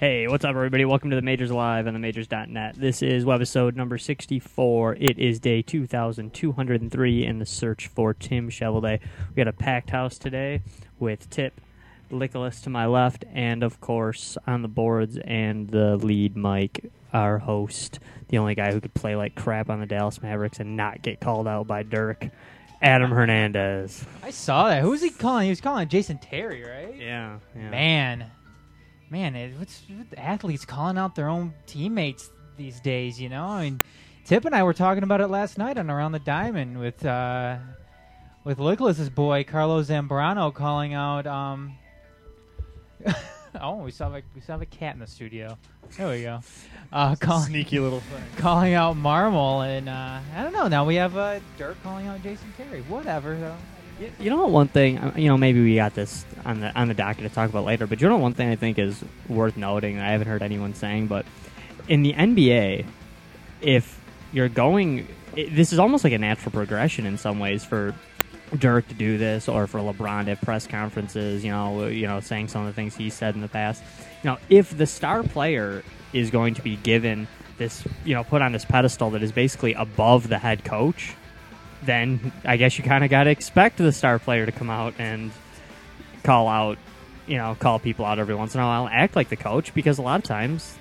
Hey, what's up, everybody? Welcome to the Majors Live on the Majors.net. This is webisode number 64. It is day 2203 in the search for Tim Shovelday. We got a packed house today with Tip, Nicholas to my left, and of course on the boards and the lead Mike, our host, the only guy who could play like crap on the Dallas Mavericks and not get called out by Dirk, Adam Hernandez. I saw that. Who was he calling? He was calling Jason Terry, right? Yeah, yeah. Man, man, it, what's with athletes calling out their own teammates these days? You know, I mean, Tip and I were talking about it last night on Around the Diamond with uh, with Nicholas's boy Carlos Zambrano calling out. Um, oh, we saw a, we saw a cat in the studio. There we go. Uh, calling, Sneaky little thing. calling out Marmol, and uh, I don't know. Now we have uh, Dirk calling out Jason Terry. Whatever, though. You- know? One thing, you know, maybe we got this on the on the docket to talk about later. But you know, one thing I think is worth noting. that I haven't heard anyone saying, but in the NBA, if you're going, it, this is almost like a natural progression in some ways for Dirk to do this, or for LeBron have press conferences. You know, you know, saying some of the things he said in the past. You know, if the star player is going to be given this, you know, put on this pedestal that is basically above the head coach then I guess you kind of got to expect the star player to come out and call out, you know, call people out every once in a while, act like the coach because a lot of times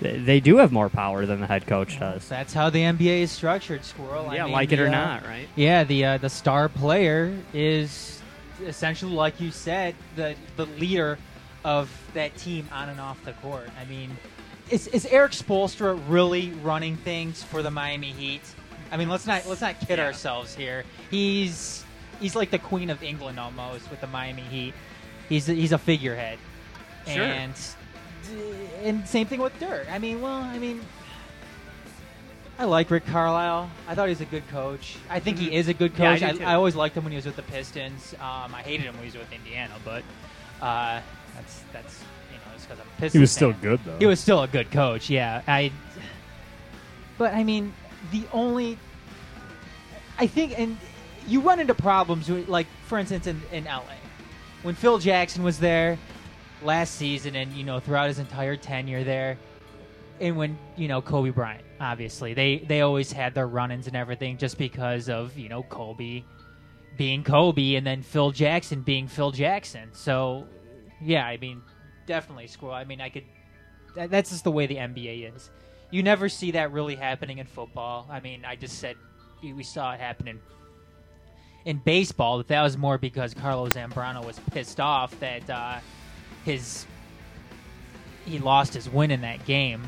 th- they do have more power than the head coach does. That's how the NBA is structured, Squirrel. I yeah, mean, like it or uh, not, right? Yeah, the uh, the star player is essentially, like you said, the the leader of that team on and off the court. I mean, is is Erik Spoelstra really running things for the Miami Heat? I mean, let's not let's not kid Yeah. ourselves here. He's he's like the queen of England almost with the Miami Heat. He's he's a figurehead, Sure. and and same thing with Dirk. I mean, well, I mean. I like Rick Carlisle. I thought he was a good coach. I think he is a good Mm-hmm. Yeah, I coach. I. I always liked him when he was with the Pistons. Um, I hated him when he was with Indiana, but uh, that's that's you know it's because I'm a Pistons. He was still good though. He was still a good coach. Yeah, I. But I mean, the only I think, and you run into problems like, for instance, in, in LA, when Phil Jackson was there last season, and you know throughout his entire tenure there, and when you know Kobe Bryant, obviously they they always had their run-ins and everything just because of you know Kobe being Kobe, and then Phil Jackson being Phil Jackson. So, yeah, I mean, definitely squirrel. I mean, I could. That, that's just the way the NBA is. You never see that really happening in football. I mean, I just said we saw it happen in in baseball. But that was more because Carlos Zambrano was pissed off that uh, his he lost his win in that game.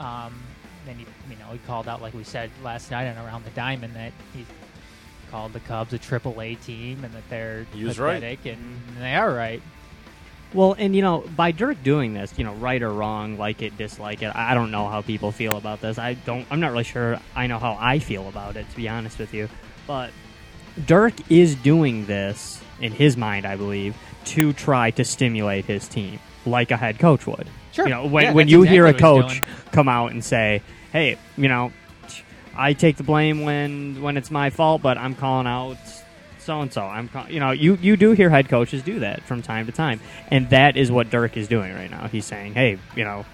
Um, then he, you know, he called out like we said last night and Around the Diamond that he called the Cubs a Triple A team and that they're He was right. and they are right. Well, and you know, by Dirk doing this, you know, right or wrong, like it, dislike it, I don't know how people feel about this. I don't. I'm not really sure. I know how I feel about it, to be honest with you. But Dirk is doing this in his mind, I believe, to try to stimulate his team, like a head coach would. Sure. You know, when Yeah, when you hear a exactly what he's coach come out and say, "Hey, you know, I take the blame when when it's my fault, but I'm calling out so and so. I'm you know, you you do hear head coaches do that from time to time, and that is what Dirk is doing right now. He's saying, "Hey, you know,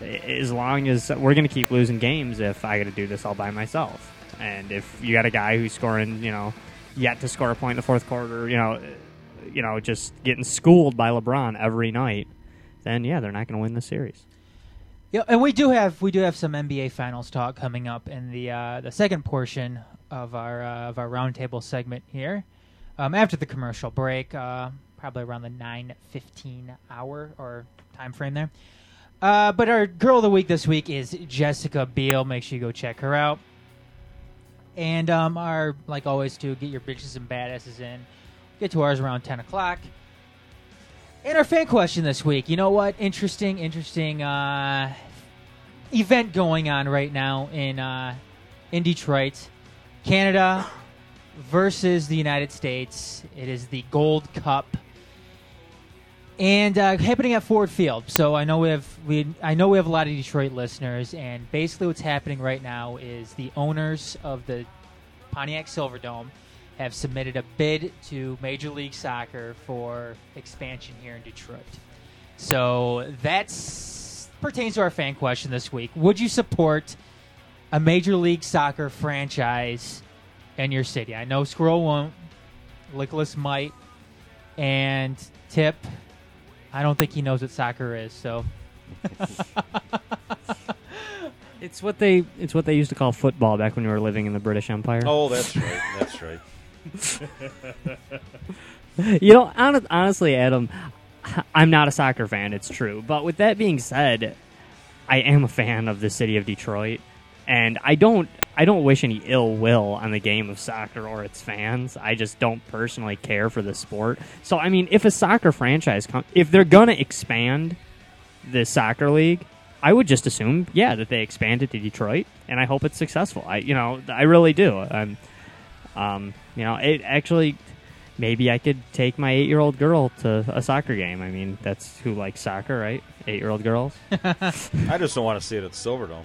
as long as we're going to keep losing games, if I got to do this all by myself, and if you got a guy who's scoring, you know, yet to score a point in the fourth quarter, you know, you know, just getting schooled by LeBron every night." Then yeah, they're not going to win the series. Yeah, and we do have we do have some NBA Finals talk coming up in the uh, the second portion of our uh, of our roundtable segment here. Um, after the commercial break, uh, probably around the nine fifteen hour or time frame there. Uh, but our girl of the week this week is Jessica Biel. Make sure you go check her out. And um, our like always to get your bitches and badasses in. Get to ours around ten o'clock. And our fan question this week. You know what? Interesting, interesting uh, event going on right now in uh, in Detroit, Canada versus the United States. It is the Gold Cup, and uh, happening at Ford Field. So I know we have we I know we have a lot of Detroit listeners, and basically what's happening right now is the owners of the Pontiac Silverdome have submitted a bid to Major League Soccer for expansion here in Detroit. So that's pertains to our fan question this week. Would you support a Major League Soccer franchise in your city? I know Squirrel won't. Nicholas might. And Tip, I don't think he knows what soccer is, so. It's what they it's what they used to call football back when we were living in the British Empire. Oh, that's right. That's right. You know, hon- honestly, Adam, I'm not a soccer fan. It's true, but with that being said, I am a fan of the city of Detroit, and I don't I don't wish any ill will on the game of soccer or its fans. I just don't personally care for the sport. So, I mean, if a soccer franchise com- if they're gonna expand the soccer league, I would just assume, yeah, that they expand it to Detroit, and I hope it's successful. I, you know, I really do. I'm, um, you know, it actually, maybe I could take my eight-year-old girl to a soccer game. I mean, that's who likes soccer, right? Eight-year-old girls. I just don't want to see it at the Silverdome.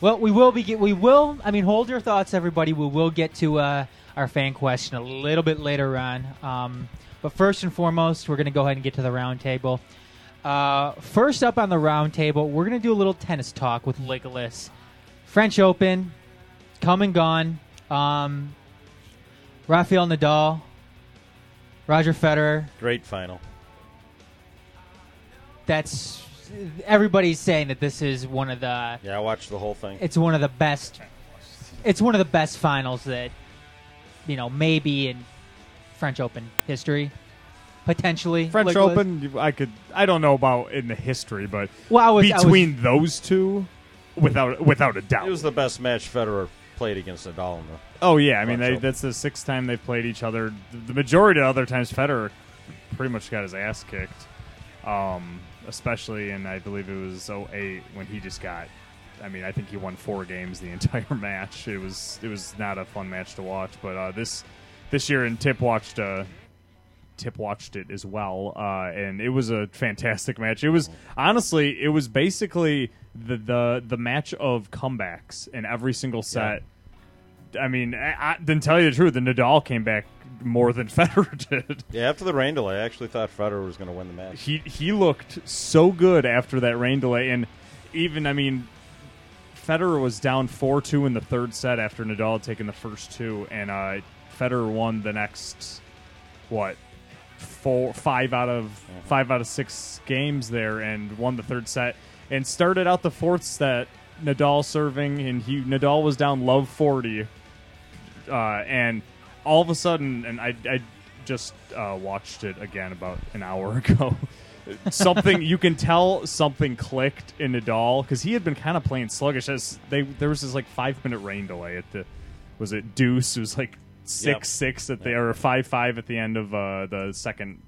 Well, we will be. We will. I mean, hold your thoughts, everybody. We will get to uh, our fan question a little bit later on. Um, but first and foremost, we're going to go ahead and get to the roundtable. Uh, first up on the roundtable, we're going to do a little tennis talk with Legolas. French Open, come and gone. Um, Rafael Nadal, Roger Federer. Great final. That's everybody's saying that this is one of the Yeah, I watched the whole thing. it's one of the best it's one of the best finals that you know maybe in French Open history potentially French Nicholas. Open, I could. I don't know about in the history, but Well, I was- I was- between those two, without without a doubt. It was the best match Federer played against Nadal in the oh yeah, I mean French they, Open. that's the sixth time they've played each other. The majority of other times, Federer pretty much got his ass kicked. Um, especially in I believe it was 08 when he just got. I mean, I think he won four games the entire match. It was it was not a fun match to watch. But uh, this this year, and Tip watched. Uh, Tip watched it as well, uh, and it was a fantastic match. It was honestly, it was basically the the the match of comebacks in every single set. I mean, I, I, then tell you the truth, the Nadal came back more than Federer did. Yeah, after the rain delay, I actually thought Federer was going to win the match. He he looked so good after that rain delay, and even I mean, Federer was down four two in the third set after Nadal had taken the first two, and uh, Federer won the next what four five out of five out of six games there, and won the third set, and started out the fourth set. Nadal serving, and he Nadal was down love forty, uh, and all of a sudden, and I, I just uh, watched it again about an hour ago. something you can tell something clicked in Nadal because he had been kind of playing sluggish. As they there was this like five minute rain delay at the was it Deuce? It was like six Yep. six at the or five five at the end of uh, the second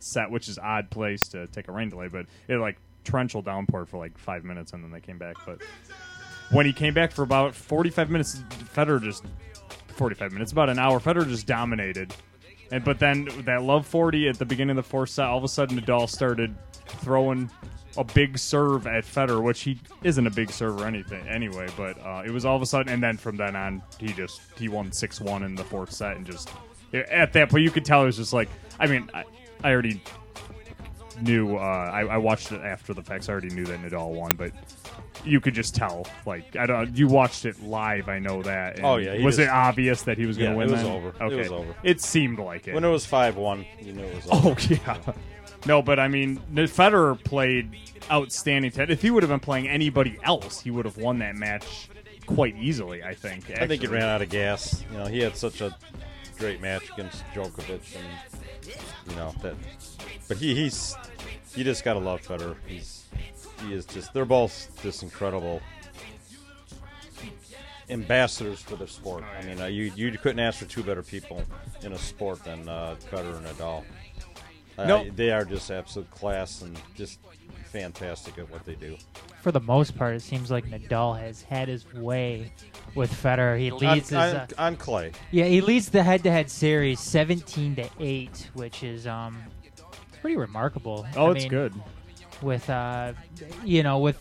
set, which is odd place to take a rain delay, but it like torrential downpour for like five minutes and then they came back. But when he came back for about forty five minutes, Federer just forty five minutes, about an hour, Federer just dominated. And but then that love forty at the beginning of the fourth set, all of a sudden Nadal started throwing a big serve at Federer, which he isn't a big server or anything anyway. But uh, it was all of a sudden, and then from then on, he just he won six one in the fourth set, and just at that point you could tell it was just like I mean I, I already knew uh, I, I watched it after the facts. I already knew that Nadal won, but you could just tell. Like I don't. You watched it live. I know that. and Oh, yeah, Was it obvious that he was going Yeah, to win? it was then? over. It was over. It seemed like it. When it was five one, you knew it was over. Oh yeah. No, but I mean, Federer played outstanding. tennis. If he would have been playing anybody else, he would have won that match quite easily. I think. I think he ran out of gas. You know, he had such a great match against Djokovic, and you know that. But he he's you just gotta love Federer. He's he is just they're both just incredible ambassadors for the sport. I mean, uh, you you couldn't ask for two better people in a sport than uh, Federer and Nadal. Uh, No. they are just absolute class and just fantastic at what they do. For the most part it seems like Nadal has had his way with Federer he On, leads his, on, uh, on clay, yeah he leads the head-to-head series 17 to 8 which is um pretty remarkable Oh, I it's mean, good. with uh you know with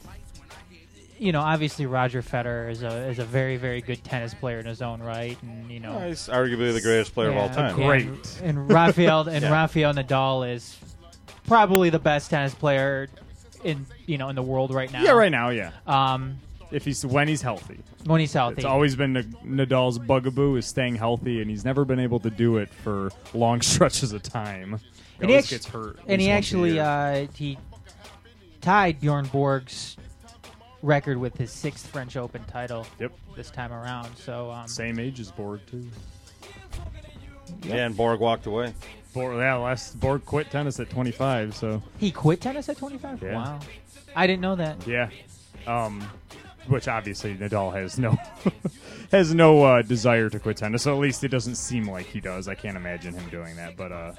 you know obviously Roger Federer is a is a very very good tennis player in his own right and you know Well, he's arguably the greatest player of all time. Great. And, and Rafael and Yeah. Rafael Nadal is probably the best tennis player in you know in the world right now. Yeah, right now, yeah. Um, If he's when he's healthy, when he's healthy, it's always been Nadal's bugaboo is staying healthy, and he's never been able to do it for long stretches of time. He And he always actu- gets hurt. and he least once a actually uh, he tied Bjorn Borg's record with his sixth French Open title yep, this time around. So um, same age as Borg too. Yeah, and Borg walked away. Borg, yeah, last Borg quit tennis at 25, so he quit tennis at 25. Yeah. Wow, I didn't know that. yeah. Um, which obviously Nadal has no has no uh, desire to quit tennis. So at least it doesn't seem like he does. I can't imagine him doing that. But uh,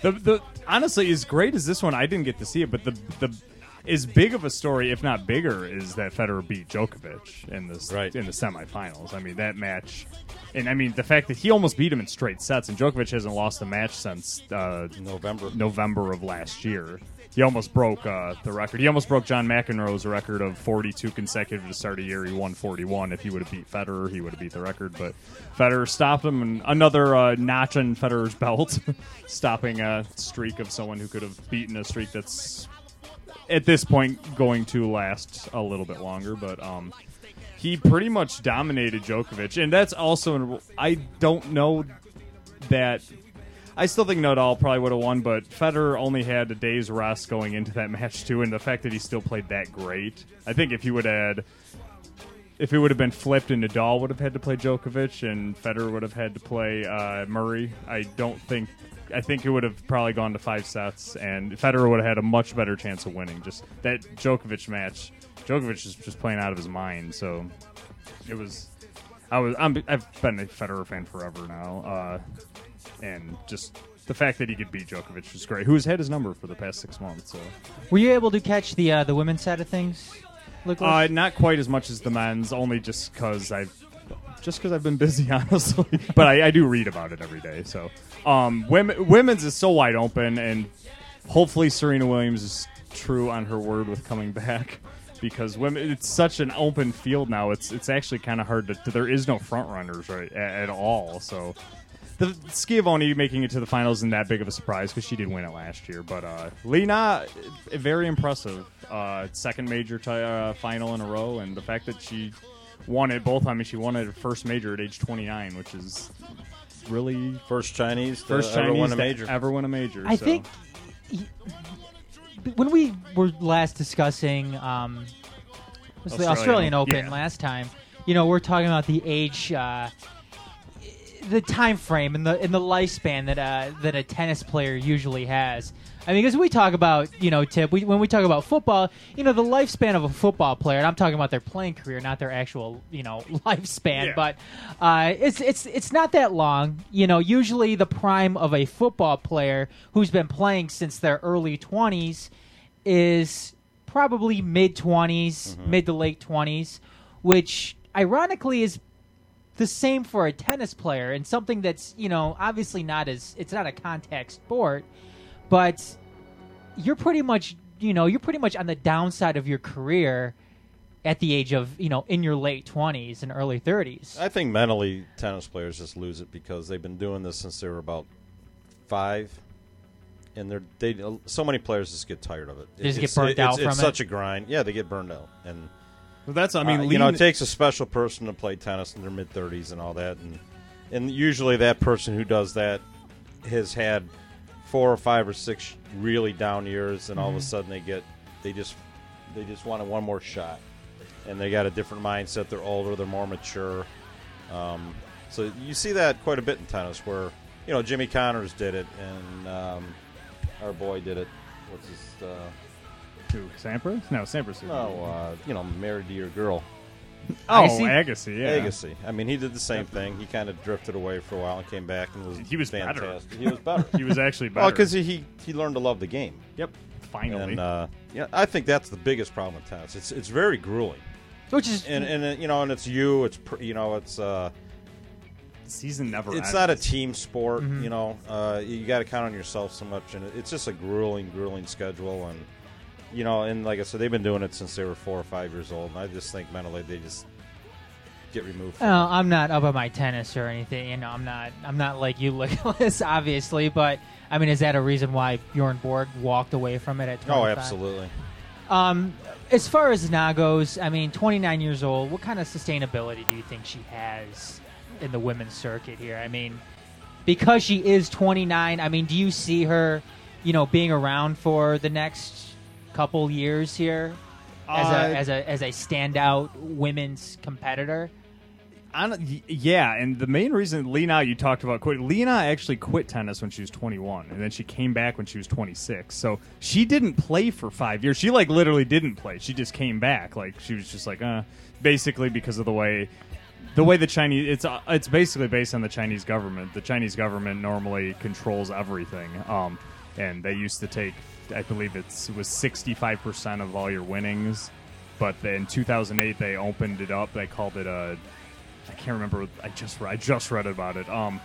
the the honestly, as great as this one, I didn't get to see it. But the the as big of a story, if not bigger, is that Federer beat Djokovic in this Right. in the semifinals. I mean that match, and I mean the fact that he almost beat him in straight sets, and Djokovic hasn't lost a match since uh, November. November of last year. He almost broke uh, the record. He almost broke John McEnroe's record of 42 consecutive to start a year. He won 41. If he would have beat Federer, he would have beat the record. But Federer stopped him, and another uh, notch on Federer's belt, stopping a streak of someone who could have beaten a streak that's at this point going to last a little bit longer. But um, he pretty much dominated Djokovic, and that's also I don't know that I still think Nadal probably would have won, but Federer only had a day's rest going into that match too, and the fact that he still played that great, I think if he would have had, if it would have been flipped and Nadal would have had to play Djokovic and Federer would have had to play uh, Murray, I don't think. I think it would have probably gone to five sets, and Federer would have had a much better chance of winning. Just that Djokovic match, Djokovic is just playing out of his mind. So it was. I was. I'm, I've been a Federer fan forever now, uh, and just the fact that he could beat Djokovic was great. Who's had his number for the past six months? So. Were you able to catch the uh, the women's side of things? Uh, not quite as much as the men's, only just because I've just because I've been busy, honestly. but I, I do read about it every day. So, um, women, women's is so wide open, and hopefully Serena Williams is true on her word with coming back. Because women, it's such an open field now. It's it's actually kind of hard to. There is no front runners right at, at all. So the Schiavone making it to the finals isn't that big of a surprise because she did win it last year. But uh, Li Na, eh, very impressive. Uh, second major ti uh, final in a row, and the fact that she won it both. I mean, she won it first major at age 29, which is really First Chinese to first ever Chinese win a major. ever win a major. I so. think y- when we were last discussing um, was the Australian Australian Open, Open yeah. last time, you know, we're talking about the age, uh, the time frame, and the in the lifespan that uh, that a tennis player usually has. I mean, because we talk about, you know, Tip, we, when we talk about football, you know, the lifespan of a football player, and I'm talking about their playing career, not their actual, you know, lifespan, Yeah. but uh, it's it's it's not that long. You know, usually the prime of a football player who's been playing since their early 20s is probably mid 20s, mid to late 20s, which ironically is the same for a tennis player and something that's, you know, obviously not as it's not a contact sport, but you're pretty much, you know, you're pretty much on the downside of your career at the age of, you know, in your late 20s and early 30s. I think mentally, tennis players just lose it because they've been doing this since they were about five, and they're they so many players just get tired of it. They just get It's- burnt it's, out It's from it? such a grind. Yeah, they get burned out, and Well, that's. I mean, uh, you know, it takes a special person to play tennis in their mid thirties and all that, and and usually that person who does that has had four or five or six really down years, and all Mm-hmm. of a sudden they get they just they just wanted one more shot, and they got a different mindset. They're older, they're more mature. Um, so you see that quite a bit in tennis, where you know Jimmy Connors did it, and um, our boy did it. What's his? Uh, Who, Sampras? No, Sampras. no, uh, you know, married to your girl. Oh, Agassi? Agassi. Yeah. Agassi. I mean, he did the same thing. He kind of drifted away for a while and came back and was He was better. fantastic. He was better. He was actually better. well, because he he learned to love the game. yep, finally. And uh, yeah, I think that's the biggest problem with tennis. It's it's very grueling, Which is and and uh, you know, and it's you. It's pr- you know, it's uh, season never. it's ends. not a team sport. Mm-hmm. You know, uh, you got to count on yourself so much, and it- it's just a grueling, grueling schedule. And you know, and like I said, they've been doing it since they were four or five years old. And I just think mentally they just get removed. From Oh, I'm not up on my tennis or anything. You know, I'm not. I'm not like you, Nicholas, obviously. But I mean, is that a reason why Bjorn Borg walked away from it at 25? Oh, absolutely. Um, as far as Na goes, I mean, 29 years old. What kind of sustainability do you think she has in the women's circuit here? I mean, because she is 29. I mean, do you see her, you know, being around for the next couple years here as Uh, a as a as a standout women's competitor? I don't- yeah, and the main reason Li Na you talked about quit. Li Na actually quit tennis when she was 21, and then she came back when she was 26. So she didn't play for five years. She like literally didn't play. She just came back. Like she was just like, uh, basically because of the way, the way the Chinese. It's uh, it's basically based on the Chinese government. The Chinese government normally controls everything. Um, and they used to take, I believe it's, it was 65 percent of all your winnings. But then in 2008 they opened it up. They called it a I can't remember. I just I just read about it. Um,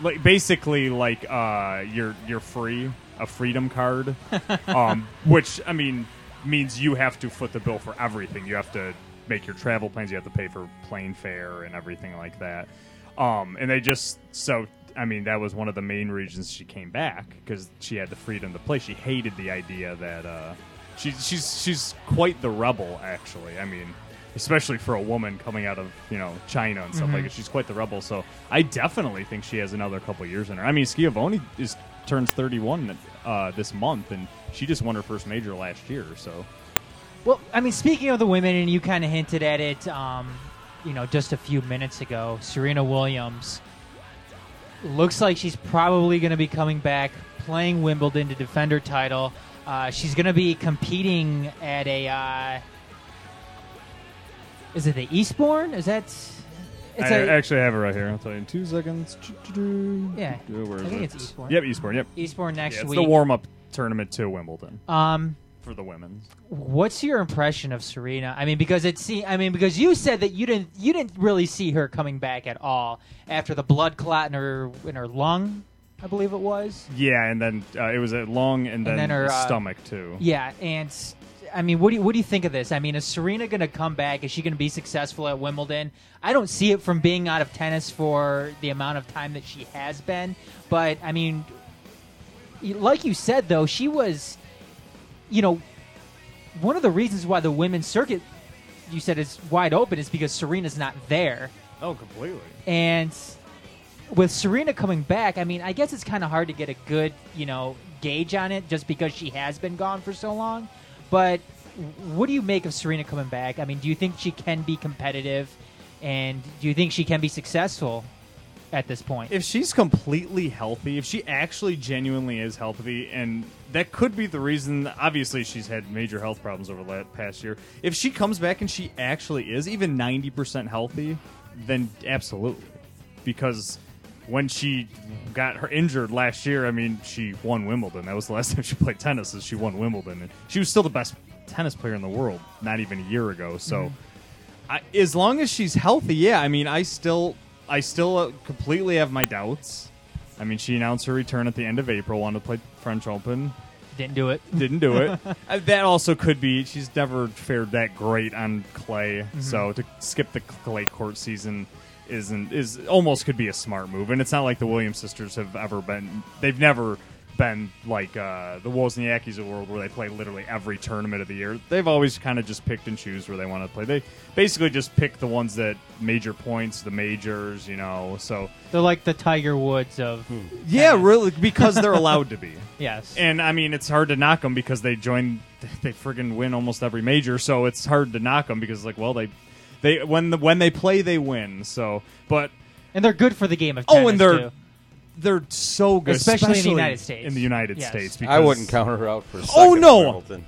like basically like uh, you're you're free a freedom card, um, which I mean means you have to foot the bill for everything. You have to make your travel plans. You have to pay for plane fare and everything like that. Um, and they just so I mean that was one of the main reasons she came back because she had the freedom to play. She hated the idea that uh, she, she's she's quite the rebel actually. I mean especially for a woman coming out of you know China and stuff like that. She's quite the rebel. So I definitely think she has another couple years in her. I mean, Schiavone is turns 31 uh, this month, and she just won her first major last year. So Well, I mean, speaking of the women, and you kind of hinted at it, um, you know, just a few minutes ago, Serena Williams looks like she's probably going to be coming back, playing Wimbledon to defend her title. Uh, she's going to be competing at a. Uh, is it the Eastbourne? Is that? It's I a, actually have it right here. I'll tell you in two seconds. Yeah, Where is I think it? it's Eastbourne. Yep, Eastbourne. Yep. Eastbourne next yeah, it's week. the warm up tournament to Wimbledon um, for the women's. What's your impression of Serena? I mean, because it see, I mean, because you said that you didn't, you didn't really see her coming back at all after the blood clot in her in her lung, I believe it was. Yeah, and then uh, it was a lung and then, then her, uh, stomach too. Yeah, and I mean, what do you, what do you think of this? I mean, is Serena going to come back? Is she going to be successful at Wimbledon? I don't see it from being out of tennis for the amount of time that she has been, but I mean, like you said though, she was, you know, one of the reasons why the women's circuit you said is wide open is because Serena's not there. Oh, completely. And with Serena coming back, I mean, I guess it's kind of hard to get a good, you know, gauge on it just because she has been gone for so long. But what do you make of Serena coming back? I mean, do you think she can be competitive? And do you think she can be successful at this point? if she's completely healthy, if she actually genuinely is healthy, and that could be the reason. Obviously, she's had major health problems over the past year. If she comes back and she actually is even ninety percent healthy, then absolutely, because when she got her injured last year, I mean, she won Wimbledon. That was the last time she played tennis. Is she won Wimbledon, and she was still the best tennis player in the world not even a year ago. So. I, as long as she's healthy, yeah. I mean, I still, I still uh, completely have my doubts. I mean, she announced her return at the end of April. Wanted to play French Open, Didn't do it. didn't do it. Uh, that also could be she's never fared that great on clay. So to skip the clay court season isn't is almost could be a smart move. And it's not like the Williams sisters have ever been. They've never been like uh, the Wozniackis of the world where they play literally every tournament of the year. They've always kind of just picked and choose where they want to play. They basically just pick the ones that major points, the majors, you know. So They're like the Tiger Woods of. yeah, tennis. really because they're allowed to be. Yes. And I mean, it's hard to knock them because they join. They friggin' win almost every major, so it's hard to knock them because like, well, they, they when the when they play, they win. So, but and they're good for the game of Oh, and they're- too. They're so good, Especially in the United States. In the United Yes. States, I wouldn't count her out for. Oh, second Oh, no! Wimbledon.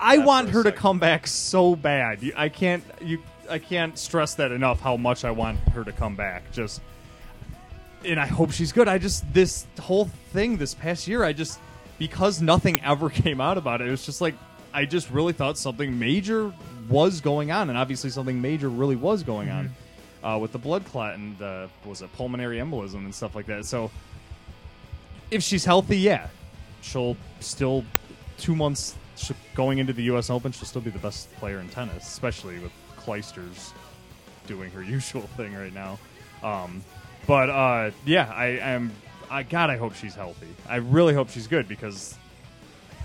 I Not want for a her to second. come back so bad. You, I can't. You, I can't stress that enough. How much I want her to come back. Just, and I hope she's good. I just this whole thing this past year. I just because nothing ever came out about it. It was just like I just really thought something major was going on, and obviously something major really was going on mm-hmm. Uh, with the blood clot and the was it pulmonary embolism and stuff like that. So if she's healthy, yeah, she'll still two months going into the U.S. Open. She'll still be the best player in tennis, especially with Clijsters doing her usual thing right now. Um, but uh, yeah, I am. I God, I hope she's healthy. I really hope she's good because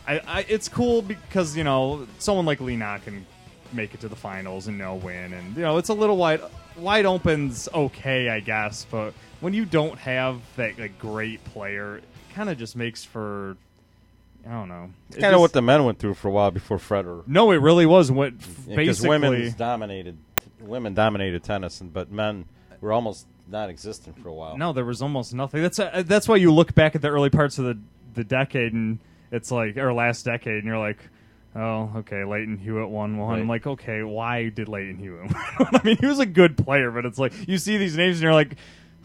I, I it's cool because you know someone like Li Na can make it to the finals and know win, and you know it's a little wide wide open's okay, I guess, but when you don't have that like great player, it kind of just makes for I don't know. It's It kind of what the men went through for a while before Federer. No, it really was what Because basically women's dominated, women dominated tennis, and but men were almost non-existent for a while. No, there was almost nothing. That's uh, that's why you look back at the early parts of the the decade, and it's like or last decade, and you're like, oh, okay, Lleyton Hewitt won one. I'm like, okay, why did Lleyton Hewitt? win? I mean, he was a good player, but it's like you see these names, and you're like,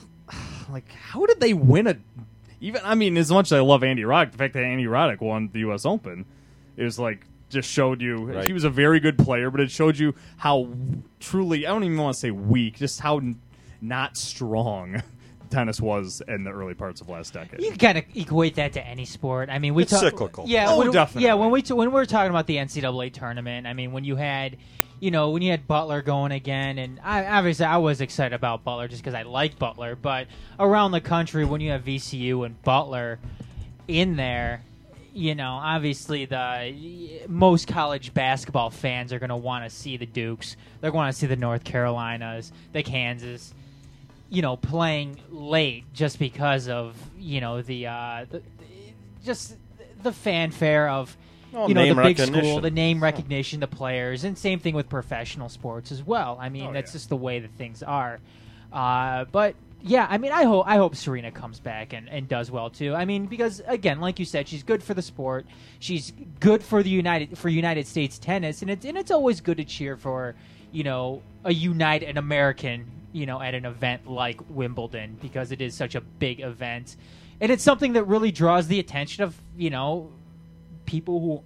like how did they win a? Even I mean, as much as I love Andy Roddick, the fact that Andy Roddick won the U.S. Open is like just showed you Right. he was a very good player, but it showed you how truly I don't even want to say weak, just how n- not strong tennis was in the early parts of last decade. You kind of equate that to any sport. I mean, we It's talk- cyclical. Yeah, Oh, when, definitely. Yeah, when we t- when we were talking about the NCAA tournament, I mean, when you had, you know, when you had Butler going again, and I, obviously I was excited about Butler just because I like Butler, but around the country when you have VCU and Butler in there. You know, obviously, the most college basketball fans are going to want to see the Dukes. They're going to see the North Carolinas, the Kansas you know playing late just because of you know the uh the, just the fanfare of Well, you know the big school the name recognition the players and same thing with professional sports as well. I mean Oh, that's yeah. just the way that things are. Uh but yeah i mean i hope i hope serena comes back and, and does well too. I mean because again like you said she's good for the sport. She's good for the united for united states tennis and it's and it's always good to cheer for you know a united an american you know at an event like wimbledon because it is such a big event and it's something that really draws the attention of you know people who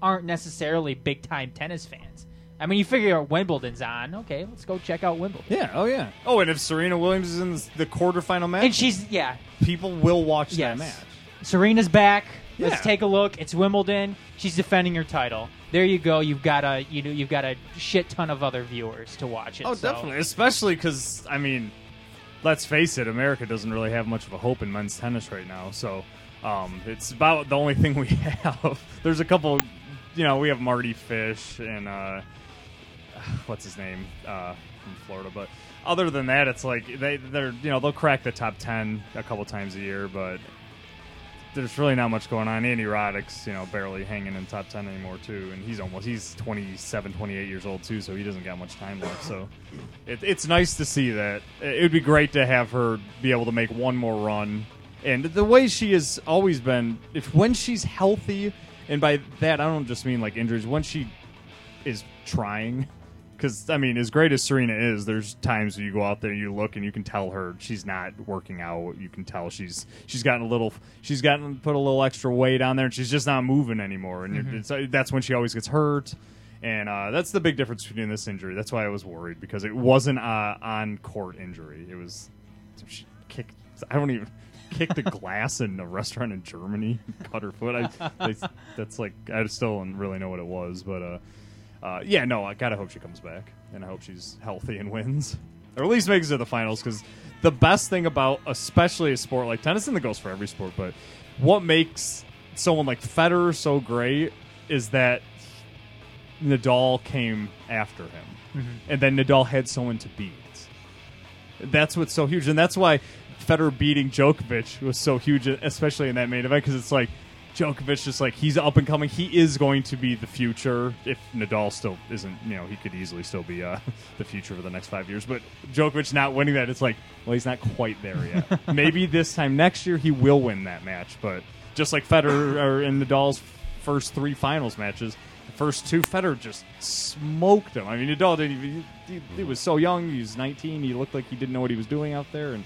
aren't necessarily big time tennis fans i mean you figure out wimbledon's on okay let's go check out wimbledon yeah, oh yeah. Oh, and if Serena Williams is in the, the quarterfinal match, and she's yeah people will watch Yes. that match. Serena's back. Let's take a look. It's Wimbledon. She's defending her title. There you go. You've got a you know you've got a shit ton of other viewers to watch it. Oh, so- definitely. Especially because, I mean, let's face it, America doesn't really have much of a hope in men's tennis right now. So um, it's about the only thing we have. There's a couple, you know, we have Mardy Fish and uh, what's his name uh, from Florida. But other than that, it's like they, they're, you know, they'll crack the top 10 a couple times a year, but. There's really not much going on. Andy Roddick's, you know, barely hanging in top 10 anymore, too. And he's almost, he's 27, 28 years old, too, so he doesn't got much time left. So it, it's nice to see that. It would be great to have her be able to make one more run. And the way she has always been, if when she's healthy, and by that I don't just mean like injuries, when she is trying, because I mean, as great as Serena is, there's times you go out there and you look and you can tell her she's not working out. You can tell she's she's gotten a little, she's gotten put a little extra weight on there, and she's just not moving anymore. And it's, uh, that's when she always gets hurt. And uh, that's the big difference between this injury. That's why I was worried because it wasn't uh, on court injury. It was she kicked. I don't even kicked a glass in a restaurant in Germany. Cut her foot. I, they- that's like I still don't really know what it was, but uh, uh, yeah, no, I gotta hope she comes back, and I hope she's healthy and wins, or at least makes it to the finals. Because the best thing about, especially a sport like tennis, and it goes for every sport, but what makes someone like Federer so great is that Nadal came after him, and then Nadal had someone to beat. That's what's so huge, and that's why Federer beating Djokovic was so huge, especially in that main event, because it's like Djokovic just like he's up and coming. He is going to be the future. If Nadal still isn't, you know, he could easily still be uh, the future for the next five years. But Djokovic not winning that, it's like, well, he's not quite there yet. Maybe this time next year he will win that match, but just like Federer in Nadal's first three finals matches. The first two, Federer just smoked him. I mean, Nadal didn't even. He, he was so young. He was 19. He looked like he didn't know what he was doing out there. And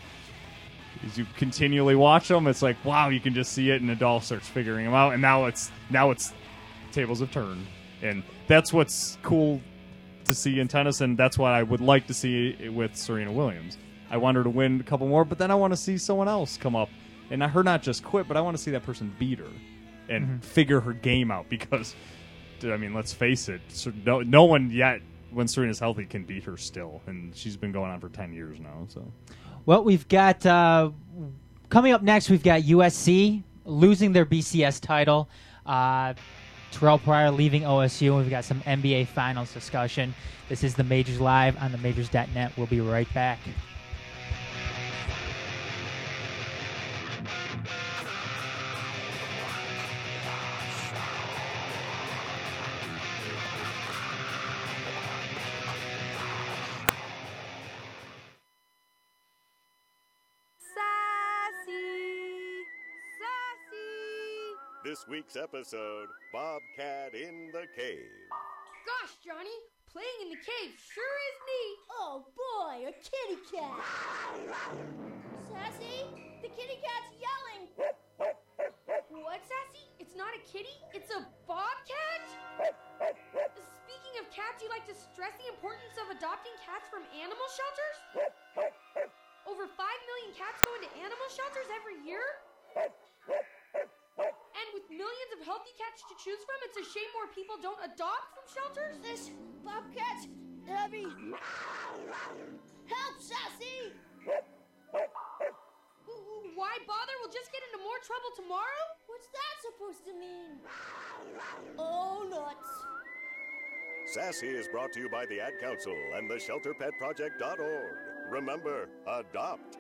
as you continually watch them, it's like, wow, you can just see it. And Nadal starts figuring them out. And now it's now it's tables have turned, and that's what's cool to see in tennis. And that's what I would like to see it with Serena Williams. I want her to win a couple more, but then I want to see someone else come up, and her not just quit, but I want to see that person beat her and mm-hmm. figure her game out because. I mean, let's face it, no, no one yet, when Serena's healthy, can beat her still, and she's been going on for ten years now. So Well, we've got uh, coming up next. We've got USC losing their BCS title. Uh, Terrelle Pryor leaving OSU, and we've got some NBA Finals discussion. This is the Majors Live on the Majors.net. We'll be right back. Week's episode Bobcat in the Cave. Gosh, Johnny, playing in the cave sure is neat. Oh boy, a kitty cat! Sassy, the kitty cat's yelling! What, Sassy? It's not a kitty, it's a bobcat? Speaking of cats, you like to stress the importance of adopting cats from animal shelters? Over 5 million cats go into animal shelters every year? And with millions of healthy cats to choose from, it's a shame more people don't adopt from shelters? This bobcat's heavy. Help, Sassy! Eh? Why bother? We'll just get into more trouble tomorrow? What's that supposed to mean? Oh, nuts. Sassy is brought to you by the Ad Council and the ShelterPetProject.org. Remember, adopt.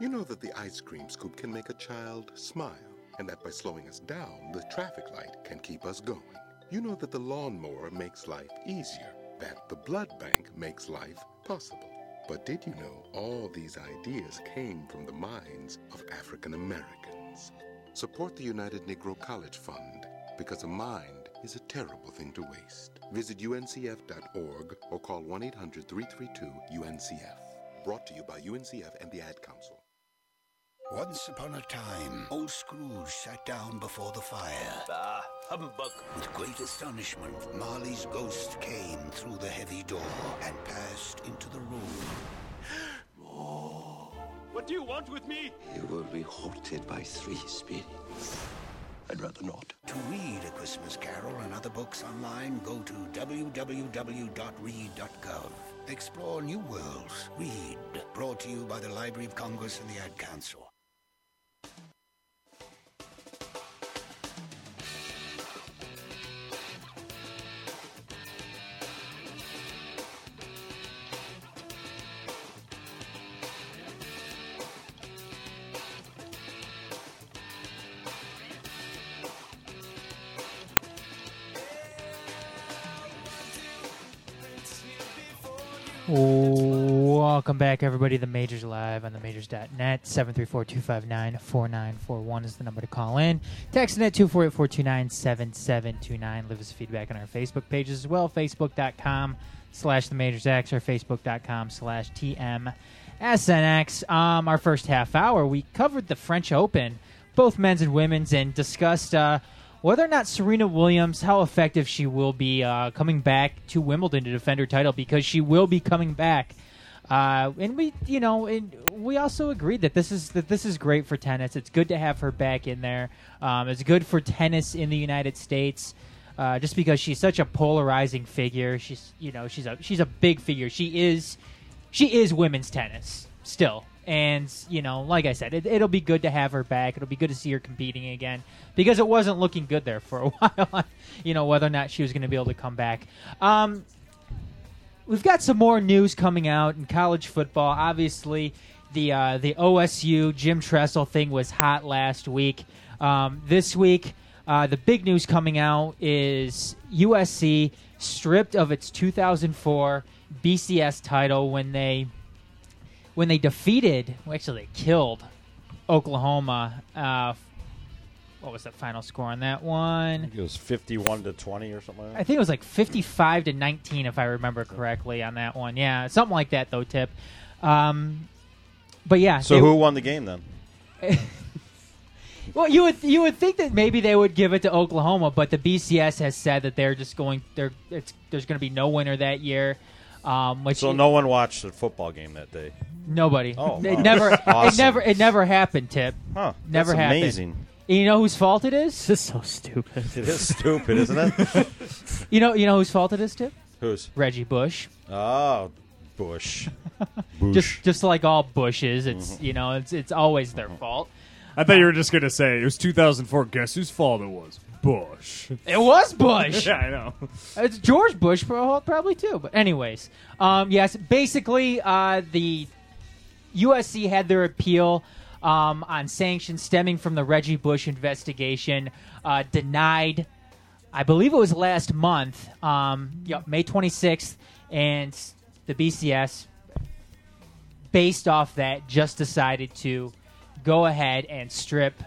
You know that the ice cream scoop can make a child smile, and that by slowing us down, the traffic light can keep us going. You know that the lawnmower makes life easier, that the blood bank makes life possible. But did you know all these ideas came from the minds of African Americans? Support the United Negro College Fund because a mind is a terrible thing to waste. Visit uncf.org or call 1 800 332 UNCF. Brought to you by UNCF and the Ad Council. Once upon a time, old Scrooge sat down before the fire. Ah, humbug. With great astonishment, Marley's ghost came through the heavy door and passed into the room. What do you want with me? You will be haunted by three spirits. I'd rather not. To read A Christmas Carol and other books online, go to www.read.gov. Explore new worlds. Read. Brought to you by the Library of Congress and the Ad Council. Welcome back, everybody. The Majors Live on the Majors.net. 734-259-4941 is the number to call in. Text at 248-429-7729. Leave us feedback on our Facebook pages as well. Facebook.com slash the Majors X or Facebook.com slash TMSNX. Um, our first half hour, we covered the French Open, both men's and women's, and discussed uh, whether or not Serena Williams, how effective she will be uh, coming back to Wimbledon to defend her title, because she will be coming back. Uh, and we, you know, and we also agreed that this is that this is great for tennis. It's good to have her back in there. Um, it's good for tennis in the United States, uh, just because she's such a polarizing figure. She's, you know, she's a she's a big figure. She is, she is women's tennis still. And you know, like I said, it, it'll be good to have her back. It'll be good to see her competing again because it wasn't looking good there for a while. you know, whether or not she was going to be able to come back. Um, we've got some more news coming out in college football. Obviously, the uh, the OSU Jim Tressel thing was hot last week. Um, this week, uh, the big news coming out is USC stripped of its 2004 BCS title when they when they defeated, well, actually they killed Oklahoma. Uh, what was the final score on that one? It was 51 to 20 or something like that. I think it was like 55 to 19, if I remember correctly, on that one. Yeah, something like that, though, Tip. Um, but yeah. So who won the game then? Well, you would you would think that maybe they would give it to Oklahoma, but the BCS has said that they're just going. They're it's there's going to be no winner that year. Um, which So no one watched the football game that day. nobody. Oh, it wow. never. It never. It never happened. Tip. Huh? Never happened. Amazing. And you know whose fault it is? This is so stupid. It is stupid, isn't it? You know. You know whose fault it is, Tip? Who's? Reggie Bush. Oh, Bush. Bush. Just just like all Bushes, it's you know it's it's always their fault. I thought you were just gonna say it was 2004. Guess whose fault it was? Bush. It was Bush. yeah, I know. It's George Bush pro- probably too. But anyways, um, yes, basically uh, the USC had their appeal um, on sanctions stemming from the Reggie Bush investigation uh, denied. I believe it was last month, um, yep, May 26th, and the BCS, based off that, just decided to go ahead and strip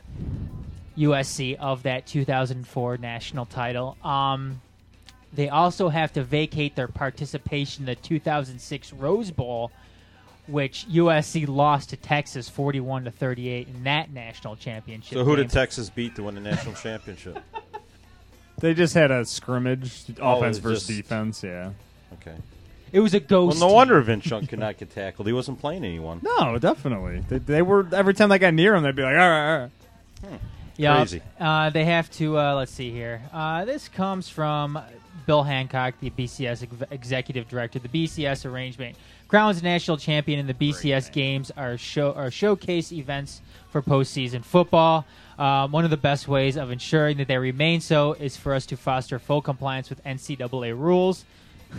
USC of that 2004 national title. Um, they also have to vacate their participation in the 2006 Rose Bowl, which USC lost to Texas 41 to 38 in that national championship. So who game. did Texas beat to win the national championship? They just had a scrimmage, Oh, offense it versus just- defense. Yeah. Okay. It was a ghost. Well, no team. wonder Vince Young could not get tackled. He wasn't playing anyone. No, definitely. They, they were every time they got near him, they'd be like, all right, all right. Yeah, Crazy. Uh, they have to. Uh, let's see here. Uh, this comes from Bill Hancock, the BCS ex- executive director. The BCS arrangement crowns national champion, and the BCS games are show are showcase events for postseason football. Um, one of the best ways of ensuring that they remain so is for us to foster full compliance with NCAA rules.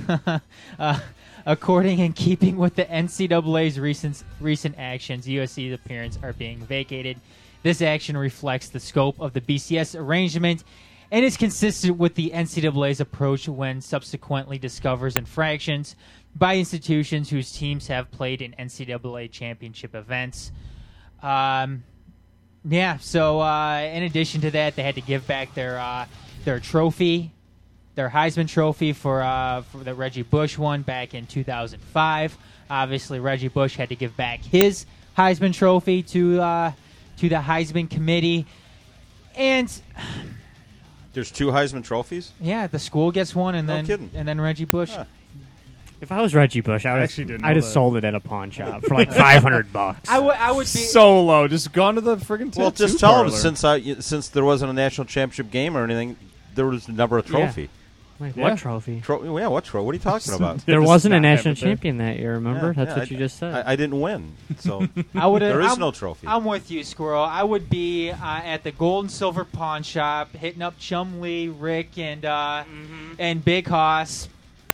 uh, according and keeping with the NCAA's recent recent actions, USC's appearance are being vacated. This action reflects the scope of the BCS arrangement and is consistent with the NCAA's approach when subsequently discovers infractions by institutions whose teams have played in NCAA championship events. Um, yeah, so uh, in addition to that, they had to give back their uh, their trophy, their Heisman Trophy for uh, for the Reggie Bush one back in 2005. Obviously, Reggie Bush had to give back his Heisman Trophy to uh, to the Heisman Committee, and There's two Heisman trophies. yeah, the school gets one, and No then kidding. and then Reggie Bush. If I was Reggie Bush, I I would actually didn't I'd have that. sold it at a pawn shop for like five hundred bucks. I would I would be So low. Just gone to the friggin' Well, just tell parlor. him since I since there wasn't a national championship game or anything, there was never a trophy. Like, Yeah. what trophy? Tro- yeah, what trophy? What are you talking about? There Just wasn't a not have national it there. champion that year. Remember? Yeah, That's yeah, what I- you just said. I, I didn't win, so I would. there is I'm, no trophy. I'm with you, Squirrel. I would be uh, at the Gold and Silver Pawn Shop, hitting up Chumlee, Rick, and uh, and Big Hoss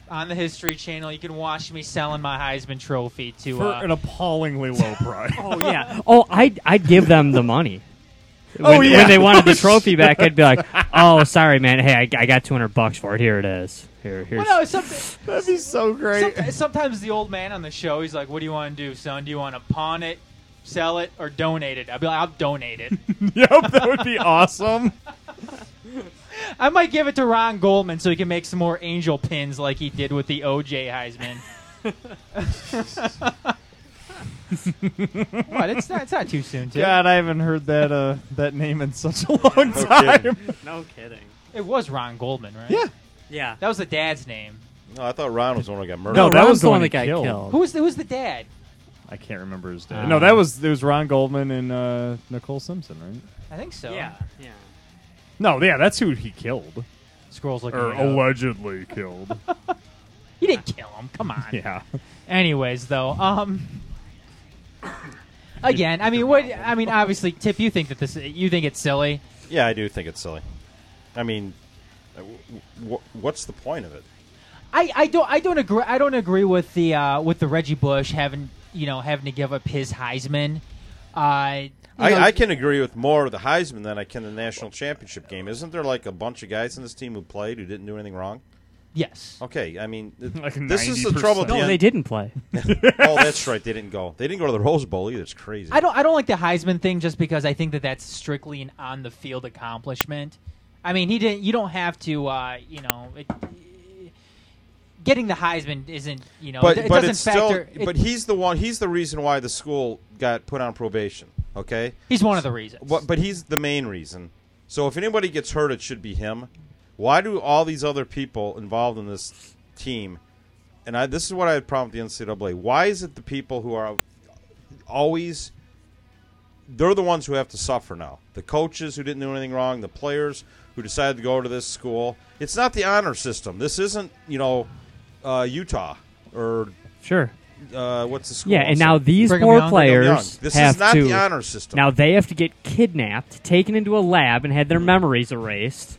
on the History Channel. You can watch me selling my Heisman Trophy to. for Uh, an appallingly low price. oh yeah. Oh, I'd I'd give them the money. Oh, when, Oh, yeah. when they wanted the trophy back, I'd be like, "Oh, sorry, man. Hey, I, I got two hundred bucks for it. Here it is. Here, here's." well, no, That'd be so great. some- sometimes the old man on the show, he's like, "What do you want to do, son? Do you want to pawn it, sell it, or donate it?" I'd be like, "I'll donate it." yep, that would be awesome. I might give it to Ron Goldman so he can make some more angel pins like he did with the OJ Heisman. What? It's not. It's not too soon. Tim. God, I haven't heard that uh, that name in such a long No time. kidding. no kidding. It was Ron Goldman, right? Yeah. Yeah. That was the dad's name. no, I thought Ron was the one who got murdered. No, that Ron's was the one that got killed. killed. Who was the, who was the dad? I can't remember his name. Uh, no, that was it was Ron Goldman and uh, Nicole Simpson, right? I think so. Yeah. Yeah. No, yeah, that's who he killed Squirrel's looking. or it up. allegedly killed. He didn't kill him. Come on. yeah. Anyways, though, um, again, I mean, what? I mean, obviously, Tip, you think that this, you think it's silly. Yeah, I do think it's silly. I mean, w- w- what's the point of it? I, I don't I don't agree I don't agree with the uh, with the Reggie Bush having you know having to give up his Heisman. Uh, I, know, I can agree with more of the Heisman than I can the national championship game. Isn't there like a bunch of guys in this team who played who didn't do anything wrong? Yes. Okay, I mean, th- Like this is the 90%. trouble. At the No, end. they didn't play. oh, that's right. They didn't go. They didn't go to the Rose Bowl either. It's crazy. I don't I don't like the Heisman thing just because I think that that's strictly an on the field accomplishment. I mean, he didn't. You don't have to. Uh, you know, it, getting the Heisman isn't. You know, but it, it but doesn't it's factor. still. it- but he's the one. He's the reason why the school got put on probation. Okay. he's one of the reasons. What, but he's the main reason. So if anybody gets hurt, it should be him. Why do all these other people involved in this team? And I, this is what I had a problem with the NCAA. Why is it the people who are always they're the ones who have to suffer now? The coaches who didn't do anything wrong, the players who decided to go to this school. It's not the honor system. This isn't you know uh, Utah or Sure. uh, what's the school? Yeah, and now these Brigham four Young? players Brigham Young. This is not to the honor system. Now they have to get kidnapped, taken into a lab, and had their memories erased.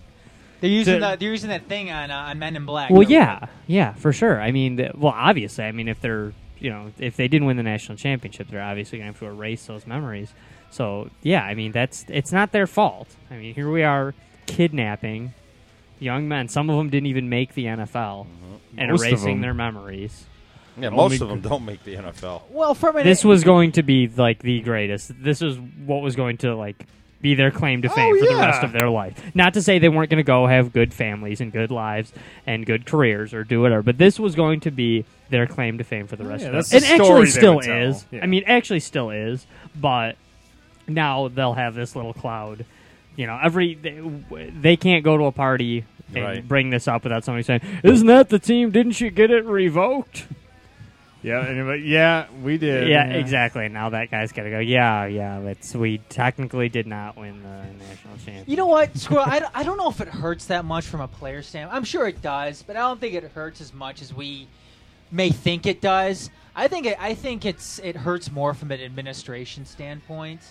They're using To- the, they're using that thing on uh, on Men in Black. Well, Really. yeah, yeah, for sure. I mean, th- well, obviously, I mean, if they're you know if they didn't win the national championship, they're obviously going to have to erase those memories. So yeah, I mean, that's it's not their fault. I mean, here we are kidnapping young men. Some of them didn't even make the NFL, and Most erasing their memories. yeah, Only most of them don't make the NFL. Well, from an This was going to be like the greatest. This is what was going to like be their claim to fame for the rest of their life. Not to say they weren't going to go have good families and good lives and good careers or do whatever, but this was going to be their claim to fame for the rest yeah, of their the And actually still is. Yeah. I mean, actually still is, but now they'll have this little cloud. You know, every they, they can't go to a party and Right. bring this up without somebody saying, "Isn't that the team? Didn't you get it revoked?" Yeah, and, but yeah, we did. Yeah, exactly. Now that guy's got to go. Yeah, yeah. It's we technically did not win the national championship. You know what, Squirrel? I, don't- I don't know if it hurts that much from a player standpoint. I'm sure it does, but I don't think it hurts as much as we may think it does. I think it, I think it's it hurts more from an administration standpoint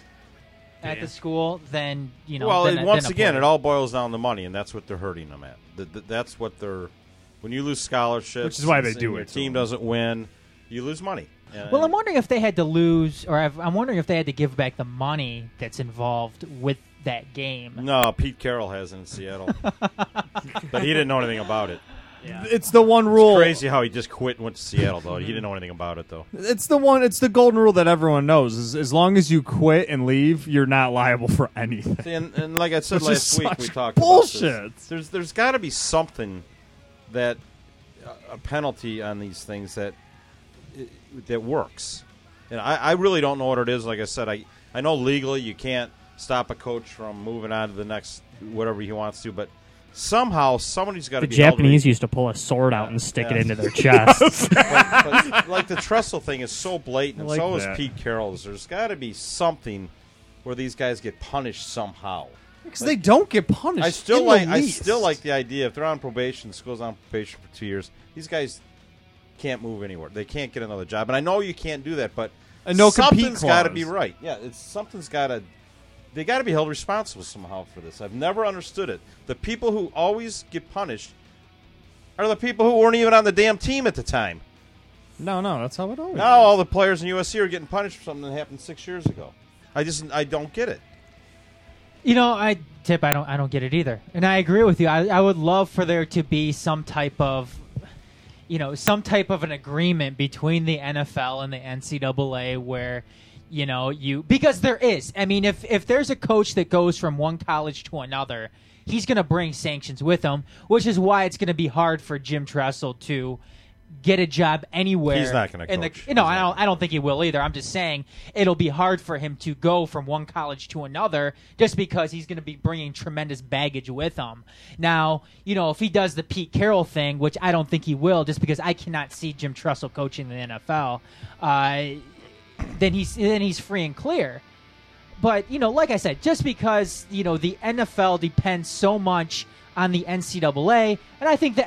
at Yeah. the school than you know. well, than and once than a again, player. it all boils down to money, and that's what they're hurting them at. Th- th- that's what they're when you lose scholarships, Which is why they do it to team doesn't win, you lose money. And- Well, I'm wondering if they had to lose, or I've, I'm wondering if they had to give back the money that's involved with that game. no, Pete Carroll has it in Seattle, but he didn't know anything about it. It's the one rule. Crazy how he just quit and went to Seattle though. He didn't know anything about it though. It's the one. It's the golden rule that everyone knows. Is as long as you quit and leave, you're not liable for anything. See, and, and like I said Which last week, we talked bullshit. about this. There's there's got to be something that a penalty on these things that that works. And I, I really don't know what it is. Like I said, I I know legally you can't stop a coach from moving on to the next whatever he wants to, but somehow somebody's got to the be Japanese re- used to pull a sword out and stick Yeah. it into their chest. but, but, like the Tressel thing is so blatant, and like so is. Pete Carroll's. There's got to be something where these guys get punished somehow. Because they don't get punished. I still in like the I still like the idea if they're on probation, school's on probation for two years. These guys can't move anywhere. They can't get another job, and I know you can't do that, but A no-compete something's got to be right. Yeah, it's something's got to. They got to be held responsible somehow for this. I've never understood it. The people who always get punished are the people who weren't even on the damn team at the time. No, no, that's how it always. Now all the players in USC are getting punished for something that happened six years ago. I just I don't get it. You know, I tip. I don't. I don't get it either, and I agree with you. I, I would love for there to be some type of, you know, some type of an agreement between the NFL and the NCAA where, you know, you because there is. I mean, if if there's a coach that goes from one college to another, he's going to bring sanctions with him, which is why it's going to be hard for Jim Tressel to get a job anywhere. He's not gonna in the- coach. You I don't. I don't think he will either. I'm just saying it'll be hard for him to go from one college to another just because he's going to be bringing tremendous baggage with him. Now, you know, if he does the Pete Carroll thing, which I don't think he will, just because I cannot see Jim Tressel coaching the NFL, uh, then he's then he's free and clear. But you know, like I said, just because you know the NFL depends so much on the NCAA, and I think the,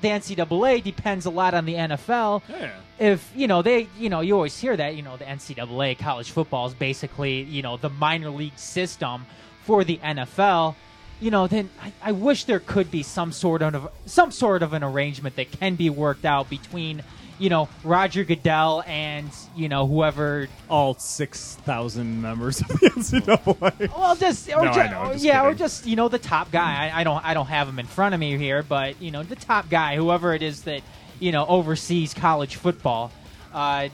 the NCAA depends a lot on the NFL. Yeah. If you know they, you know, you always hear that you know the NCAA college football is basically you know the minor league system for the NFL. You know, then I, I wish there could be some sort of some sort of an arrangement that can be worked out between you know Roger Goodell and you know whoever all six thousand members of the NCAA. Well, just or No, ju- I know, just yeah, or kidding. just you know the top guy. I, I don't I don't have him in front of me here, but you know the top guy, whoever it is that you know oversees college football. Uh,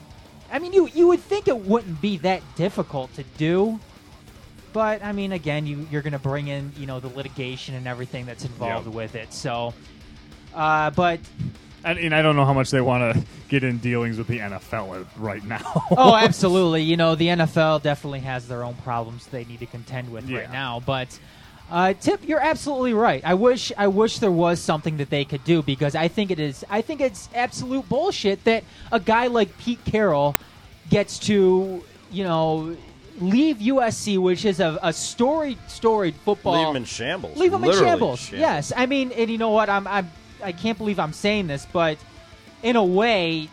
I mean, you you would think it wouldn't be that difficult to do, but I mean, again, you you're going to bring in you know the litigation and everything that's involved Yep. with it. So, uh, but And, and I don't know how much they want to get in dealings with the NFL right now. oh, absolutely. You know, the NFL definitely has their own problems they need to contend with right now. But uh, Tip, you're absolutely right. I wish I wish there was something that they could do because I think it is. I think it's absolute bullshit that a guy like Pete Carroll gets to you know leave USC, which is a, a storied storied football. Leave him in shambles. Leave him in Literally shambles. Yes, I mean, and you know what? I'm, I'm I can't believe I'm saying this, but in a way,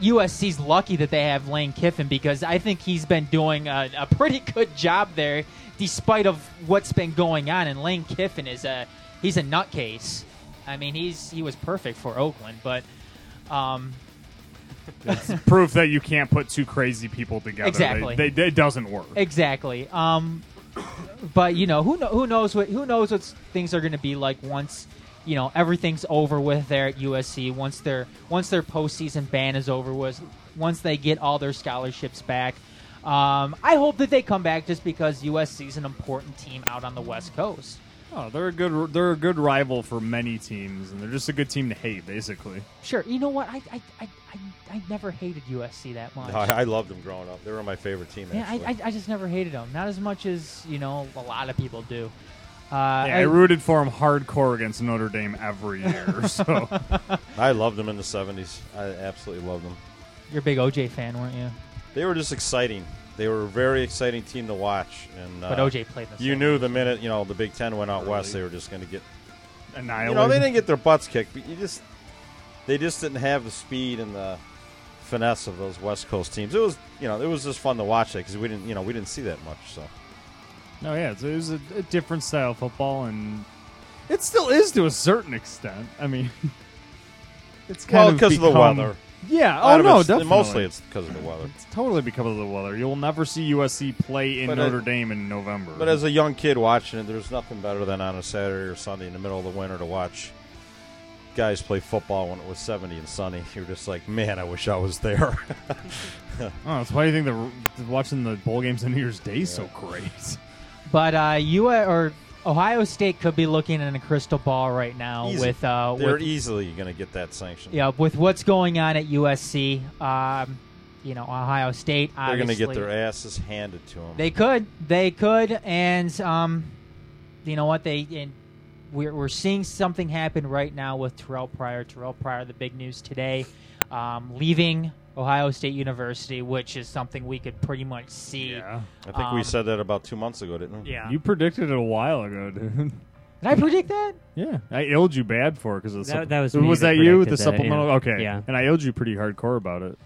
USC's lucky that they have Lane Kiffin because I think he's been doing a, a pretty good job there, despite of what's been going on. And Lane Kiffin is a he's a nutcase. I mean, he's he was perfect for Oakland, but um, It's proof that you can't put two crazy people together. Exactly. They, they, it doesn't work. Exactly. Um, but you know who kno- who knows what who knows what things are going to be like once you know everything's over with there at USC. Once their once their postseason ban is over with, once they get all their scholarships back. Um, I hope that they come back just because USC is an important team out on the West Coast. Oh, they're a good they're a good rival for many teams, and they're just a good team to hate, basically. Sure, you know what? I I, I, I, I never hated USC that much. No, I, I loved them growing up. They were my favorite team. yeah, actually. I, I, I just never hated them. Not as much as you know a lot of people do. Uh, Yeah, I, rooted for them hardcore against Notre Dame every year. So I loved them in the '70s. I absolutely loved them. You're a big OJ fan, weren't you? They were just exciting. They were a very exciting team to watch. And uh, But OJ played in the You knew the minute you know the Big Ten went out west, they were just going to get. annihilated. You know, they didn't get their butts kicked, but you just they just didn't have the speed and the finesse of those West Coast teams. It was you know it was just fun to watch that because we didn't you know we didn't see that much. So No, yeah, it's, it was a, a different style of football, and it still is to a certain extent. I mean, it's kind well of because of the become- weather. Yeah. Oh of no, it's- definitely. Mostly it's because of the weather. It's totally because of the weather. You'll never see USC play in But, Notre Dame in November. But as a young kid watching it, there's nothing better than on a Saturday or Sunday in the middle of the winter to watch guys play football when it was 70 and sunny. You're just like, man, I wish I was there. oh, that's why you think the watching the bowl games on New Year's Day is so great. But uh, you or Ohio State could be looking in a crystal ball right now Easy. with uh, They're with easily going to get that sanction. yeah with what's going on at USC. Um, you know, Ohio State. They're going to get their asses handed to them. They could, they could, and um, you know what? They and we're we're seeing something happen right now with Terrelle Pryor. Terrelle Pryor, the big news today, um, leaving Ohio State University, which is something we could pretty much see. Yeah. I think we um, said that about two months ago, didn't we? Yeah. You predicted it a while ago, dude. Did I predict that? Yeah, I illed you bad for it because That- that was me was that that you predicted the that, supplemental? yeah. Okay, Yeah. and I illed you pretty hardcore about it.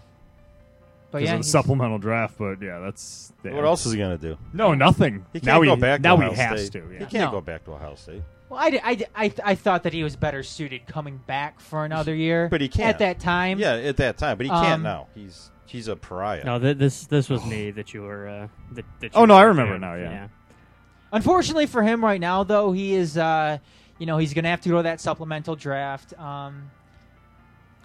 But 'Cause yeah, of the he's- supplemental draft. But yeah, that's yeah. What else is he going to do? No, nothing. He can't now go he, back. Now to he has State. to. He Yeah. can't No. go back to Ohio State. Well, I, I, I, I thought that he was better suited coming back for another year. But he can't at that time. Yeah, at that time, but he Um, can't now. He's he's a pariah. No, th- this this was me that you were. Uh, that, that Oh, no, I remember now, of, yeah. Unfortunately for him right now, though, he is, uh, you know, he's going to have to go to that supplemental draft. Um,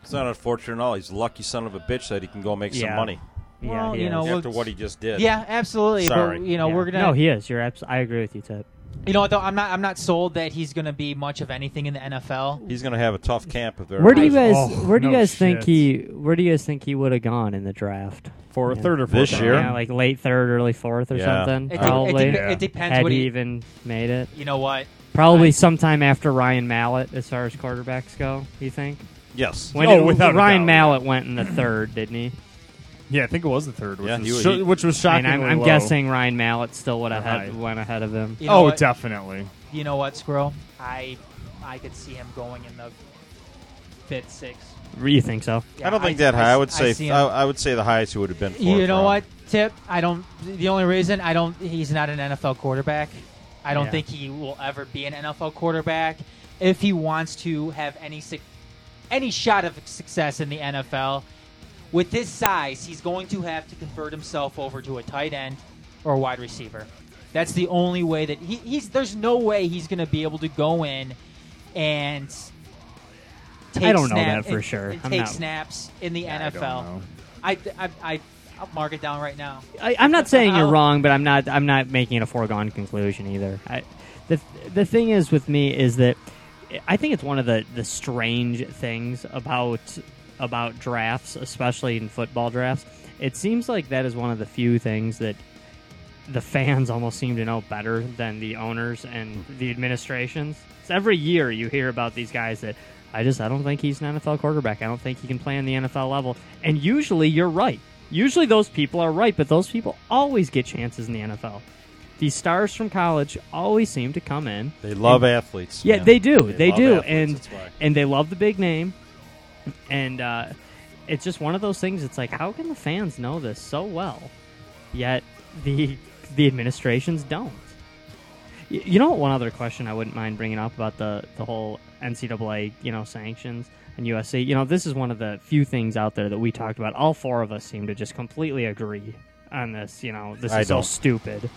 It's not unfortunate at all. He's a lucky son of a bitch that he can go make some money Yeah, Well, you know, is. we'll- after what he just did. yeah, absolutely. Sorry. But you know, Yeah. we're gonna. No, he is. You're. Abs- I agree with you, Tip. You know what though? I'm not. I'm not sold that he's going to be much of anything in the NFL. He's going to have a tough camp if they're. Where do you guys? Oh, where do you no guys think shit. he? Where do you guys think he would have gone in the draft? for a Yeah. third or fourth This round. year? Yeah, like late third, early fourth, or Yeah. something. It, de- it, probably. de- it depends Had what he he. even made it? You know what? Probably I- sometime after Ryan Mallett, as far as quarterbacks go. You think? Yes. When Oh, it- without a Ryan doubt. Mallett went in the third, didn't he? Yeah, I think it was the third, which Yeah, was he- sho- he- which was I mean, shockingly I'm, I'm low. guessing Ryan Mallett still would have Or had, went ahead of him. You know oh, what? definitely. You know what, Squirrel? I, I could see him going in the fifth, sixth. You think so? I don't think I- that high. I would say see I, I would say the highest he would have been. Fourth You know round. what, Tip? I don't. The only reason I don't, he's not an NFL quarterback. I don't Yeah. think he will ever be an NFL quarterback if he wants to have any suc any shot of success in the NFL. With his size, he's going to have to convert himself over to a tight end or a wide receiver. That's the only way that he, he's. There's no way he's going to be able to go in and. Take I don't know that for and- sure. and take not- snaps in the don't NFL. I, I, I, I'll mark it down right now. I, I'm not saying you're wrong, but I'm not. I'm not making it a foregone conclusion either. I, the the thing is with me is that I think it's one of the the strange things about about drafts, especially in football drafts. It seems like that is one of the few things that the fans almost seem to know better than the owners and the administrations. So every year you hear about these guys that I just I don't think he's an NFL quarterback. I don't think he can play on the NFL level. And usually you're right. Usually those people are right, but those people always get chances in the NFL. These stars from college always seem to come in. They love and- athletes. Yeah, they do. They, love do, athletes, and and they love the big name. And uh, it's just one of those things. It's like, how can the fans know this so well, yet the the administrations don't? Y- You know, what one other question I wouldn't mind bringing up about the the whole NCAA, you know, sanctions and USC. You know, this is one of the few things out there that we talked about. All four of us seem to just completely agree on this. You know, this I is so don't. stupid.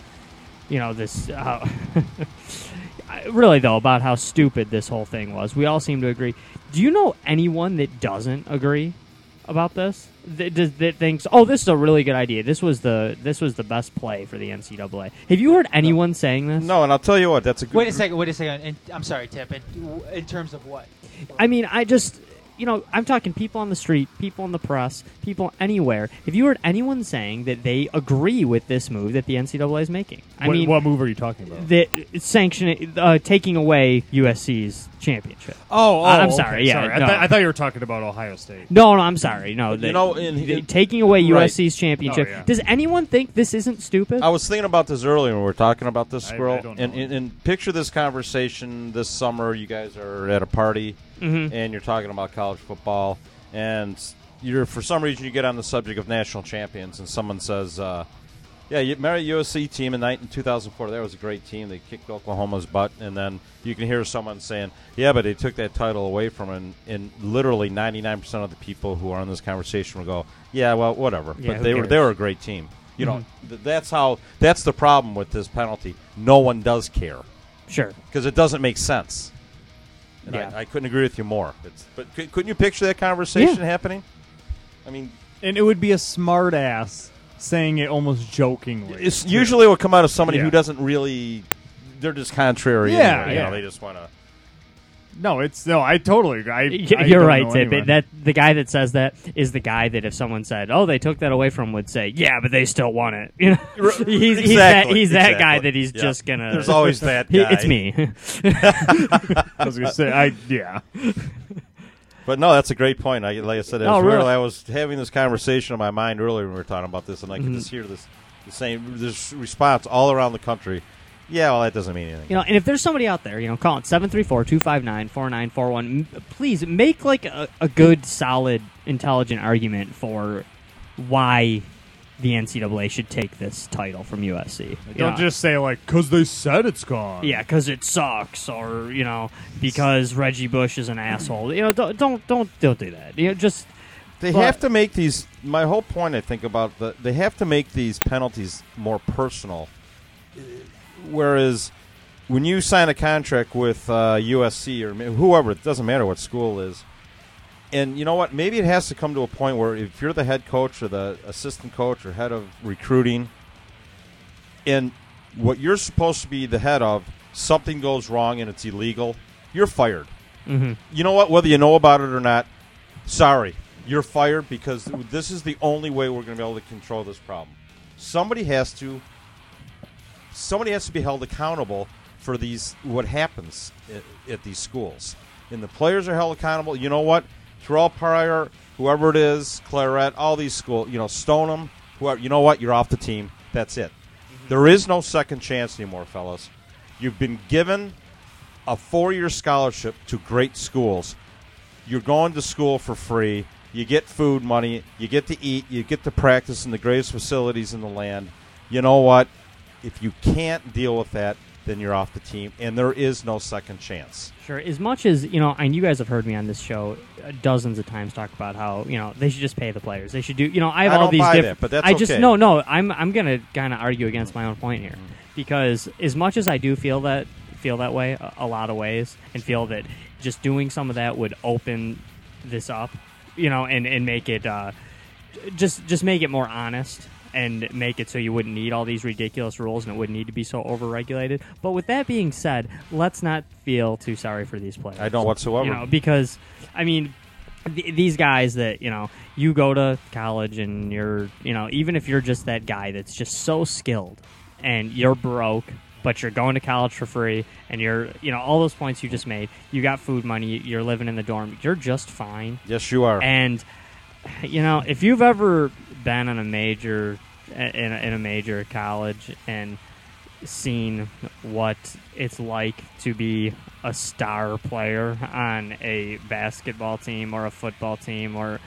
You know, this. Uh, really though, about how stupid this whole thing was. We all seem to agree. Do you know anyone that doesn't agree about this? That, does- that thinks, "Oh, this is a really good idea. This was the this was the best play for the NCAA." Have you heard anyone saying this? No, and I'll tell you what. That's a good. Wait a second. Wait a second. And, I'm sorry, Tip. In, in terms of what? I mean, I just, you know, I'm talking people on the street, people in the press, people anywhere. If you heard anyone saying that they agree with this move that the NCAA is making? I what, mean, what move are you talking about? that sanctioning, uh, taking away USC's championship. Oh, oh I- I'm okay, sorry. Yeah, sorry. I, no. thought- I thought you were talking about Ohio State. No, no, I'm sorry. No, the, You know, in- the- in- taking away Right. USC's championship. Oh, yeah. Does anyone think this isn't stupid? I was thinking about this earlier when we were talking about this I- I don't and, and, and picture this conversation this summer. You guys are at a party, Mhm. and you're talking about college football, and you're for some reason you get on the subject of national champions, and someone says, uh, "Yeah, you the USC team in, night, in 2004? That was a great team. They kicked Oklahoma's butt." And then you can hear someone saying, "Yeah, but they took that title away from," and, and literally 99% of the people who are in this conversation will go, "Yeah, well, whatever." Yeah, but they were they were a great team. You know, Mhm. th- that's how. That's the problem with this penalty. No one does care sure. because it doesn't make sense. And Yeah. I, I couldn't agree with you more. It's, but c- couldn't you picture that conversation Yeah. happening? I mean, And it would be a smart ass saying it almost jokingly. it's usually it will come out of somebody Yeah. who doesn't really. They're just contrary. Yeah, anyway, you know, yeah. they just want to. No, it's no. I totally. agree. I, Y- I You're don't right, know Tip. anyone. That the guy that says that is the guy that if someone said, "Oh, they took that away from," would say, "Yeah, but they still want it." You know, he's, he's that Exactly, he's that guy that he's Yeah. just gonna. There's always that He- It's me. I was gonna say. I yeah. But no, that's a great point. I, like I said, it Oh, was really? really- I was having this conversation in my mind earlier when we were talking about this, and I could just mm-hmm. hear this the same this response all around the country. Yeah, well, that doesn't mean anything. You know, and if there's somebody out there, you know, call it 734-259-4941. Please make like a, a good, solid, intelligent argument for why the NCAA should take this title from USC. You Don't know? just say like because they said it's gone. yeah, because it sucks, or you know, because Reggie Bush is an asshole. You know, don't don't don't, don't do that. You know, just They But- have to make these. My whole point, I think, about the they have to make these penalties more personal. Whereas, when you sign a contract with uh, USC or whoever, it doesn't matter what school is. And you know what? Maybe it has to come to a point where if you're the head coach or the assistant coach or head of recruiting, and what you're supposed to be the head of, something goes wrong and it's illegal, you're fired. mhm. You know what? Whether you know about it or not, sorry, you're fired because this is the only way we're going to be able to control this problem. Somebody has to. Somebody has to be held accountable for these what happens at, at these schools, and the players are held accountable. You know what? Terrelle Pryor, whoever it is, Clarett, all these schools, you know, Stoneham, whoever. You know what? You're off the team. That's it. Mm-hmm. There is no second chance anymore, fellas. You've been given a four-year scholarship to great schools. You're going to school for free. You get food money. You get to eat. You get to practice in the greatest facilities in the land. You know what? If you can't deal with that, then you're off the team, and there is no second chance. Sure. As much as you know, and you guys have heard me on this show uh, dozens of times talk about how you know they should just pay the players. They should do. You know, I have I all these. buy diff- that, but that's I just okay. no, no. I'm I'm gonna kind of argue against my own point here Mm-hmm. because as much as I do feel that feel that way a, a lot of ways, and feel that just doing some of that would open this up, you know, and and make it uh, just just make it more honest and make it so you wouldn't need all these ridiculous rules and it wouldn't need to be so overregulated. But with that being said, let's not feel too sorry for these players. I don't whatsoever. You know, because I mean, th- these guys that you know, you go to college and you're, you know, even if you're just that guy that's just so skilled and you're broke. But you're going to college for free, and you're, you know, all those points you just made. You got food money. You're living in the dorm. You're just fine. Yes, you are. And you know, if you've ever been in a major in a, in a major college and seen what it's like to be a star player on a basketball team or a football team or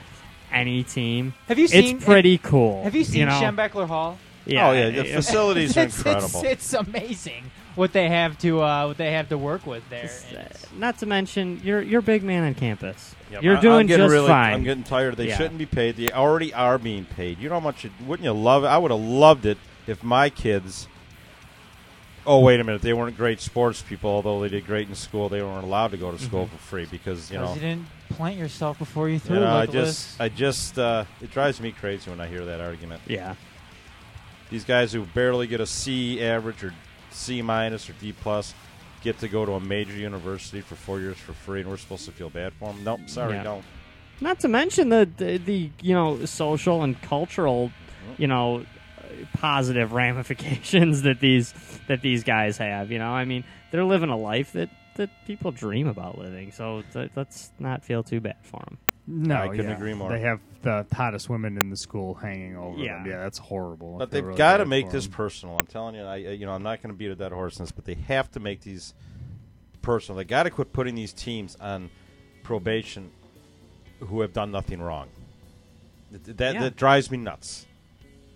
any team. Have you seen? It's pretty cool. Have you seen know? Schembechler Hall? Yeah, Oh, yeah, the facilities are It's- it's- incredible. It's, amazing what they have to uh, what they have to work with there. Uh, not to mention, you're you're a big man on campus. Yep, You're I- doing just really, fine. I'm getting tired. They Yeah. shouldn't be paid. They already are being paid. You know how much? It, wouldn't you love it? I would have loved it if my kids. Oh wait a minute! They weren't great sports people, although they did great in school. They weren't allowed to go to school Mm-hmm. for free because you know. you didn't plant yourself before you threw. You know, I just, I just, uh, it drives me crazy when I hear that argument. yeah. These guys who barely get a C average or C minus or D plus get to go to a major university for four years for free, and we're supposed to feel bad for them. Nope, sorry, Yeah. don't. Not to mention the, the the you know social and cultural, you know, uh, positive ramifications that these that these guys have. You know, I mean, they're living a life that that people dream about living. So th- let's not feel too bad for them. No, I couldn't yeah. agree more. They have the hottest women in the school hanging over Yeah. them. Yeah, that's horrible. But they've really got to make this them. personal. I'm telling you, I, I- you know, I'm not going to beat a dead horse in this, but they have to make these personal. They got to quit putting these teams on probation who have done nothing wrong. Th- That Yeah. that drives me nuts.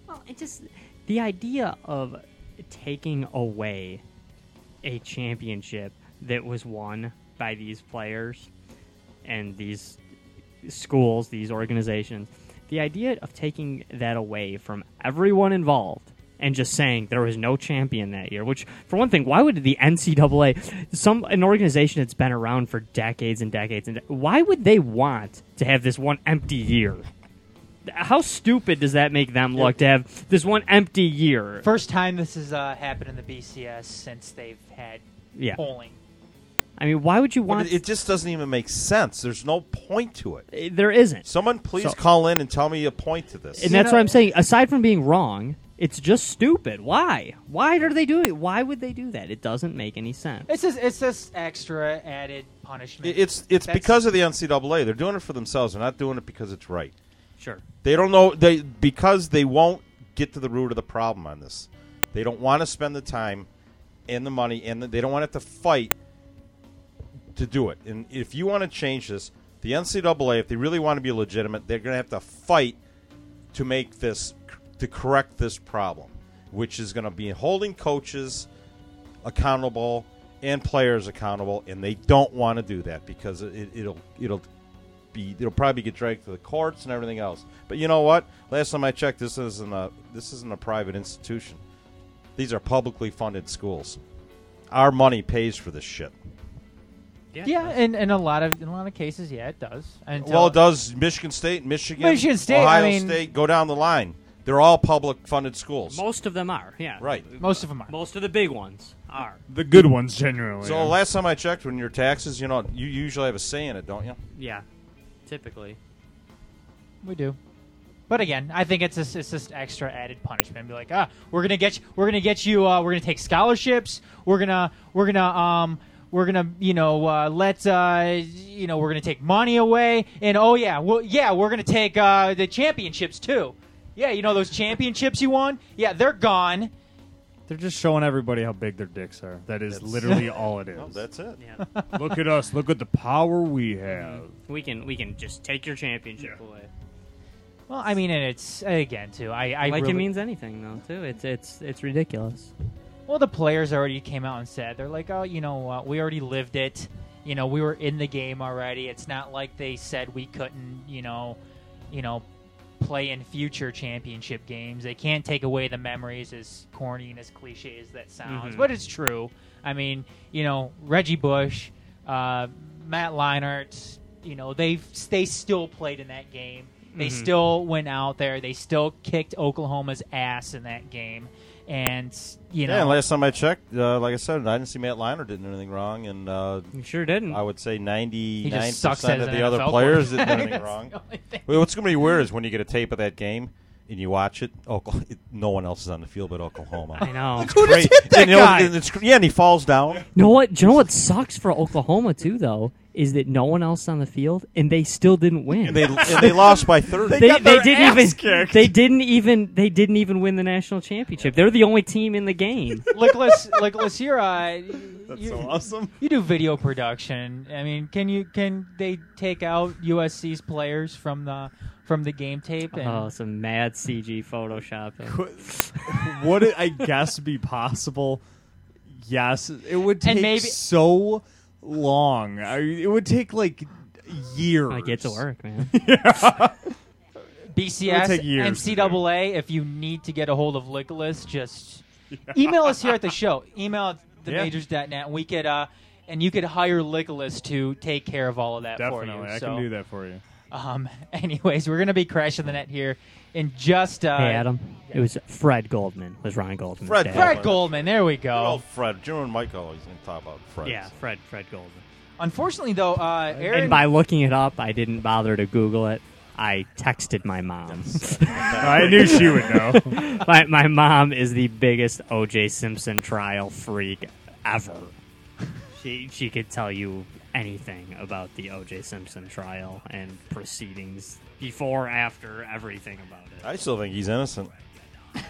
Well, it just the idea of taking away a championship that was won by these players and these schools, these organizations, the idea of taking that away from everyone involved and just saying there was no champion that year. Which, for one thing, why would the NCAA, some an organization that's been around for decades and decades, and why would they want to have this one empty year? How stupid does that make them look to have this one empty year? First time this has uh, happened in the BCS since they've had Yeah. polling. I mean, why would you But want? it, it just doesn't even make sense. There's no point to it. Eh, there isn't. Someone please So- call in and tell me a point to this. And that's what I'm saying. Aside from being wrong, it's just stupid. Why? Why are they doing it? Why would they do that? It doesn't make any sense. It's just it's just extra added punishment. It- it's it's That's- because of the NCAA. They're doing it for themselves. They're not doing it because it's right. Sure. They don't know they because they won't get to the root of the problem on this. They don't want to spend the time and the money and the, they don't want to have to fight to do it. And if you want to change this, the NCAA, if they really want to be legitimate, they're going to have to fight to make this to correct this problem, which is going to be holding coaches accountable and players accountable, and they don't want to do that because it, it'll it'll be it'll probably get dragged to the courts and everything else. But you know what? Last time I checked, this isn't a this isn't a private institution. These are publicly funded schools. Our money pays for this shit. Yeah, in, in a lot of in a lot of cases, yeah, it does. Until, well, it does Michigan State, Michigan, Michigan State, Ohio I mean- State, go down the line. They're all public funded schools. Most of them are. Yeah. Right. most of them are. Most of the big ones are. The good ones, generally. So yeah. last time I checked, when your taxes, you know, you usually have a say in it, don't you? Yeah. Typically. We do. But again, I think it's just, it's just extra added punishment. Be like, ah, we're gonna get you, we're gonna get you, uh, we're gonna take scholarships. We're gonna we're gonna um we're gonna you know uh, let uh, you know we're gonna take money away, and oh yeah, well yeah, we're gonna take uh, the championships too. Yeah, you know those championships you won. Yeah, they're gone. They're just showing everybody how big their dicks are. That is That's- literally all it is. No, that's it. Yeah. Look at us. Look at the power we have. we can we can just take your championship away. Well, I mean, and it's again too. I, I like really, it means anything though, too. It's it's it's ridiculous. Well, the players already came out and said they're like, oh, you know what? We already lived it. You know, we were in the game already. It's not like they said we couldn't. You know, you know, play in future championship games. They can't take away the memories, as corny and as cliche as that sounds, Mhm. but it's true. I mean, you know, Reggie Bush, uh, Matt Leinart. You know, they they still played in that game. They Mhm. still went out there. They still kicked Oklahoma's ass in that game. And you know, yeah, and last time I checked, uh, like I said, I didn't see Matt Leinart did anything wrong, and uh, You sure didn't. I would say ninety nine sucks percent as of an the other players didn't do anything wrong. the. Well, what's going to be weird is when you get a tape of that game and you watch it. Oklahoma, no one else is on the field but Oklahoma. I know. It's Who just great. hit that And, you know, guy? and it's- yeah, and he falls down. You know what? Do you know what sucks for Oklahoma too, though, is that no one else on the field, and they still didn't win. And they and they lost by thirty. they, they didn't even they didn't even they didn't even win the national championship. They're the only team in the game. Nicholas, Nicholas, you're uh, That's you, so awesome. You do video production. I mean, can you can they take out USC's players from the from the game tape? And, Oh, some mad CG Photoshop. Would it, I guess, be possible? Yes, it would take maybe- so long. I, it would take like years. I get to work, man. BCS, It would take years. NCAA. If you need to get a hold of Nicholas, just email us here at the show. Email at Yeah. themajors.net, and we could uh, and you could hire Nicholas to take care of all of that Definitely, for you. I So, can do that for you. Um, anyways, we're gonna be crashing the net here in just uh, hey, Adam. It was Fred Goldman. Was Ryan Goldman? Fred Fred Goldman. There we go. Oh, Fred. Jim and Mike always going to talk about Fred. Yeah, Fred. Fred Goldman. Unfortunately, though, uh, Aaron. And by looking it up, I didn't bother to Google it. I texted my mom. I knew she would know. my, my mom is the biggest O.J. Simpson trial freak ever. She she could tell you anything about the O.J. Simpson trial and proceedings before, after, everything about it. I still think he's innocent.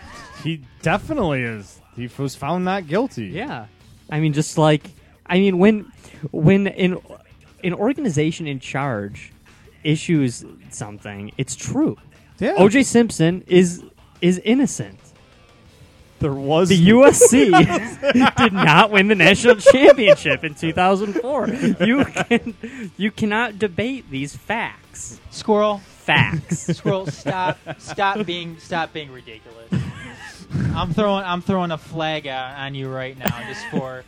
He definitely is. He was found not guilty. Yeah, I mean, just like I mean, when when an an organization in charge issues something, it's true. Yeah. O.J. Simpson is is innocent. There was The USC did not win the national championship in 2004. You can you cannot debate these facts. Squirrel. Facts. Squirrel, stop, stop being, stop being ridiculous. I'm throwing, I'm throwing a flag out on you right now, just for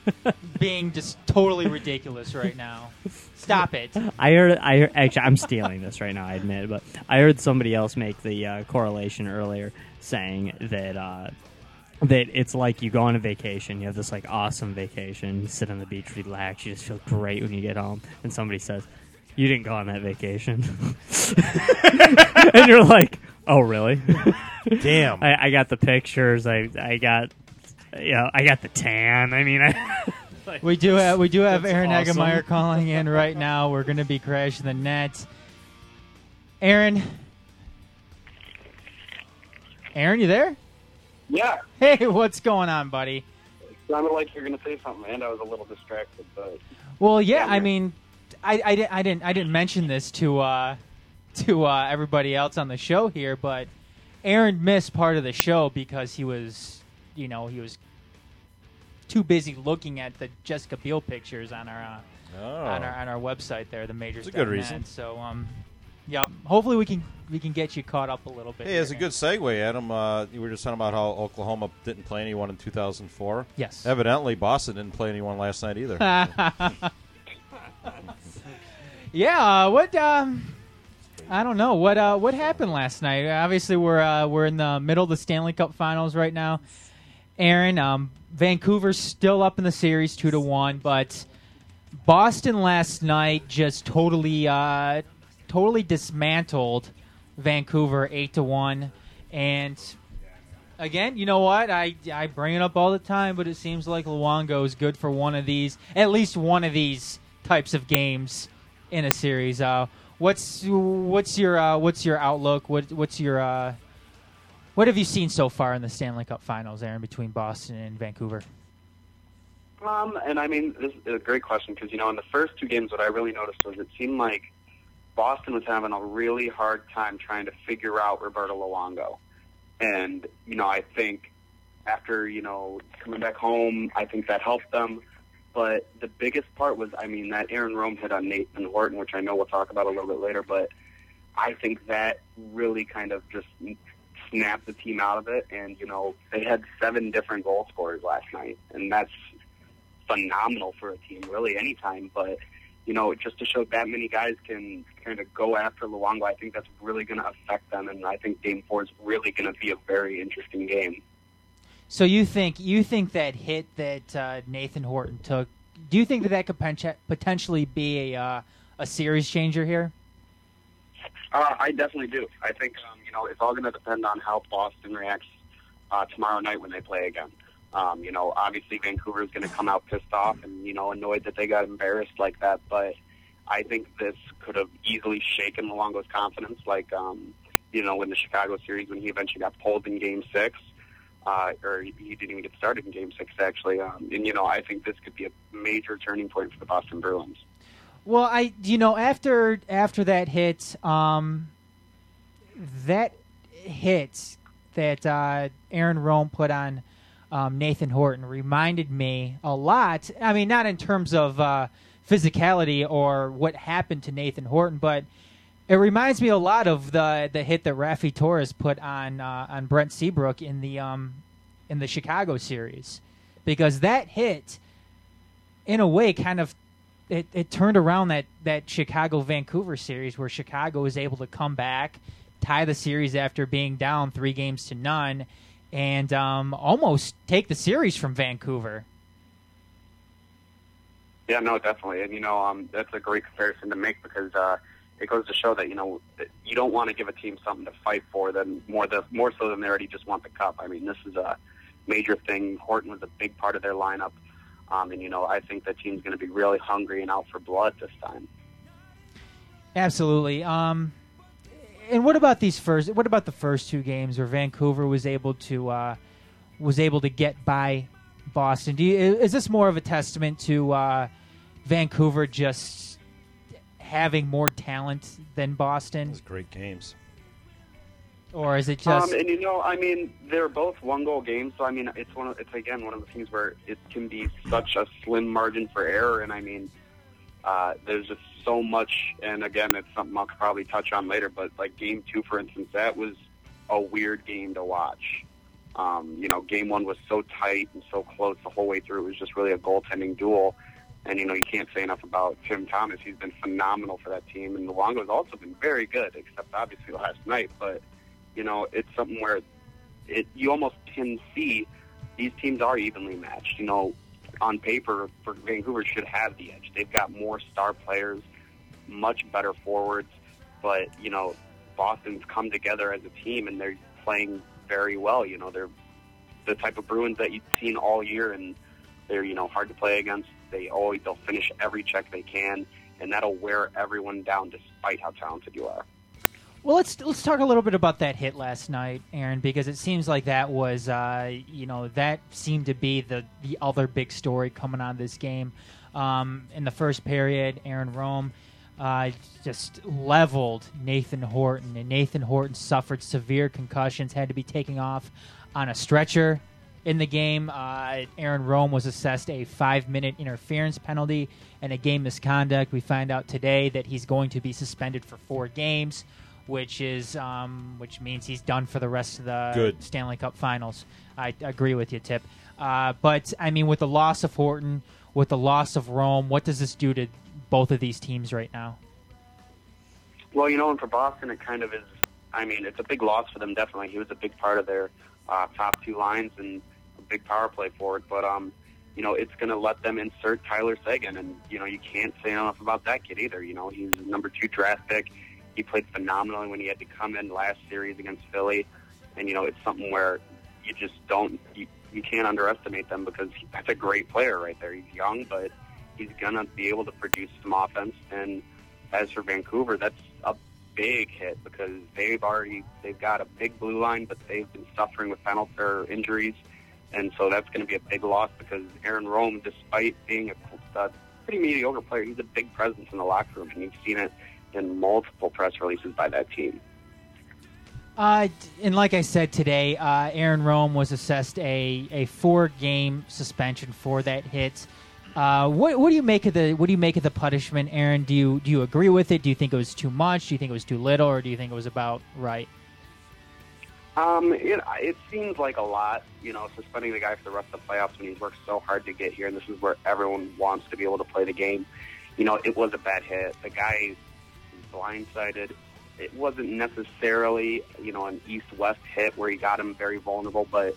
being just totally ridiculous right now. Stop it. I heard. I heard, actually, I'm stealing this right now. I admit, but I heard somebody else make the uh, correlation earlier, saying that uh, that it's like you go on a vacation, you have this like awesome vacation, you sit on the beach, relax, you just feel great when you get home, and somebody says, "You didn't go on that vacation," and you're like, "Oh, really?" Damn. I, I got the pictures. I I got, you know, I got the tan. I mean, I. We do have, we do have Aaron awesome. Eggemeyer calling in right now. We're going to be crashing the net. Aaron, Aaron, you there? Yeah, Hey, what's going on, buddy? it sounded like you're going to say something, and I was a little distracted, but Well, yeah, I mean, I, I, didn't, I didn't I didn't mention this to uh, to uh, everybody else on the show here, but Aaron missed part of the show because he was, you know, he was too busy looking at the Jessica Biel pictures on our uh, Oh. on our on our website there, the majors. That's a good reason. So, um, yeah, hopefully we can we can get you caught up a little bit. Hey, it's a good segue, Adam. Uh, you were just talking about how Oklahoma didn't play anyone in 2004. Yes. Evidently, Boston didn't play anyone last night either. yeah. Uh, what? Um, I don't know what. Uh, what happened last night? Obviously, we're uh, we're in the middle of the Stanley Cup Finals right now. Aaron, um, Vancouver's still up in the series, two to one, but Boston last night just totally, uh, totally dismantled Vancouver, eight to one, and again, you know what? I I bring it up all the time, but it seems like Luongo is good for one of these, at least one of these types of games in a series. Uh, what's what's your uh, what's your outlook? What what's your uh, what have you seen so far in the Stanley Cup Finals, Aaron, between Boston and Vancouver? Um, and I mean, this is a great question because you know, in the first two games, what I really noticed was it seemed like Boston was having a really hard time trying to figure out Roberto Luongo, and you know, I think after you know coming back home, I think that helped them. But the biggest part was, I mean, that Aaron Rome hit on Nathan Horton, which I know we'll talk about a little bit later. But I think that really kind of just snapped the team out of it. And you know, they had seven different goal scorers last night, and that's phenomenal for a team, really, anytime. But, you know, just to show that many guys can kind of go after Luongo, I think that's really going to affect them. And I think game four is really going to be a very interesting game. So you think you think that hit that uh, Nathan Horton took? Do you think that that could potentially be a uh, a series changer here? Uh, I definitely do. I think, um, you know, it's all going to depend on how Boston reacts uh, tomorrow night when they play again. Um, you know, obviously Vancouver is going to come out pissed off and, you know, annoyed that they got embarrassed like that. But I think this could have easily shaken Luongo's confidence, like um, you know, in the Chicago series when he eventually got pulled in Game Six, uh, or he didn't even get started in Game Six actually. Um, and you know, I think this could be a major turning point for the Boston Bruins. Well, I you know after after that hit, um, that hit that uh, Aaron Rome put on um, Nathan Horton reminded me a lot. I mean, not in terms of uh, physicality or what happened to Nathan Horton, but it reminds me a lot of the the hit that Raffi Torres put on uh, on Brent Seabrook in the um, in the Chicago series, because that hit, in a way, kind of it, it turned around that that Chicago Vancouver series where Chicago was able to come back, tie the series after being down three games to none, and um, almost take the series from Vancouver. Yeah, no, definitely, and you know, um, that's a great comparison to make because uh, it goes to show that you know you don't want to give a team something to fight for than more the more so than they already just want the cup. I mean, this is a major thing. Horton was a big part of their lineup, um, and you know, I think the team's going to be really hungry and out for blood this time. Absolutely. Um, and what about these first? What about the first two games where Vancouver was able to uh, was able to get by Boston? Do you, is this more of a testament to uh, Vancouver just having more talent than Boston, Those Great games. or is it just? um, and you know, I mean, they're both one goal games, so I mean, it's one. Of, it's again one of the things where it can be such a slim margin for error, and I mean, uh, there's just so much. And again, it's something I'll probably touch on later. But like game two, for instance, that was a weird game to watch. Um, you know, game one was so tight and so close the whole way through. It was just really a goaltending duel. And you know, you can't say enough about Tim Thomas. He's been phenomenal for that team, and Luongo's also been very good, except obviously last night. But you know, it's something where it you almost can see these teams are evenly matched. You know, on paper, for Vancouver should have the edge. They've got more star players, much better forwards, but you know, Boston's come together as a team and they're playing very well. You know, they're the type of Bruins that you've seen all year, and they're you know hard to play against. They always they'll finish every check they can, and that'll wear everyone down despite how talented you are. Well, let's let's talk a little bit about that hit last night, Aaron, because it seems like that was, uh, you know, that seemed to be the the other big story coming on this game. Um, in the first period, Aaron Rome uh, just leveled Nathan Horton, and Nathan Horton suffered severe concussions, had to be taken off on a stretcher in the game. Uh, Aaron Rome was assessed a five minute interference penalty and a game misconduct. We find out today that he's going to be suspended for four games, which is um, which means he's done for the rest of the Good. Stanley Cup Finals. I agree with you, Tip. Uh, but I mean, with the loss of Horton, with the loss of Rome, what does this do to both of these teams right now? Well, you know, and for Boston, it kind of is. I mean, it's a big loss for them. Definitely, he was a big part of their uh, top two lines and a big power play forward. But um, you know, it's going to let them insert Tyler Seguin, and you know, you can't say enough about that kid either. You know, he's number two draft pick. He played phenomenally when he had to come in last series against Philly, and you know, it's something where you just don't you, you can't underestimate them because he, that's a great player right there. He's young, but he's gonna be able to produce some offense. And as for Vancouver, that's a big hit because they've already they've got a big blue line, but they've been suffering with penalty or injuries, and so that's going to be a big loss because Aaron Rome, despite being a, a pretty mediocre player, he's a big presence in the locker room, and you've seen it in multiple press releases by that team. Uh, and like I said today, uh, Aaron Rome was assessed a, a four game suspension for that hit. Uh, what, what do you make of the what do you make of the punishment, Aaron? Do you do you agree with it? Do you think it was too much? Do you think it was too little, or do you think it was about right? Um, it, it seems like a lot, you know, suspending the guy for the rest of the playoffs when he's worked so hard to get here, and this is where everyone wants to be able to play the game. You know, it was a bad hit. The guy blindsided. It wasn't necessarily, you know, an east-west hit where he got him very vulnerable, but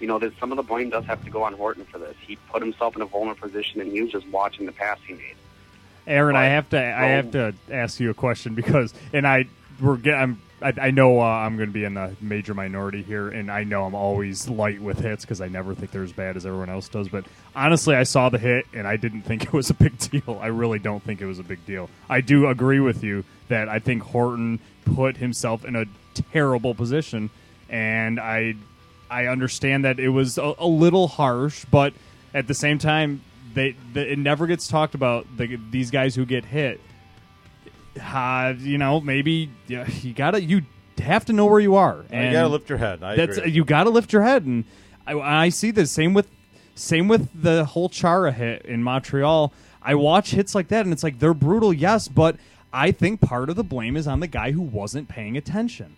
you know, there's, some of the blame does have to go on Horton for this. He put himself in a vulnerable position, and he was just watching the pass he made. Aaron, I have to I have to ask you a question because, and I we're I'm I, I know uh, I'm going to be in the major minority here, and I know I'm always light with hits because I never think they're as bad as everyone else does. But honestly, I saw the hit, and I didn't think it was a big deal. I really don't think it was a big deal. I do agree with you that I think Horton put himself in a terrible position, and I I understand that it was a, a little harsh, but at the same time, they, the, it never gets talked about the, these guys who get hit. Uh, you know, maybe yeah, you gotta you have to know where you are. And You gotta lift your head. I that's agree. you gotta lift your head, and I, I see the same with same with the whole Chara hit in Montreal. I watch hits like that, and it's like they're brutal, yes, but I think part of the blame is on the guy who wasn't paying attention.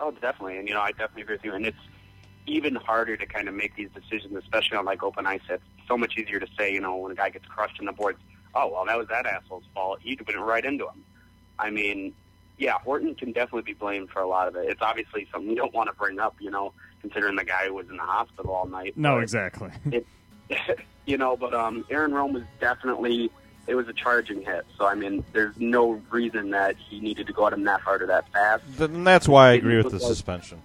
Oh, definitely. And, you know, I definitely agree with you. And it's even harder to kind of make these decisions, especially on like open ice. It's so much easier to say, you know, when a guy gets crushed in the boards, oh, well, that was that asshole's fault. He went right into him. I mean, yeah, Horton can definitely be blamed for a lot of it. It's obviously something you don't want to bring up, you know, considering the guy who was in the hospital all night. No, exactly. it, you know, but um, Aaron Rome was definitely it was a charging hit. So I mean, there's no reason that he needed to go at him that hard or that fast. Then that's why I It agree with the like- suspension.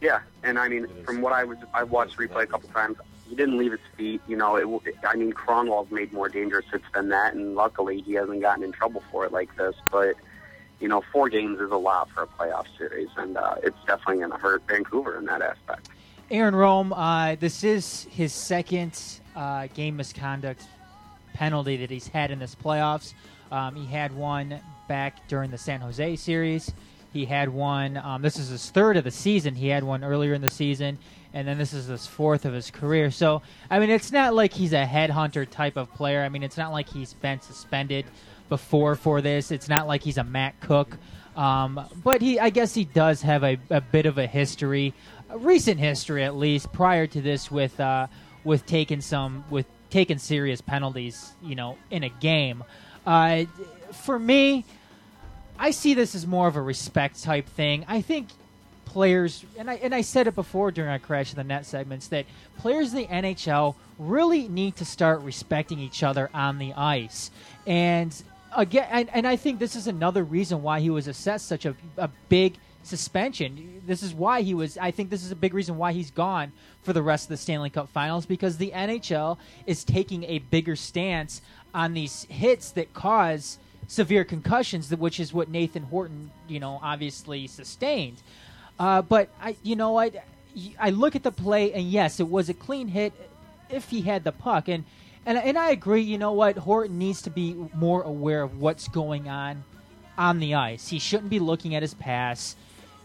Yeah, and I mean, from what I was, I watched replay a couple times. He didn't leave his feet. You know, it, w- I mean, Kronwall's made more dangerous hits than that, and luckily he hasn't gotten in trouble for it like this. But you know, four games is a lot for a playoff series, and uh, it's definitely going to hurt Vancouver in that aspect. Aaron Rome, uh, this is his second uh, game misconduct penalty that he's had in this playoffs. Um, he had one back during the San Jose series. He had one. Um, this is his third of the season. He had one earlier in the season, and then this is his fourth of his career. So, I mean, it's not like he's a headhunter type of player. I mean, it's not like he's been suspended before for this. It's not like he's a Matt Cooke. Um, but he, I guess, he does have a, a bit of a history, a recent history at least, prior to this with uh, with taking some with taking serious penalties, you know, in a game. Uh, for me, I see this as more of a respect type thing. I think players, and I and I said it before during our crash of the net segments that players in the NHL really need to start respecting each other on the ice. And again, and, and I think this is another reason why he was assessed such a, a big suspension. This is why he was. I think this is a big reason why he's gone for the rest of the Stanley Cup Finals because the NHL is taking a bigger stance on these hits that cause severe concussions, which is what Nathan Horton, you know, obviously sustained. Uh, but I, you know, I, I look at the play, and yes, it was a clean hit if he had the puck, and and and I agree. You know what, Horton needs to be more aware of what's going on on the ice. He shouldn't be looking at his pass.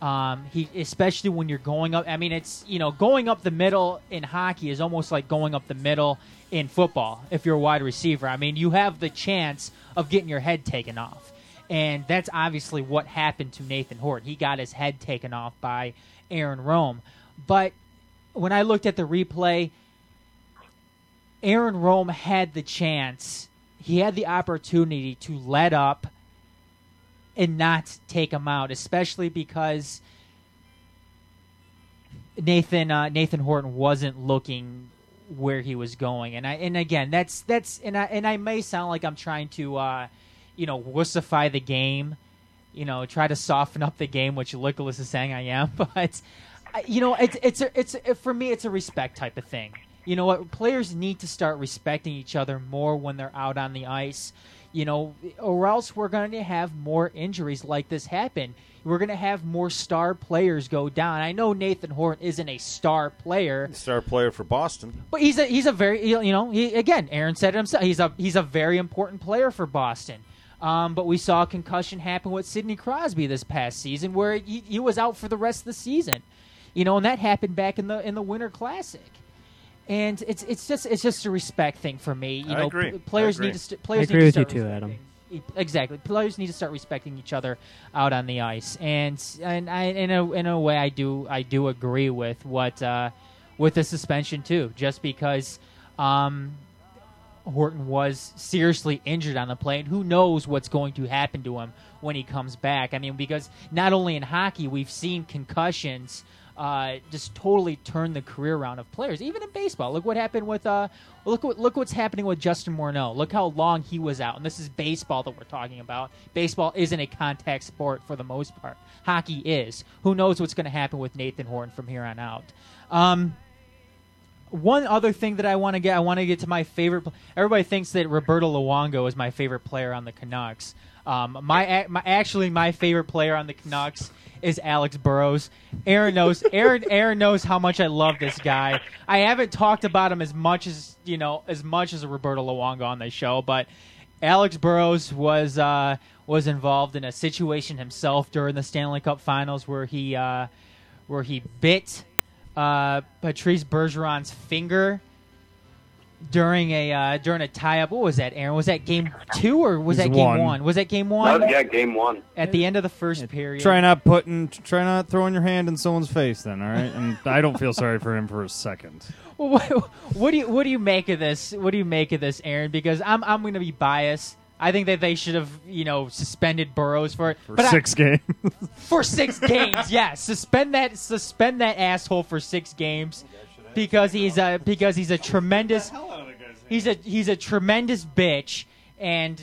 Um, he especially when you're going up. I mean, it's you know going up the middle in hockey is almost like going up the middle in football. If you're a wide receiver, I mean, you have the chance of getting your head taken off, and that's obviously what happened to Nathan Horton. He got his head taken off by Aaron Rome. But when I looked at the replay, Aaron Rome had the chance. He had the opportunity to let up and not take him out, especially because Nathan uh, Nathan Horton wasn't looking where he was going, and I and again that's that's and I and I may sound like I'm trying to uh, you know wussify the game, you know try to soften up the game, which Nicholas is saying I am, but you know it's it's a, it's a, for me it's a respect type of thing. You know what? Players need to start respecting each other more when they're out on the ice. You know, or else we're going to have more injuries like this happen. We're going to have more star players go down. I know Nathan Horton isn't a star player, Star player for Boston. but he's a he's a very you know he, again Aaron said it himself he's a he's a very important player for Boston. Um, but we saw a concussion happen with Sidney Crosby this past season, where he, he was out for the rest of the season. You know, and that happened back in the in the Winter Classic. And it's it's just it's just a respect thing for me. You I know, agree. p- players I agree. need to st- players I agree need with to you too, Adam. respecting- Exactly, players need to start respecting each other out on the ice, and and I in a in a way I do I do agree with what uh, with the suspension too, just because um, Horton was seriously injured on the play, and who knows what's going to happen to him when he comes back. I mean, because not only in hockey we've seen concussions uh, just totally turn the career around of players, even in baseball. Look what happened with uh, look what look what's happening with Justin Morneau. Look how long he was out, and this is baseball that we're talking about. Baseball isn't a contact sport for the most part. Hockey is. Who knows what's going to happen with Nathan Horton from here on out? Um, one other thing that I want to get, I want to get to my favorite. Everybody thinks that Roberto Luongo is my favorite player on the Canucks. Um, my, my actually my favorite player on the Canucks is Alex Burrows. Aaron knows. Aaron Aaron knows how much I love this guy. I haven't talked about him as much as you know as much as Roberto Luongo on the show, but Alex Burrows was uh, was involved in a situation himself during the Stanley Cup Finals where he uh, where he bit uh, Patrice Bergeron's finger during a uh, during a tie up. What was that, Aaron? Was that game two or was It that game one. one? Was that game That one? was, yeah, game one. At the end of the first period. Try not putting, try not throwing your hand in someone's face. Then, all right. And I don't feel sorry for him for a second. Well, what, what do you what do you make of this? What do you make of this, Aaron? Because I'm I'm going to be biased. I think that they should have you know suspended Burrows for it For but I- six games. for six games. Yes, suspend that suspend that asshole for six games because he's a because he's a tremendous he's a he's a tremendous bitch and.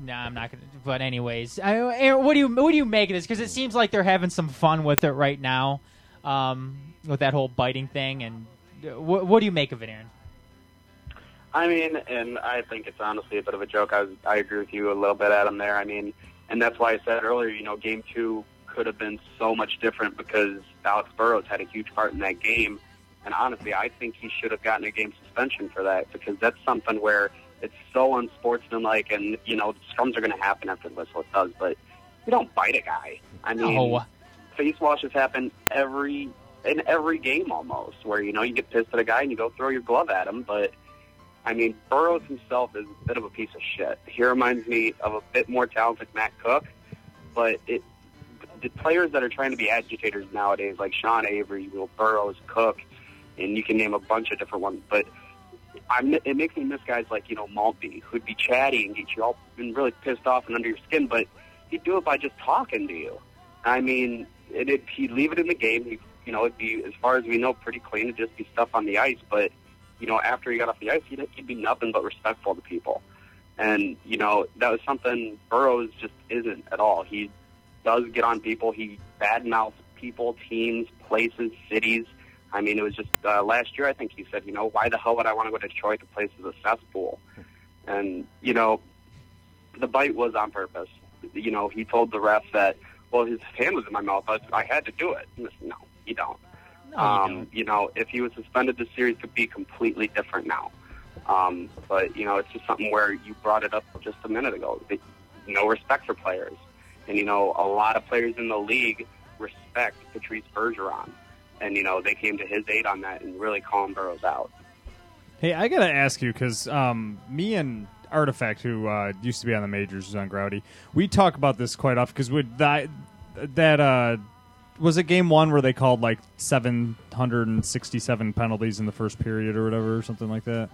No, I'm not gonna. But anyways, I, Aaron, what do you what do you make of this? Because it seems like they're having some fun with it right now, um, with that whole biting thing. And what, what do you make of it, Aaron? I mean, and I think it's honestly a bit of a joke. I was, I agree with you a little bit, Adam. There, I mean, and that's why I said earlier, you know, game two could have been so much different because Alex Burrows had a huge part in that game. And honestly, I think he should have gotten a game suspension for that because that's something where it's so unsportsmanlike, and you know, scrums are going to happen after the whistle. It does, but you don't bite a guy. I mean, No. face washes happen every in every game almost, where you know you get pissed at a guy and you go throw your glove at him, but. I mean, Burrows himself is a bit of a piece of shit. He reminds me of a bit more talented Matt Cooke, but it the players that are trying to be agitators nowadays, like Sean Avery, Will Burrows, Cooke, and you can name a bunch of different ones. But I'm, it makes me miss guys like you know Maltby, who'd be chatty and get you all been really pissed off and under your skin, but he'd do it by just talking to you. I mean, it, it, he'd leave it in the game. He, you know, it'd be as far as we know pretty clean. It'd just be stuff on the ice, but you know, after he got off the ice, he'd, he'd be nothing but respectful to people. And, you know, that was something Burrows just isn't at all. He does get on people. He badmouths people, teams, places, cities. I mean, it was just uh, last year, I think he said, you know, why the hell would I want to go to Detroit? The place is a cesspool. And, you know, the bite was on purpose. You know, he told the ref that, well, his hand was in my mouth, but I had to do it. And I said, No, you don't. um, you know, if he was suspended, the series could be completely different now. Um, but you know, it's just something where you brought it up just a minute ago. No respect for players, and you know, a lot of players in the league respect Patrice Bergeron, and you know, they came to his aid on that and really calmed Burrows out. Hey, I gotta ask you because um, me and Artifact, who uh, used to be on the majors, was on Grouty. We talk about this quite often because that that uh, was it game one where they called like seven hundred and sixty-seven penalties in the first period or whatever, or something like that.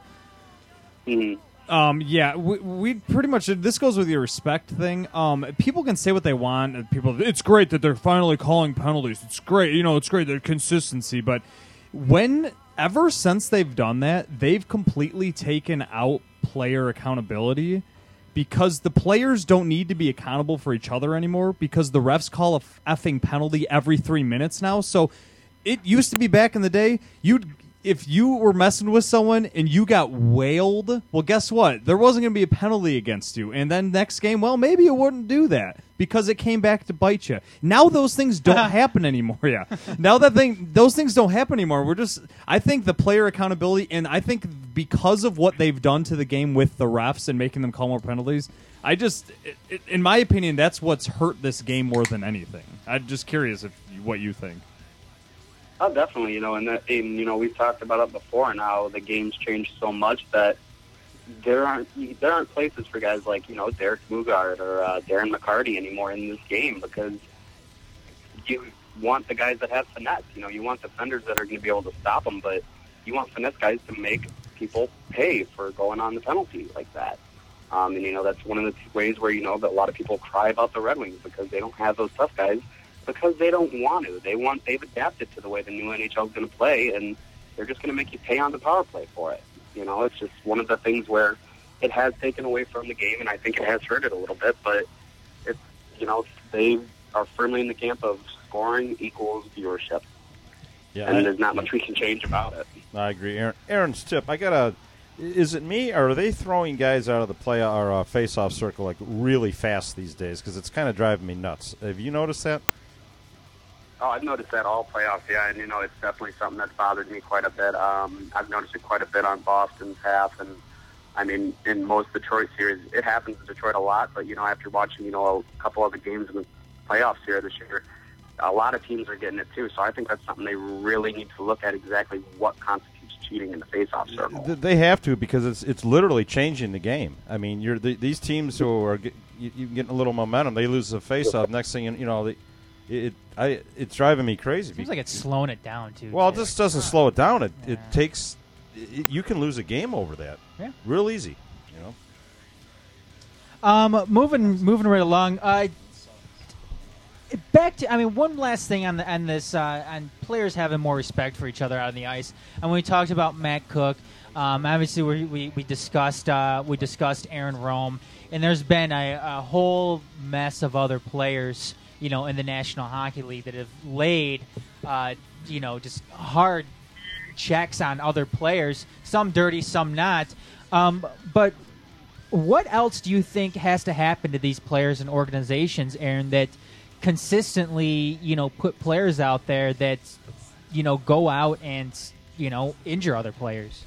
Mm-hmm. Um, yeah, we, we pretty much this goes with your respect thing. Um, people can say what they want. and People, it's great that they're finally calling penalties. It's great, you know, it's great the consistency. But when ever since they've done that, they've completely taken out player accountability because the players don't need to be accountable for each other anymore because the refs call a effing penalty every three minutes now. So it used to be back in the day, you'd if you were messing with someone and you got whaled, well, guess what? There wasn't going to be a penalty against you. And then next game, well, maybe you wouldn't do that because it came back to bite you. Now those things don't happen anymore. Yeah. Now that thing, those things don't happen anymore. We're just, I think the player accountability, and I think because of what they've done to the game with the refs and making them call more penalties, I just, in my opinion, that's what's hurt this game more than anything. I'm just curious if what you think. Oh, definitely. You know, and, that, and you know, we've talked about it before, and how the game's changed so much that there aren't there aren't places for guys like you know Derek Boogaard or uh, Darren McCarty anymore in this game because you want the guys that have finesse. You know, you want defenders that are going to be able to stop them, but you want finesse guys to make people pay for going on the penalty like that. Um, and you know, that's one of the ways where you know that a lot of people cry about the Red Wings because they don't have those tough guys because they don't want to. They want they've adapted to the way the new NHL is going to play, and they're just going to make you pay on the power play for it. You know, it's just one of the things where it has taken away from the game, and I think it has hurt it a little bit. But it's you know they are firmly in the camp of scoring equals viewership, Yeah, and I- there's not much we can change about it. I agree. Aaron, Aaron's tip. I got to Is it me, or are they throwing guys out of the play or uh, face-off circle like really fast these days? Because it's kind of driving me nuts. Have you noticed that? Oh, I've noticed that all playoffs, yeah, and you know it's definitely something that's bothered me quite a bit. Um, I've noticed it quite a bit on Boston's half, and I mean in most Detroit series, it happens in Detroit a lot. But you know, after watching you know a couple of the games in the playoffs here this year, a lot of teams are getting it too. So I think that's something they really need to look at exactly what constitutes cheating in the face-off circle. They have to because it's it's literally changing the game. I mean, you're the, these teams who are get, you, you getting a little momentum. They lose the face-off. Next thing you, you know, they, it I it's driving me crazy. Seems like it's slowing it down too. Well, it too. just doesn't slow it down. It it takes it, you can lose a game over that. Yeah. real easy. You know. Um, moving moving right along. Uh, back to I mean one last thing on the on this uh, on players having more respect for each other out on the ice. And when we talked about Matt Cooke, um, obviously we, we, we discussed uh, we discussed Aaron Rome, and there's been a, a whole mess of other players, you know, in the National Hockey League that have laid, uh, you know, just hard checks on other players. Some dirty, some not. Um, but what else do you think has to happen to these players and organizations, Aaron, that consistently, you know, put players out there that, you know, go out and, you know, injure other players?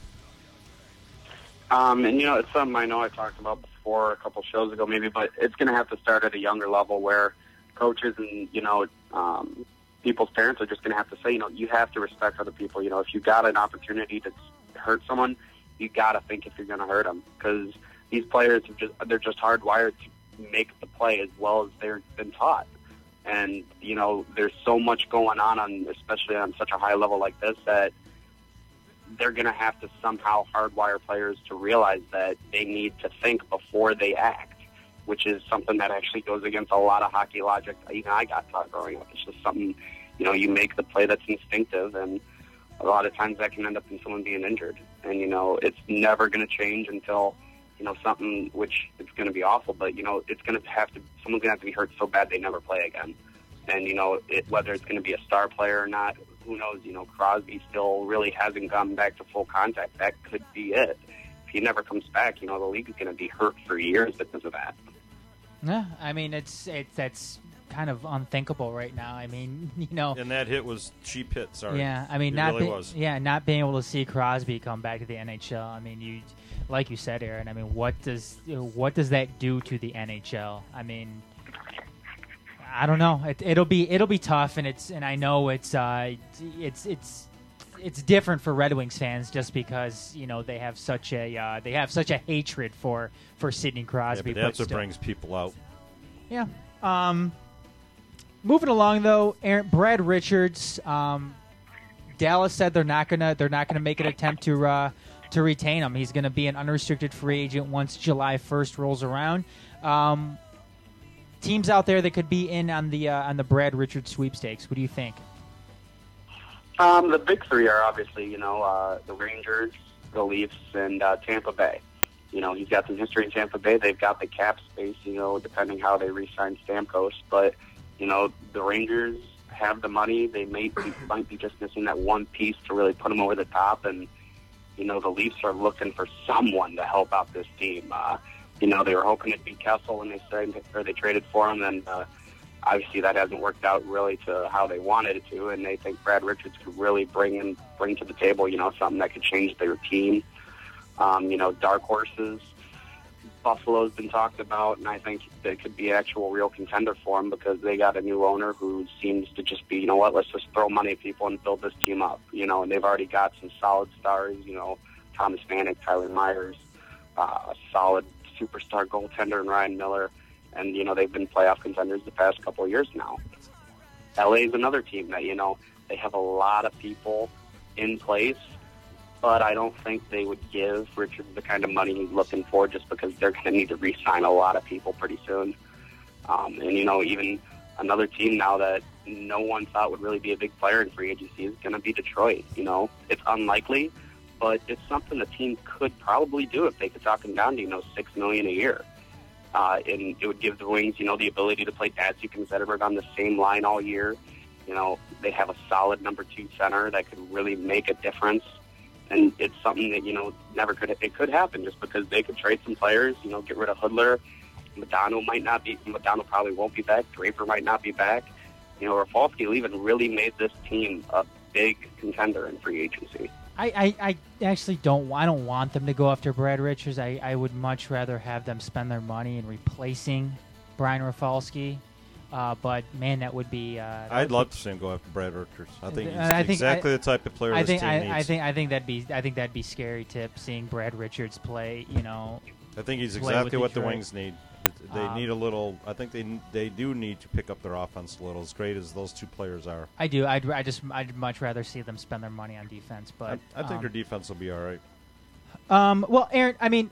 Um, and you know, it's something I know I talked about before a couple shows ago, maybe, but it's going to have to start at a younger level where coaches and you know um, people's parents are just going to have to say, you know, you have to respect other people. You know, if you got an opportunity to hurt someone, you got to think if you're going to hurt them because these players are just they're just hardwired to make the play as well as they've been taught. And you know, there's so much going on on, especially on such a high level like this, that they're going to have to somehow hardwire players to realize that they need to think before they act, which is something that actually goes against a lot of hockey logic. Even I got taught growing up. It's just something, you know, you make the play that's instinctive, and a lot of times that can end up in someone being injured. And you know, it's never going to change until you know something which it's going to be awful, but you know, it's going to have to someone's going to have to be hurt so bad they never play again. And you know, it, whether it's going to be a star player or not, who knows? You know, Crosby still really hasn't gone back to full contact. That could be it. If he never comes back, you know, the league is going to be hurt for years because of that. Yeah, I mean it's it's that's kind of unthinkable right now. I mean, you know, And that hit was cheap hit. Sorry. Yeah, I mean, it not really be- was. yeah, not being able to see Crosby come back to the NHL. I mean, you, like you said, Aaron. I mean, what does what does that do to the NHL? I mean, I don't know. It, it'll be it'll be tough, and it's and I know it's uh, it's it's it's different for Red Wings fans just because you know they have such a uh, they have such a hatred for for Sidney Yeah, Crosby. but that's what still. brings people out. Yeah. Um, moving along though, Aaron, Brad Richards. Um, Dallas said they're not gonna they're not gonna make an attempt to uh, to retain him. He's gonna be an unrestricted free agent once July first rolls around. Um, teams out there that could be in on the uh, on the Brad Richards sweepstakes. What do you think? Um, the big three are obviously, you know, uh, the Rangers, the Leafs, and uh, Tampa Bay. You know, he's got some history in Tampa Bay. They've got the cap space, you know, depending how they re-sign Stamkos. But, you know, the Rangers have the money. They may be, might be just missing that one piece to really put them over the top. And, you know, the Leafs are looking for someone to help out this team. Uh, you know, they were hoping it'd be Kessel when they signed or they traded for him, and uh, obviously that hasn't worked out really to how they wanted it to. And they think Brad Richards could really bring in, bring to the table, you know, something that could change their team. Um, you know, dark horses. Buffalo's been talked about, and I think they could be actual real contender for them because they got a new owner who seems to just be, you know what, let's just throw money at people and build this team up. You know, and they've already got some solid stars. You know, Thomas Vanek, Tyler Myers, uh, a solid superstar goaltender, and Ryan Miller. And you know, they've been playoff contenders the past couple of years now. LA is another team that you know they have a lot of people in place but I don't think they would give Richard the kind of money he's looking for just because they're going to need to re-sign a lot of people pretty soon. Um, and, you know, even another team now that no one thought would really be a big player in free agency is going to be Detroit. You know, it's unlikely, but it's something the team could probably do if they could talk him down to you know six million a year. Uh, and it would give the Wings, you know, the ability to play Datsyuk and Zetterberg on the same line all year. You know, they have a solid number two center that could really make a difference. And it's something that, you know, never could, it could happen just because they could trade some players, you know, get rid of Hudler. Modano might not be, Modano probably won't be back. Draper might not be back. You know, Rafalski even really made this team a big contender in free agency. I, I, I actually don't. I don't want them to go after Brad Richards. I, I would much rather have them spend their money in replacing Brian Rafalski. Uh, but man, that would be. Uh, that I'd would love be- to see him go after Brad Richards. I think he's I think- exactly I- the type of player I this think team I, needs. I think I think that'd be I think that'd be scary tip seeing Brad Richards play. You know, I think he's exactly what the Wings need. They Um, need a little. I think they they do need to pick up their offense a little. As great as those two players are, I do. I'd, I just I'd much rather see them spend their money on defense. But I, I think um, their defense will be all right. Um, well, Aaron, I mean,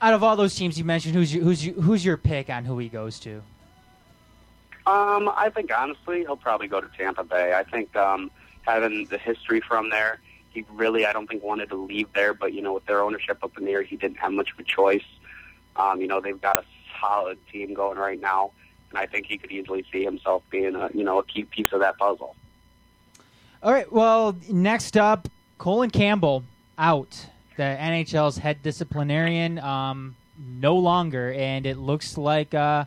out of all those teams you mentioned, who's your, who's your, who's your pick on who he goes to? Um, I think honestly, he'll probably go to Tampa Bay. I think um, having the history from there, he really, I don't think wanted to leave there. But you know, with their ownership up in the air, he didn't have much of a choice. Um, you know, they've got a solid team going right now, and I think he could easily see himself being a you know a key piece of that puzzle. All right. Well, next up, Colin Campbell out. The NHL's head disciplinarian, um, no longer, and it looks like uh,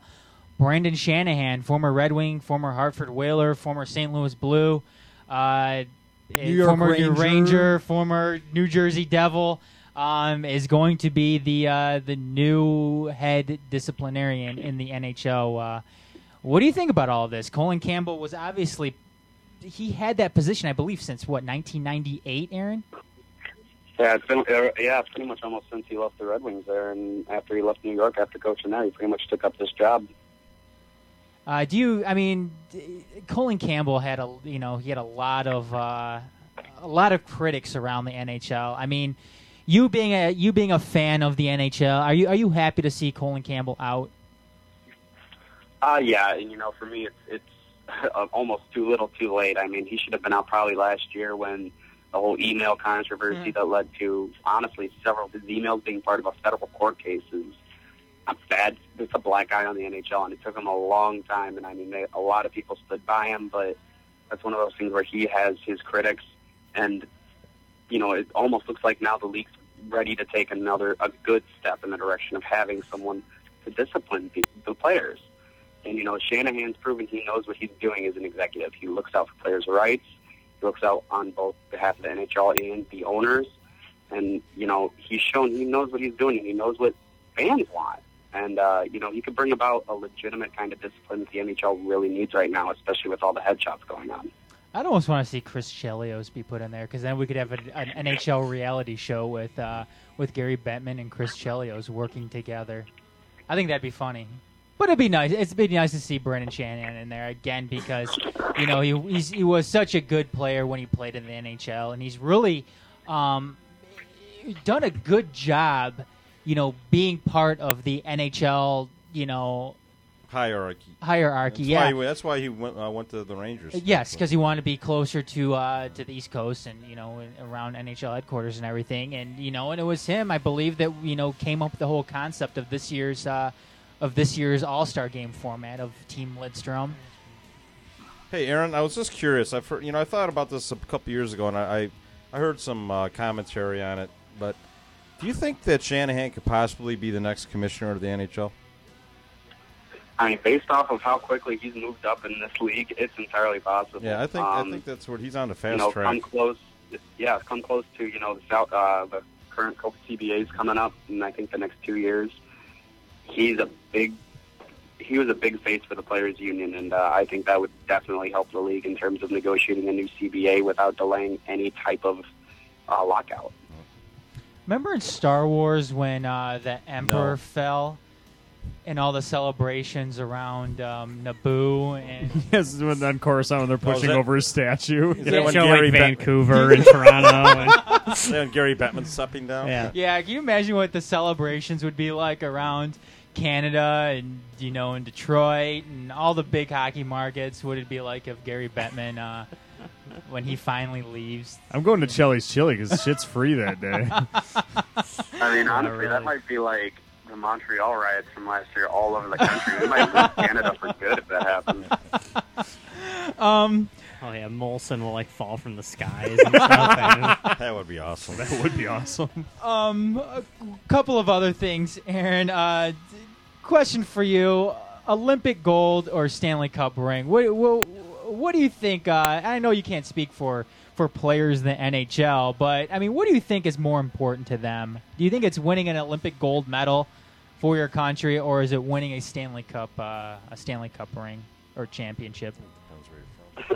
Brendan Shanahan, former Red Wing, former Hartford Whaler, former St. Louis Blue, uh, New York former New Ranger. Ranger, former New Jersey Devil, um, is going to be the uh, the new head disciplinarian in the NHL. Uh, what do you think about all this? Colin Campbell was obviously he had that position, I believe, since what 1998. Aaron. Yeah, it's been uh, yeah, pretty much almost since he left the Red Wings there, and after he left New York after coaching there, he pretty much took up this job. Uh, do you? I mean, Colin Campbell had a you know he had a lot of uh, a lot of critics around the NHL. I mean, you being a you being a fan of the NHL, are you are you happy to see Colin Campbell out? Uh, yeah, and you know, for me, it's it's uh, almost too little, too late. I mean, he should have been out probably last year when the whole email controversy that led to, honestly, several of his emails being part of a federal court case is a bad. It's a black eye on the NHL, and it took him a long time. And I mean, they, a lot of people stood by him, but that's one of those things where he has his critics, and you know, it almost looks like now the league's ready to take another a good step in the direction of having someone to discipline the players. And you know, Shanahan's proven he knows what he's doing as an executive. He looks out for players' rights. He looks out on both behalf of the NHL and the owners. And you know, he's shown he knows what he's doing he knows what fans want. And uh, you know, he could bring about a legitimate kind of discipline that the NHL really needs right now, especially with all the headshots going on. I'd almost want to see Chris Chelios be put in there because then we could have a, an NHL reality show with uh, with Gary Bettman and Chris Chelios working together. I think that'd be funny. But it'd be nice. It's been nice to see Brendan Shanahan in there again because you know he he was such a good player when he played in the NHL, and he's really um, done a good job. You know, being part of the NHL. You know, Hierarchy. hierarchy. That's yeah, Why he, that's why he went uh, went to the Rangers. Yes, because he wanted to be closer to uh, to the East Coast and you know around NHL headquarters and everything, and you know, and it was him, I believe, that you know came up with the whole concept of this year's uh, of this year's All Star Game format of Team Lidstrom. Hey, Aaron, I was just curious. I've heard, you know, I thought about this a couple years ago, and I, I, I heard some uh, commentary on it. But do you think that Shanahan could possibly be the next commissioner of the NHL? I mean, based off of how quickly he's moved up in this league, it's entirely possible. Yeah, I think Um, I think that's what he's on the fast you know, track. come close. Yeah, come close to you know the South, uh, the current Copa CBA's coming up, and I think the next two years, he's a big. He was a big face for the players' union, and uh, I think that would definitely help the league in terms of negotiating a new CBA without delaying any type of uh, lockout. Remember in Star Wars when uh, the Emperor No. fell, and all the celebrations around um, Naboo and yes, when on Coruscant when they're Oh, pushing that- over his statue. Is that when show Gary like Bet- Vancouver and Toronto. And, Is that when Gary Bettman's stepping down? Yeah. Yeah, can you imagine what the celebrations would be like around, Canada and you know in Detroit and all the big hockey markets. What it'd be like if Gary Bettman uh, when he finally leaves. I'm going to Chelly's Chili because shit's free that day. I mean, honestly, really. that might be like the Montreal riots from last year all over the country. we might lose Canada for good if that happens. Um, Oh yeah, Molson will like fall from the skies and stuff. and- That would be awesome. that would be awesome. Um, a couple of other things, Aaron. Uh, question for you: Olympic gold or Stanley Cup ring? What what, what do you think? Uh, I know you can't speak for for players in the NHL, but I mean, what do you think is more important to them? Do you think it's winning an Olympic gold medal for your country, or is it winning a Stanley Cup uh, a Stanley Cup ring or championship?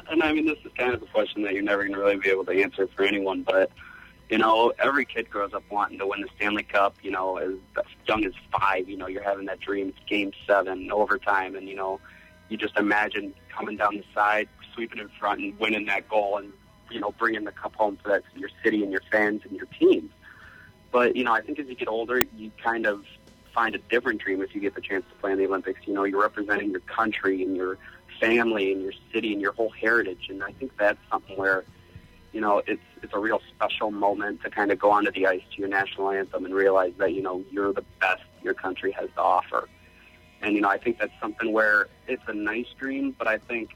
and I mean, this is kind of a question that you're never going to really be able to answer for anyone, but you know, every kid grows up wanting to win the Stanley Cup. You know, as young as five, you know, you're having that dream. It's Game Seven, overtime, and you know, you just imagine coming down the side, sweeping in front, and winning that goal, and you know, bringing the cup home for that your city and your fans and your team. But you know, I think as you get older, you kind of find a different dream if you get the chance to play in the Olympics. You know, you're representing your country and your family and your city and your whole heritage, and I think that's something where you know, it's it's a real special moment to kind of go onto the ice to your national anthem and realize that you know you're the best your country has to offer. And you know, I think that's something where it's a nice dream, but I think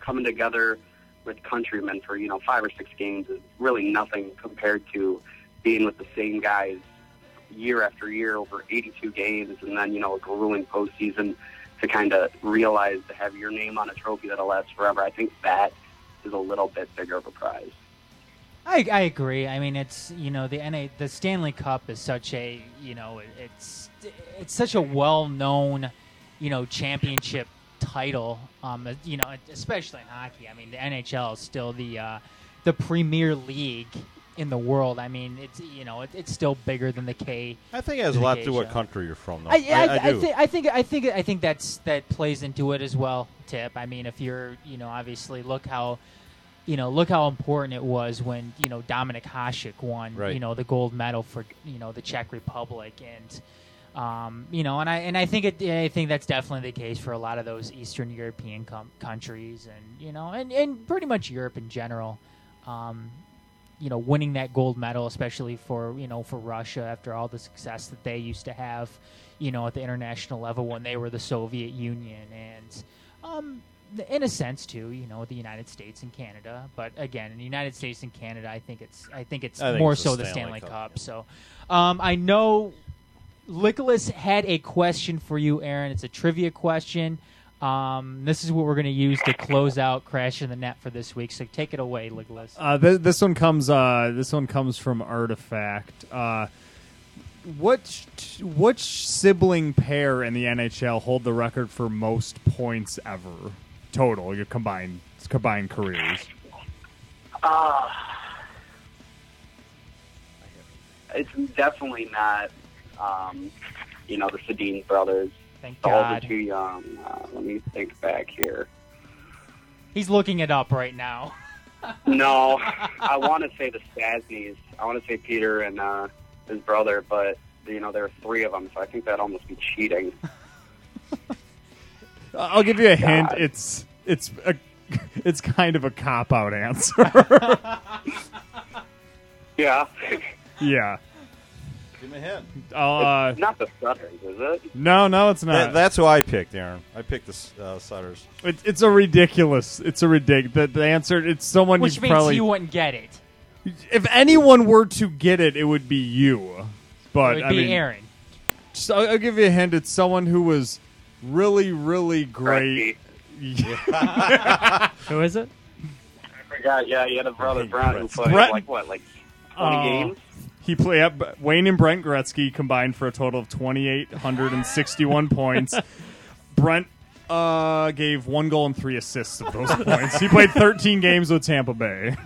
coming together with countrymen for you know five or six games is really nothing compared to being with the same guys year after year over 82 games, and then you know a grueling postseason to kind of realize to have your name on a trophy that'll last forever. I think that is a little bit bigger of a prize. I, I agree. I mean, it's you know the NA the Stanley Cup is such a you know it's it's such a well known you know championship title. Um, you know, especially in hockey. I mean, the NHL is still the uh, the premier league in the world. I mean, it's you know it, it's still bigger than the K. I think it has a lot to do what country you're from, though. I, I, I, do. thi- I think I think I think that's that plays into it as well. Tip. I mean, if you're you know obviously look how you know look how important it was when you know Dominik Hasek won Right. you know the gold medal for you know the Czech Republic and. Um, you know, and I and I think it. I think that's definitely the case for a lot of those Eastern European com- countries, and you know, and, and pretty much Europe in general. Um, you know, winning that gold medal, especially for you know for Russia after all the success that they used to have, you know, at the international level when they were the Soviet Union, and um, in a sense too, you know, the United States and Canada. But again, in the United States and Canada, I think it's I think it's I think more it's the so the Stanley Stanley Cup, Cup. So, um, I know Nicholas had a question for you, Aaron. It's a trivia question. Um, this is what we're going to use to close out Crash in the Net for this week. So take it away, Nicholas. Uh, th- this one comes. Uh, this one comes from Artifact. Uh, which which sibling pair in the NHL hold the record for most points ever total? Your combined combined careers. Uh, it's definitely not, um, you know, the Sedin brothers. Thank Those are God. too young. Uh, let me think back here. He's looking it up right now. No, I want to say the Stastnys. I want to say Peter and uh, his brother, but you know there are three of them, so I think that almost be cheating. I'll give you a hint. It's it's a it's kind of a cop out answer. Yeah. yeah. Give me a hint. I'll, uh, It's not the Sutters, is it? no, no, it's not. That- that's who I picked, Aaron. I picked the S- uh, Sutters. It, it's a ridiculous. It's a ridiculous. The, the answer. It's someone Which you means probably. you wouldn't get it. if anyone were to get it, it would be you. But it would I be mean, Aaron. just- I'll, I'll give you a hint. It's someone who was really, really great. Who is it? I forgot. Yeah, you had a brother Brown who played Brett- like what, like twenty Uh, games. He played. yeah, Wayne and Brent Gretzky combined for a total of twenty eight hundred and sixty one points. Brent uh, gave one goal and three assists of those points. He played thirteen games with Tampa Bay.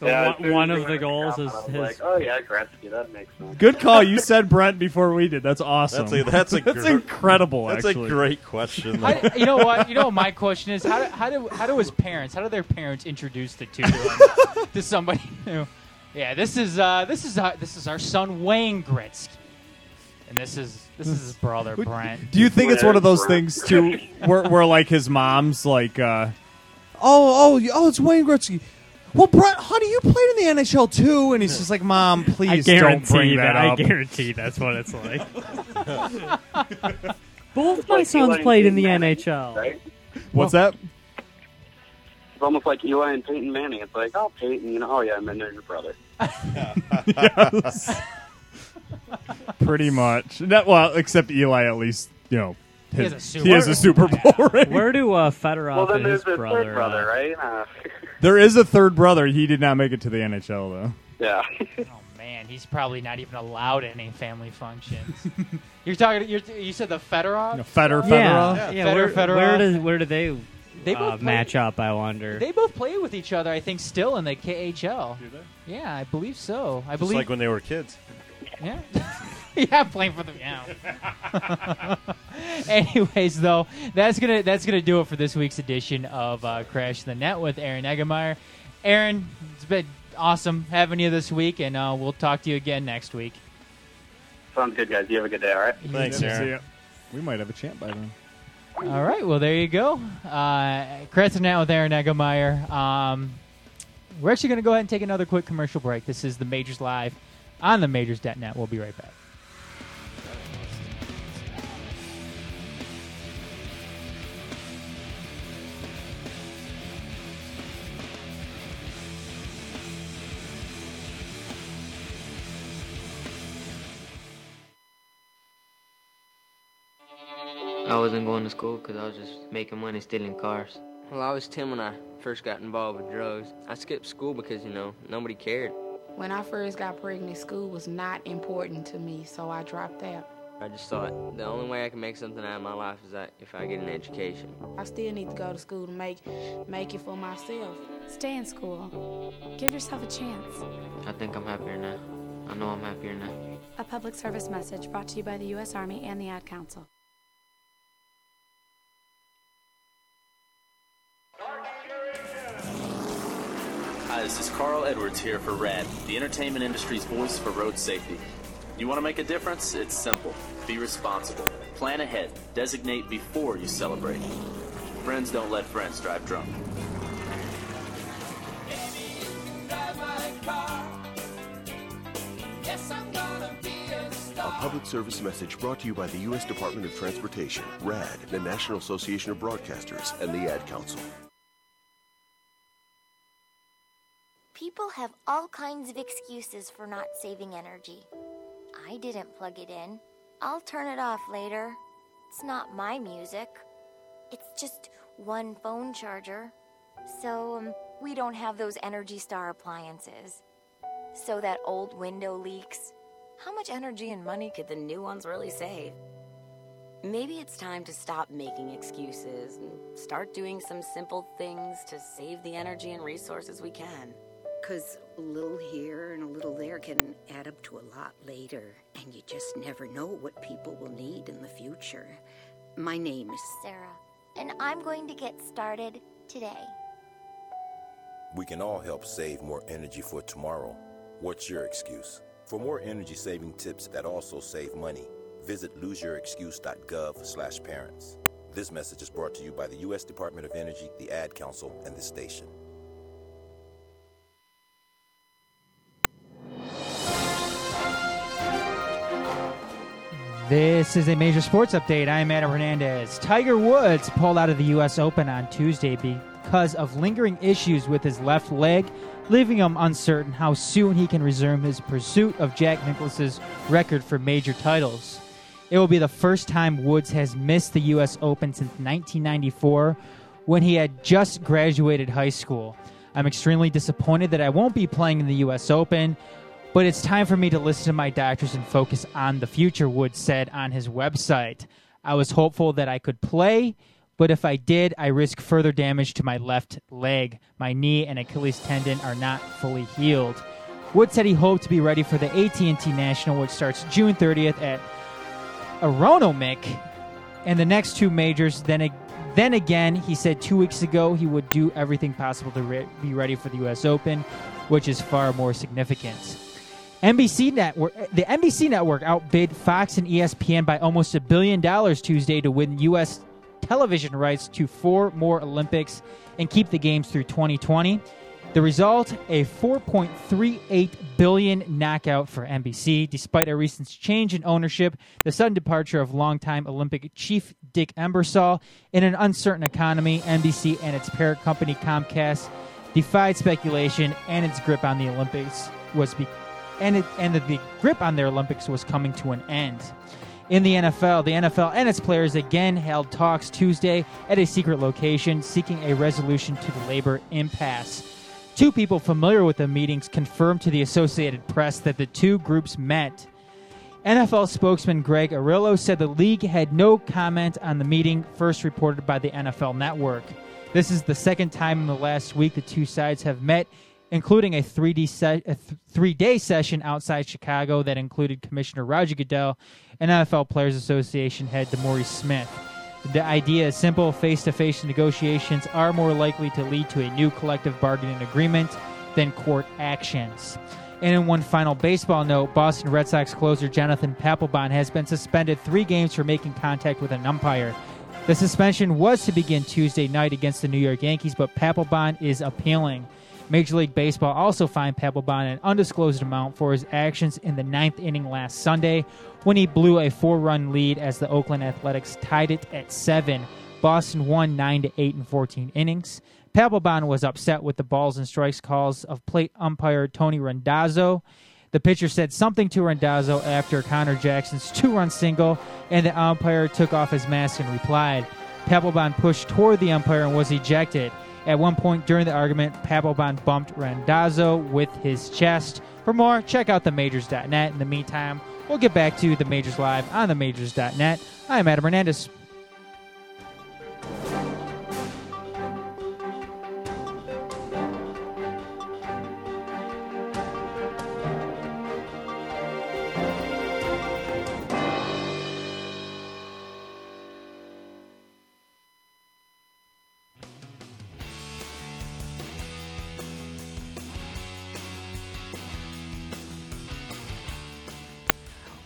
The Yeah, one- as soon as one of the goals Kappa, is his- Like, oh yeah, Gretzky. That makes sense. Good call. You said Brent before we did. That's awesome. That's a, that's a That's gr- incredible. That's actually. a great question. How, you know what? You know what my question is? How do, how do how do his parents? How do their parents introduce the two to, him, to somebody new? Yeah, this is uh, this is uh, this is our son Wayne Gretzky. and this is this is his brother Brent. Do you think it's one of those things too, where, where like his mom's like, uh, oh, oh, oh, it's Wayne Gretzky. Well, Brett, honey, you played in the NHL too, and he's just like, Mom, please I don't guarantee bring that. that I guarantee that's what it's like. Both my like sons Eli played in the Manning, NHL. Right? What's that? It's almost like Eli and Peyton Manning. It's like, oh, Peyton, you know, oh yeah, and then they're your brother. Yes. Pretty much. Not, well, except Eli, at least you know, He has a Super he has a Super Bowl ring. Where do uh, Fedorov well, then and there's his the brother? third brother, uh, right? Uh, There is a third brother. He did not make it to the NHL though. yeah. Oh man, he's probably not even allowed at any family functions. you're talking. You're, you said the Fedorov. No, Feder, Yeah, Fedorov. yeah. Feder- where, Fedorov. where do where do they, They uh, both play- match up? I wonder. They both play with each other, I think, still in the KHL. Do they? Yeah, I believe so. I Just believe. like when they were kids. Yeah. yeah, playing for the yeah. Anyways, though, that's gonna that's gonna do it for this week's edition of uh, Crash the Net with Aaron Eggemeyer. Aaron, it's been awesome having you this week, and uh, we'll talk to you again next week. Sounds good, guys. You have a good day, all right? Thanks, See Aaron. ya. We might have a champ by then. All right, well there you go. Uh, Crash the Net with Aaron Eggemeyer. Um, we're actually gonna go ahead and take another quick commercial break. This is the Majors Live on the Majors.net. We'll be right back. I wasn't going to school because I was just making money stealing cars. Well, I was 10 when I first got involved with drugs. I skipped school because, you know, nobody cared. When I first got pregnant, school was not important to me, so I dropped out. I just thought the only way I can make something out of my life is that if I get an education. I still need to go to school to make make it for myself. Stay in school. Give yourself a chance. I think I'm happier now. I know I'm happier now. A public service message brought to you by the U.S. Army and the Ad Council. Hi, this is Carl Edwards here for RADD, the entertainment industry's voice for road safety. You want to make a difference? It's simple. Be responsible. Plan ahead. Designate before you celebrate. Friends don't let friends drive drunk. A public service message brought to you by the U.S. Department of Transportation, RADD, the National Association of Broadcasters, and the Ad Council. People have all kinds of excuses for not saving energy. I didn't plug it in. I'll turn it off later. It's not my music. It's just one phone charger. So, um, we don't have those Energy Star appliances. So that old window leaks. How much energy and money could the new ones really save? Maybe it's time to stop making excuses and start doing some simple things to save the energy and resources we can. Because a little here and a little there can add up to a lot later, and you just never know what people will need in the future. My name is Sarah, and I'm going to get started today. We can all help save more energy for tomorrow. What's your excuse? For more energy saving tips that also save money, visit loseyourexcuse.gov/parents. This message is brought to you by the U.S. Department of Energy, the Ad Council, and this station. This is a major sports update. I'm Adam Hernandez. Tiger Woods pulled out of the U.S. Open on Tuesday because of lingering issues with his left leg, leaving him uncertain how soon he can resume his pursuit of Jack Nicklaus's record for major titles. It will be the first time Woods has missed the U.S. Open since 1994 when he had just graduated high school. I'm extremely disappointed that I won't be playing in the U.S. Open, but it's time for me to listen to my doctors and focus on the future, Woods said on his website. I was hopeful that I could play, but if I did, I risk further damage to my left leg. My knee and Achilles tendon are not fully healed. Woods said he hoped to be ready for the AT&T National, which starts June 30th at Aronimink, and the next two majors. Then, then again, he said two weeks ago he would do everything possible to re- be ready for the U.S. Open, which is far more significant. NBC network, the NBC network outbid Fox and ESPN by almost a billion dollars Tuesday to win U.S. television rights to four more Olympics and keep the games through 2020. The result: a 4.38 billion knockout for NBC. Despite a recent change in ownership, the sudden departure of longtime Olympic chief Dick Ebersol, in an uncertain economy, NBC and its parent company Comcast defied speculation, and its grip on the Olympics was be- and it, and the, grip on their Olympics was coming to an end. In the NFL, the NFL and its players again held talks Tuesday at a secret location, seeking a resolution to the labor impasse. Two people familiar with the meetings confirmed to the Associated Press that the two groups met. NFL spokesman Greg Aiello said the league had no comment on the meeting first reported by the NFL network. This is the second time in the last week the two sides have met, including a 3D se- a th- three-day session outside Chicago that included Commissioner Roger Goodell and NFL Players Association head DeMaurice Smith. The idea is simple: face-to-face negotiations are more likely to lead to a new collective bargaining agreement than court actions. And in one final baseball note, Boston Red Sox closer Jonathan Papelbon has been suspended three games for making contact with an umpire. The suspension was to begin Tuesday night against the New York Yankees, but Papelbon is appealing. Major League Baseball also fined Papelbon an undisclosed amount for his actions in the ninth inning last Sunday when he blew a four-run lead as the Oakland Athletics tied it at seven. Boston won nine to eight in 14 innings. Papelbon was upset with the balls and strikes calls of plate umpire Tony Randazzo. The pitcher said something to Randazzo after Conor Jackson's two-run single, and the umpire took off his mask and replied. Papelbon pushed toward the umpire and was ejected. At one point during the argument, Papelbon bumped Randazzo with his chest. For more, check out themajors.net. In the meantime, we'll get back to the Majors Live on themajors.net. I'm Adam Hernandez.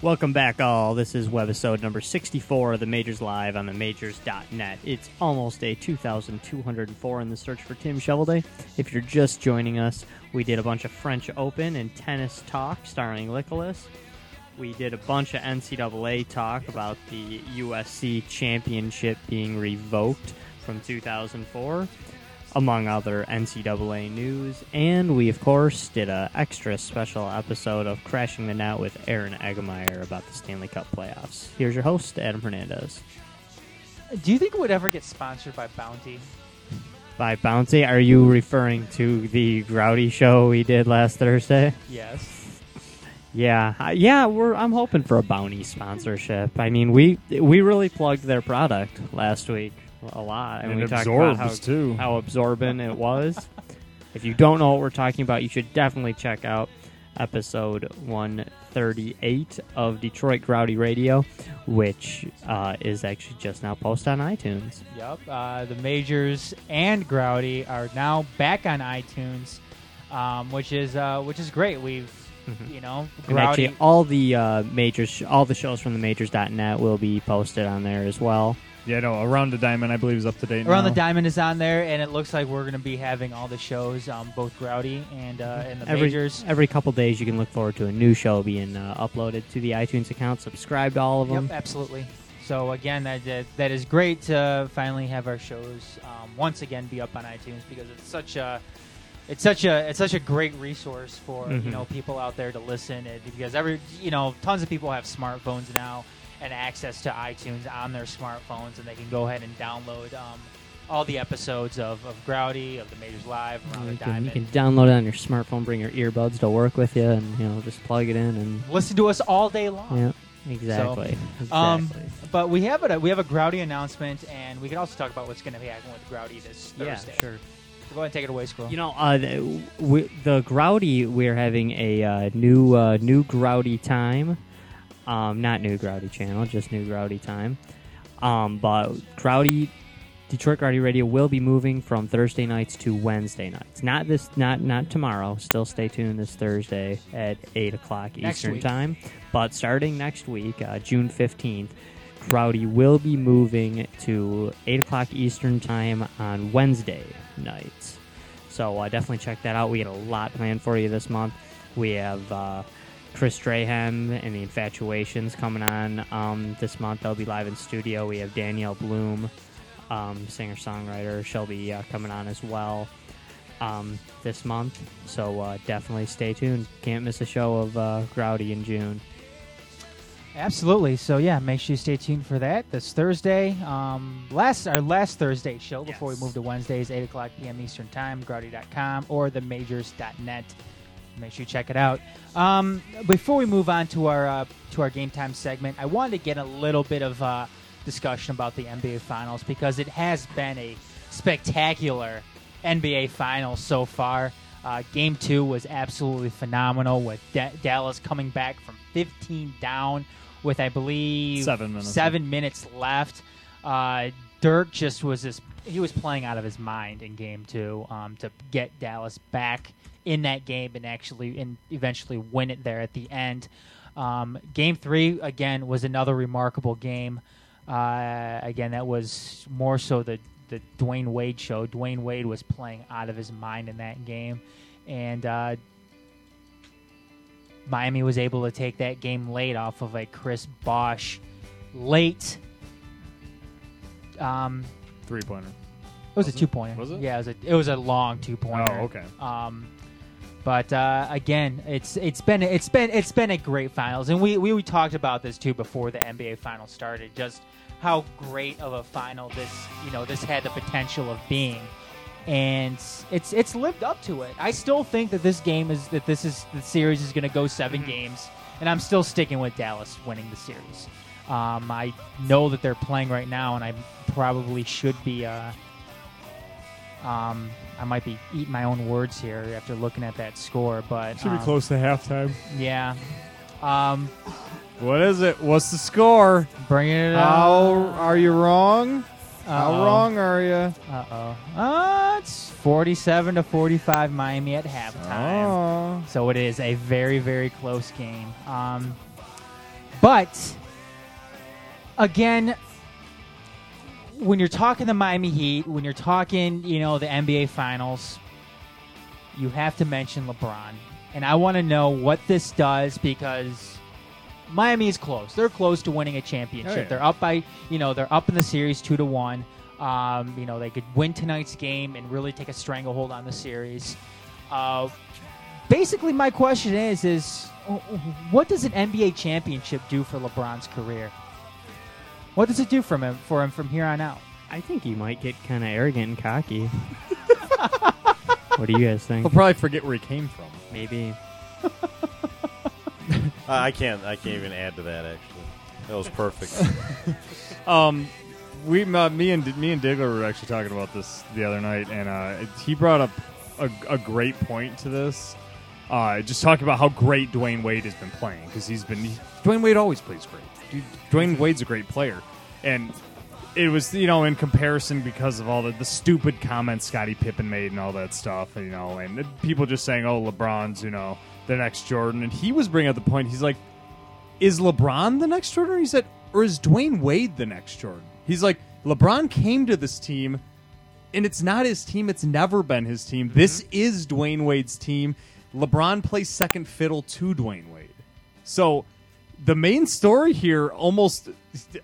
Welcome back, all. This is webisode number 64 of the Majors Live on the Majors.net. It's almost a 2,204 in the search for Tim Shovelday. If you're just joining us, we did a bunch of French Open and tennis talk starring Nicholas. We did a bunch of NCAA talk about the USC championship being revoked from 2004 among other NCAA news. And we, of course, did a extra special episode of Crashing the Net with Aaron Eggemeyer about the Stanley Cup playoffs. Here's your host, Adam Hernandez. Do you think it would ever get sponsored by Bounty? By Bounty, are you referring to the Grouty show we did last Thursday? Yes. Yeah, yeah, we're. I'm hoping for a Bounty sponsorship. I mean, we we really plugged their product last week a lot, and, And we talked about how too. how absorbent it was. if you don't know what we're talking about, you should definitely check out episode 138 of Detroit Grouty Radio, which uh, is actually just now posted on iTunes. Yep. Uh, the Majors and Grouty are now back on iTunes, um, which is uh, which is great. We've you know And actually, all the uh, majors, all the shows from the majors.net will be posted on there as well. Yeah, no, Around the Diamond, I believe, is up to date Around now. the Diamond is on there, and it looks like we're going to be having all the shows, um, both Grouty and uh, and the every, Majors. Every couple days, you can look forward to a new show being uh, uploaded to the iTunes account. Subscribe to all of them. Yep, absolutely. So again, that, that that is great to finally have our shows um, once again be up on iTunes because it's such a it's such a it's such a great resource for you Mhm. know people out there to listen it, because every you know tons of people have smartphones now and access to iTunes on their smartphones and they can go ahead and download um, all the episodes of, of Grouty of the Majors Live around You the can, you Diamond. can download it on your smartphone, bring your earbuds to work with you, and you know just plug it in and listen to us all day long. Yeah, exactly. So, um, but we have a we have a Grouty announcement, and we can also talk about what's going to be happening with Grouty this Yeah, Thursday. sure. So go ahead and take it away, Squirrel. You know, uh, the, we, the Grouty, we're having a uh, new uh, new Grouty time. Um, not new Grouty channel, just new Grouty time. Um, but Grouty Detroit Rowdy Radio will be moving from Thursday nights to Wednesday nights. Not this, not not tomorrow. Still stay tuned this Thursday at eight o'clock Next Eastern week. time. But starting next week, uh, June fifteenth, Rowdy will be moving to eight o'clock Eastern time on Wednesday nights. So uh, definitely check that out. We got a lot planned for you this month. We have. Uh, Chris Strahan and the Infatuations coming on um, this month. They'll be live in studio. We have Danielle Bloom, um, singer songwriter. She'll be uh, coming on as well um, this month. So uh, definitely stay tuned. Can't miss a show of uh, Growdy in June. Absolutely. So yeah, make sure you stay tuned for that this Thursday. Um, last our last Thursday show before we move to Wednesdays, eight o'clock p.m. Eastern Time. Growdy.com or themajors.net. Make sure you check it out. Um, before we move on to our uh, to our game time segment, I wanted to get a little bit of uh, discussion about the NBA Finals because it has been a spectacular NBA Finals so far. Uh, game two was absolutely phenomenal with Da- Dallas coming back from 15 down with I believe Seven minutes. seven minutes left. Uh, Dirk just was this he was playing out of his mind in game two um, to get Dallas back in that game and actually and eventually win it there at the end. Um, game three again was another remarkable game. Uh, again, that was more so the the Dwyane Wade show. Dwyane Wade was playing out of his mind in that game, and uh, Miami was able to take that game late off of a Chris Bosh late. Um, Three pointer. it was, Was a two pointer. Was it? Yeah, it was a it was a long two pointer. Oh, okay. Um, but uh, again, it's it's been it's been it's been a great finals, and we, we we talked about this too before the NBA finals started. Just how great of a final this you know this had the potential of being, and it's it's lived up to it. I still think that this game is that this is the series is going to go 7 Mm-hmm. games, and I'm still sticking with Dallas winning the series. Um, I know that they're playing right now, and I probably should be. Uh, um, I might be eating my own words here after looking at that score, but Should be um, close to halftime. Yeah. Um, What is it? What's the score? Bringing it How up. are you wrong? How Uh-oh. wrong are you? Uh oh. Uh, it's 47 to 45 Miami at halftime. Oh. So it is a very, very close game. Um, but, again, when you're talking the Miami Heat, when you're talking, you know, the NBA Finals, you have to mention LeBron. And I want to know what this does because Miami is close. They're close to winning a championship. Oh, yeah. They're up by, you know, they're up in the series two to one. Um, you know, they could win tonight's game and really take a stranglehold on the series. Uh, basically, my question is, is what does an NBA championship do for LeBron's career? What does it do from him for him from here on out? I think he might get kind of arrogant and cocky. what do you guys think? He'll probably forget where he came from. Maybe. I I can't. I can't even add to that. Actually, that was perfect. um, we, uh, me and me and Diggler were actually talking about this the other night, and uh, it- he brought up a, a great point to this. Uh, just talking about how great Dwyane Wade has been playing because he's been he, Dwyane Wade always plays great. Dude, Dwyane Wade's a great player, and it was you know in comparison because of all the, the stupid comments Scottie Pippen made and all that stuff, you know, and people just saying, "Oh, LeBron's you know the next Jordan," and he was bringing up the point. He's like, is LeBron the next Jordan? He said, or is Dwyane Wade the next Jordan? He's like, LeBron came to this team, and it's not his team. It's never been his team. Mm-hmm. This is Dwyane Wade's team. LeBron plays second fiddle to Dwyane Wade. So the main story here almost,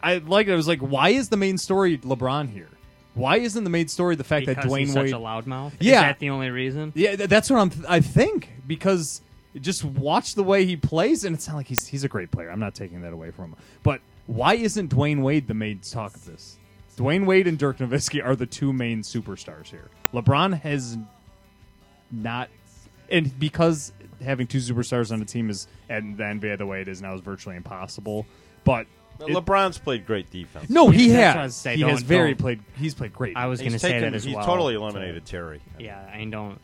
I like it. I was like, why is the main story LeBron here? Why isn't the main story the fact Because that Dwyane he's Wade such a loudmouth? Is Yeah, that the only reason? yeah, th- that's what I'm. I think because just watch the way he plays, and it's not like he's he's a great player. I'm not taking that away from him. But why isn't Dwyane Wade the main talk of this? Dwyane Wade and Dirk Nowitzki are the two main superstars here. LeBron has not, and because having two superstars on a team is and the NBA the way it is now is virtually impossible. But But it- LeBron's played great defense. No, he That's what I has. was say, he don't- has very don't- played. He's played great. I was He's going to say taken- that as he's well. totally eliminated Terry. Yeah, I don't.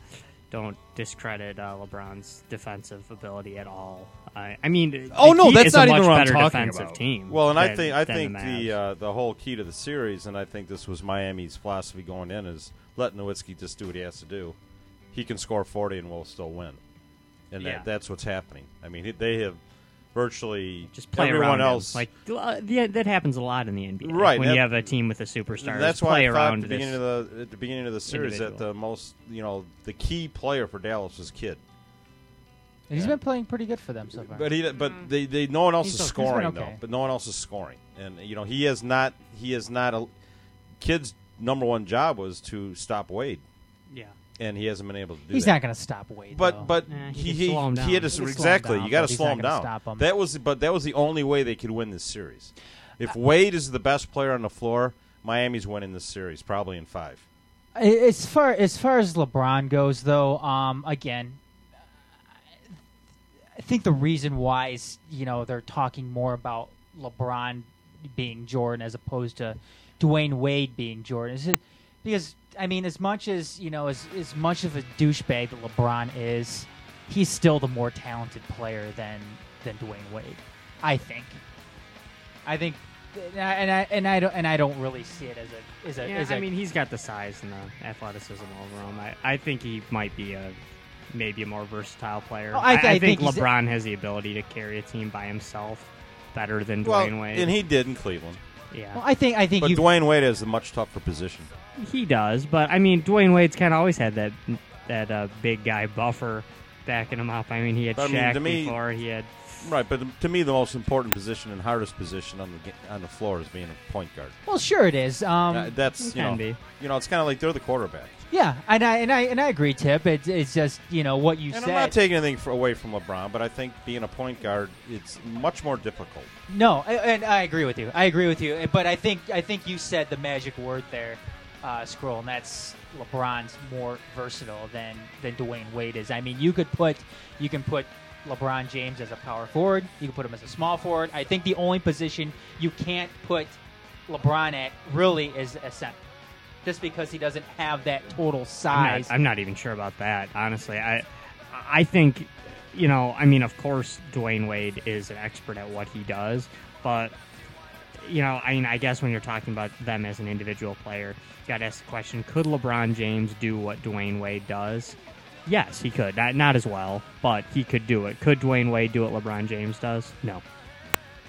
don't discredit uh, LeBron's defensive ability at all. I, I mean, Oh, the no, Heat that's is not a even much what I'm better talking defensive about. team. Well, and I than- think I than think the, the Mavs. uh, the whole key to the series, and I think this was Miami's philosophy going in, is let Nowitzki just do what he has to do. He can score forty and we'll still win, and Yeah. that, that's what's happening. I mean, they have virtually just play everyone around him. else. Like uh, yeah, that happens a lot in the NBA. Right, when that- you have a team with a superstar, That's why play I thought around at the beginning of the at the beginning of the series that the most you know the key player for Dallas was Kidd. And he's been playing pretty good for them so far. But he, but they, they, no one else He's is o- scoring okay. though. But no one else is scoring, and you know he is not. He is not a. Kidd's number one job was to stop Wade. Yeah. and he hasn't been able to do that. He's that. not gonna stop Wade, But though. but Eh, he he he, slow him down. he had to He can slow him exactly. down, you got to slow him down. stop him. That was but that was the only way they could win this series. If Wade is the best player on the floor, Miami's winning this series probably in five. As far as far as LeBron goes, though, um, again, I think the reason why is you know they're talking more about LeBron being Jordan as opposed to Dwyane Wade being Jordan is it because I mean as much as you know as as much of a douchebag that LeBron is, he's still the more talented player than than Dwyane Wade. I think. I think. And I, and I and I don't and I don't really see it as a as a Yeah, as I a mean, he's got the size and the athleticism over him. I, I think he might be a maybe a more versatile player. Oh, I- I, I think, think LeBron has the ability to carry a team by himself better than Well, Dwyane Wade. and he did in Cleveland. Yeah. Well, I think I think But Dwyane Wade is a much tougher position. He does, but I mean, Dwyane Wade's kind of always had that that uh, big guy buffer backing him up. I mean, he had But, I mean, Shaq me- before. He had Right, but to me, the most important position and hardest position on the on the floor is being a point guard. Well, sure it is. Um, Uh, that's you know, you know, it's kind of like they're the quarterback. yeah, and I and I and I agree, Tip. It's it's just you know what you And said. I'm not taking anything for, away from LeBron, but I think being a point guard, it's much more difficult. no, and I agree with you. I agree with you. But I think I think you said the magic word there, uh, scroll, and that's LeBron's more versatile than than Dwyane Wade is. I mean, you could put you can put LeBron James as a power forward. You can put him as a small forward. I think the only position you can't put LeBron at really is a center, just because he doesn't have that total I'm size. not, I'm not even sure about that, honestly. I I think, you know, I mean, of course, Dwyane Wade is an expert at what he does, but you know, I mean, I guess when you're talking about them as an individual player, you got to ask the question: Could LeBron James do what Dwyane Wade does? Yes, he could. Not, not as well, but he could do it. Could Dwyane Wade do what LeBron James does? No,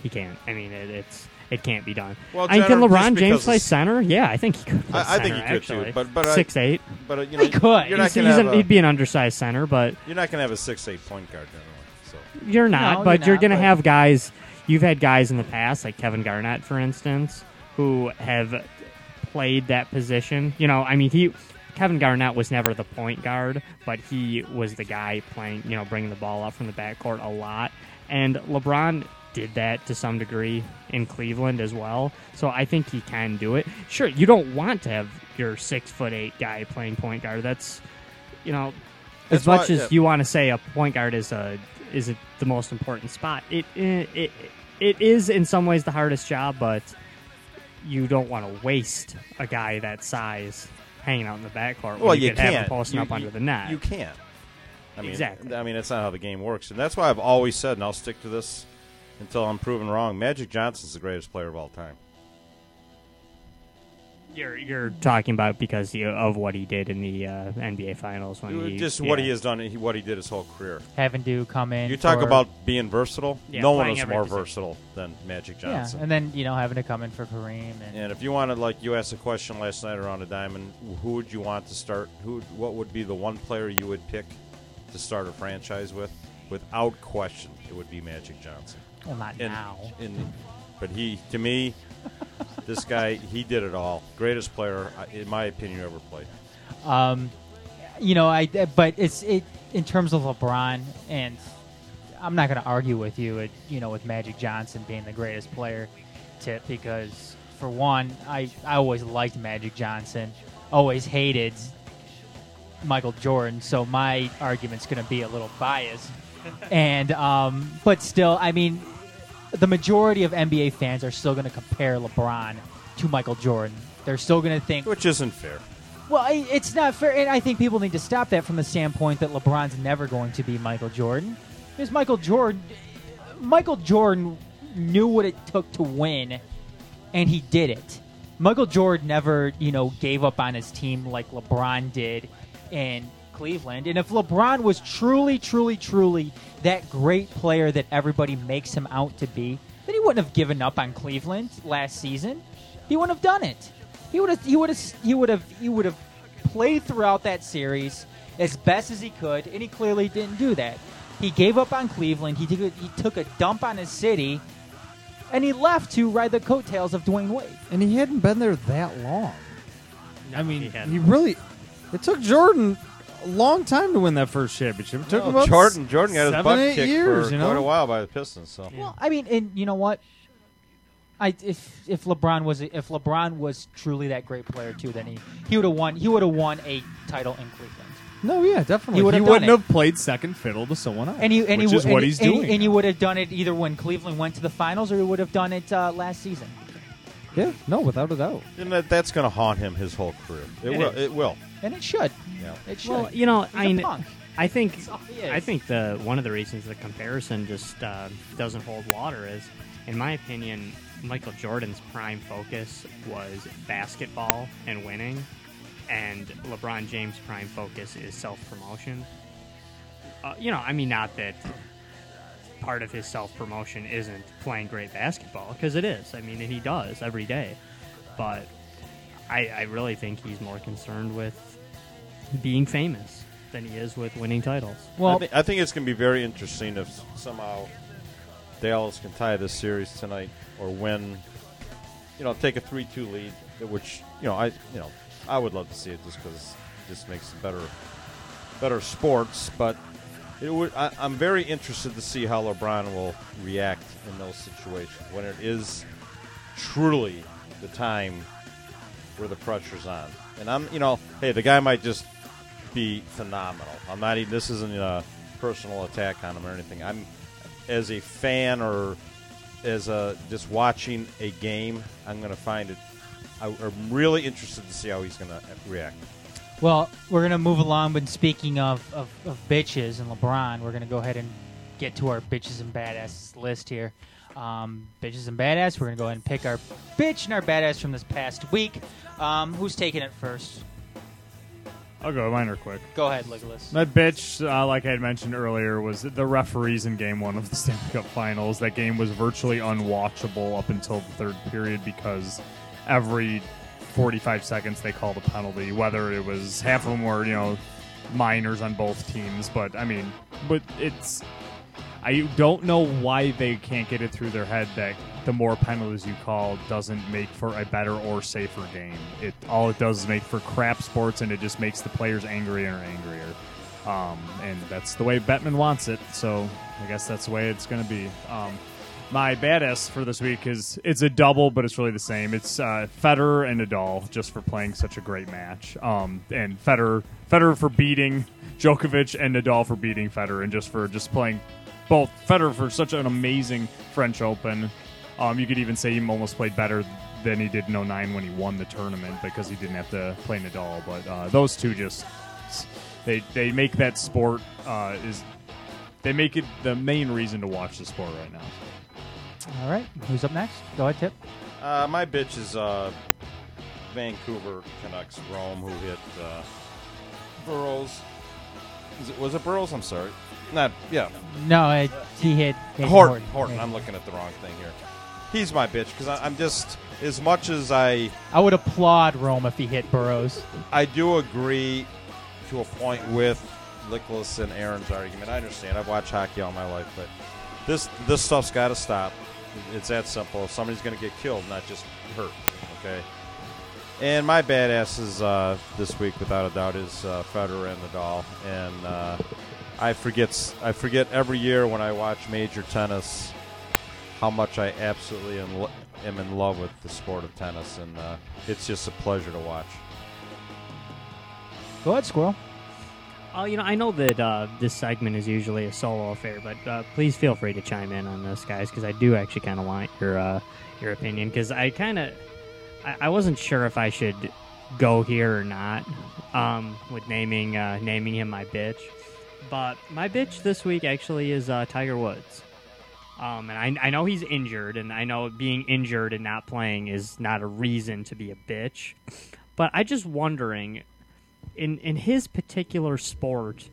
he can't. I mean, it, it's it can't be done. Well, I mean, can LeBron James because play center? Yeah, I think he could. Play I, I think he could actually. too, but but I- six eight. But uh, you know, he could. You're not he's, he's have an, a, he'd be an undersized center, but You're not going to have a six eight point guard generally. So you're not. No, but you're you're going to have guys. You've had guys in the past, like Kevin Garnett, for instance, who have played that position. You know, I mean, he Kevin Garnett was never the point guard, but he was the guy playing. You know, bringing the ball up from the backcourt a lot. And LeBron did that to some degree in Cleveland as well. So I think he can do it. Sure, you don't want to have your six foot eight guy playing point guard. That's you know, as much why- as yeah. you want to say a point guard is a is it the most important spot, it it it, it is in some ways the hardest job, but you don't want to waste a guy that size hanging out in the backcourt. well, you, could have him can't posting You- up you- under the net. You can't. I mean, Exactly. I mean, that's not how the game works, and that's why I've always said, and I'll stick to this until I'm proven wrong. Magic Johnson's the greatest player of all time. You're you're talking about because he, of what he did in the uh, NBA Finals when he Just what yeah. he has done, he- what he did his whole career. having to come in. You talk for- about being versatile. Yeah, no one playing was every more position. versatile than Magic yeah, Johnson. and then you know having to come in for Kareem and And if you wanted, like you asked a question last night around a diamond, who would you want to start? Who? What would be the one player you would pick to start a franchise with? Without question, it would be Magic Johnson. well not And- now. and- but he, to me, this guy, he did it all. Greatest player, uh, in my opinion, ever played. Um, you know, I but it's it in terms of LeBron, and I'm not going to argue with you. At, you know, with Magic Johnson being the greatest player, tip because for one, I I always liked Magic Johnson, always hated Michael Jordan. So my argument's going to be a little biased, and um, but still, I mean, the majority of NBA fans are still going to compare LeBron to Michael Jordan. They're still going to think Which isn't fair. Well, it's not fair, and I think people need to stop that from the standpoint that LeBron's never going to be Michael Jordan. Because Michael Jordan, Michael Jordan knew what it took to win, and he did it. Michael Jordan never, you know, gave up on his team like LeBron did in Cleveland. And if LeBron was truly, truly, truly that great player that everybody makes him out to be, then he wouldn't have given up on Cleveland last season. He wouldn't have done it. He would have. He would have. He would have. He would have played throughout that series as best as he could, and he clearly didn't do that. He gave up on Cleveland. He took a, he took a dump on his city, and he left to ride the coattails of Dwyane Wade. And he hadn't been there that long. I mean, he he, hadn't. really. It took Jordan a long time to win that first championship. It took him Well, about Jordan Jordan got his seven, butt eight kicked years, for you know? quite a while by the Pistons. So Well, I mean, and you know what? I if if LeBron was if LeBron was truly that great player too, then he he would have won. He would have won a title in Cleveland. No, yeah, definitely. He would have done wouldn't it. have played second fiddle to someone else, And he and which he is and what he's and he- doing. and he would have done it either when Cleveland went to the finals or he would have done it uh, last season. Yeah, no, without a doubt. and that, that's going to haunt him his whole career. It, It will. is. It will. And it should. Yeah. It should. Well, you know, He's I a mean, punk. I think That's all he is. I think the one of the reasons the comparison just uh, doesn't hold water is, in my opinion, Michael Jordan's prime focus was basketball and winning, and LeBron James' prime focus is self promotion. Uh, you know, I mean, not that part of his self promotion isn't playing great basketball because it is. I mean, and he does every day, but I, I really think he's more concerned with being famous than he is with winning titles. I, thi- I think it's going to be very interesting if somehow Dallas can tie this series tonight or win. You know, take a three-two lead, which you know I you know I would love to see it just because it just makes better better sports. But it would, I, I'm very interested to see how LeBron will react in those situations when it is truly the time where the pressure's on. And I'm, you know, hey, the guy might just be phenomenal. I'm not even. This isn't a personal attack on him or anything. I'm, as a fan or as a just watching a game, I'm going to find it. I, I'm really interested to see how he's going to react. Well, we're gonna move along. But speaking of, of, of bitches and LeBron, we're gonna go ahead and get to our bitches and badasses list here. Um, bitches and badass. We're gonna go ahead and pick our bitch and our badass from this past week. Um, who's taking it first? I'll go. Mine are quick. Go ahead, Legolas. My bitch, uh, like I had mentioned earlier, was the referees in Game One of the Stanley Cup Finals. That game was virtually unwatchable up until the third period because every 45 seconds they called a penalty. Whether it was half of them were you know minors on both teams, but I mean, but it's I don't know why they can't get it through their head that the more penalties you call doesn't make for a better or safer game. It all it does is make for crap sports, and it just makes the players angrier and angrier. Um, and that's the way Bettman wants it. So I guess that's the way it's going to be. Um, my badass for this week is it's a double, but it's really the same. It's uh, Federer and Nadal just for playing such a great match, um, and Federer Federer for beating Djokovic and Nadal for beating Federer, and just for just playing both Federer for such an amazing French Open. Um, you could even say he almost played better than he did in 09 when he won the tournament because he didn't have to play Nadal. But uh, those two just they they make that sport uh, is they make it the main reason to watch the sport right now. All right, who's up next? Go ahead, Tip. Uh, my bitch is uh, Vancouver Canucks Rome, who hit uh, Burrows. Is it, was it Burrows? I'm sorry. Not yeah. No, it, he hit Horton. Horton. Horton. I'm looking at the wrong thing here. He's my bitch because I'm just as much as I I would applaud Rome if he hit Burrows. I do agree to a point with Nicholas and Aaron's argument. I understand. I've watched hockey all my life, but this this stuff's got to stop. It's that simple. Somebody's going to get killed, not just hurt. Okay. And my badass is uh, this week, without a doubt, is uh, Federer and Nadal. And uh, I forget I forget every year when I watch major tennis how much I absolutely am, am in love with the sport of tennis, and uh, it's just a pleasure to watch. Go ahead, Squirrel. Oh, you know, I know that uh, this segment is usually a solo affair, but uh, please feel free to chime in on this, guys, because I do actually kind of want your uh, your opinion. Because I kind of, I, I wasn't sure if I should go here or not um, with naming uh, naming him my bitch. But my bitch this week actually is uh, Tiger Woods. Um, and I, I know he's injured, and I know being injured and not playing is not a reason to be a bitch. But I just wondering, in in his particular sport,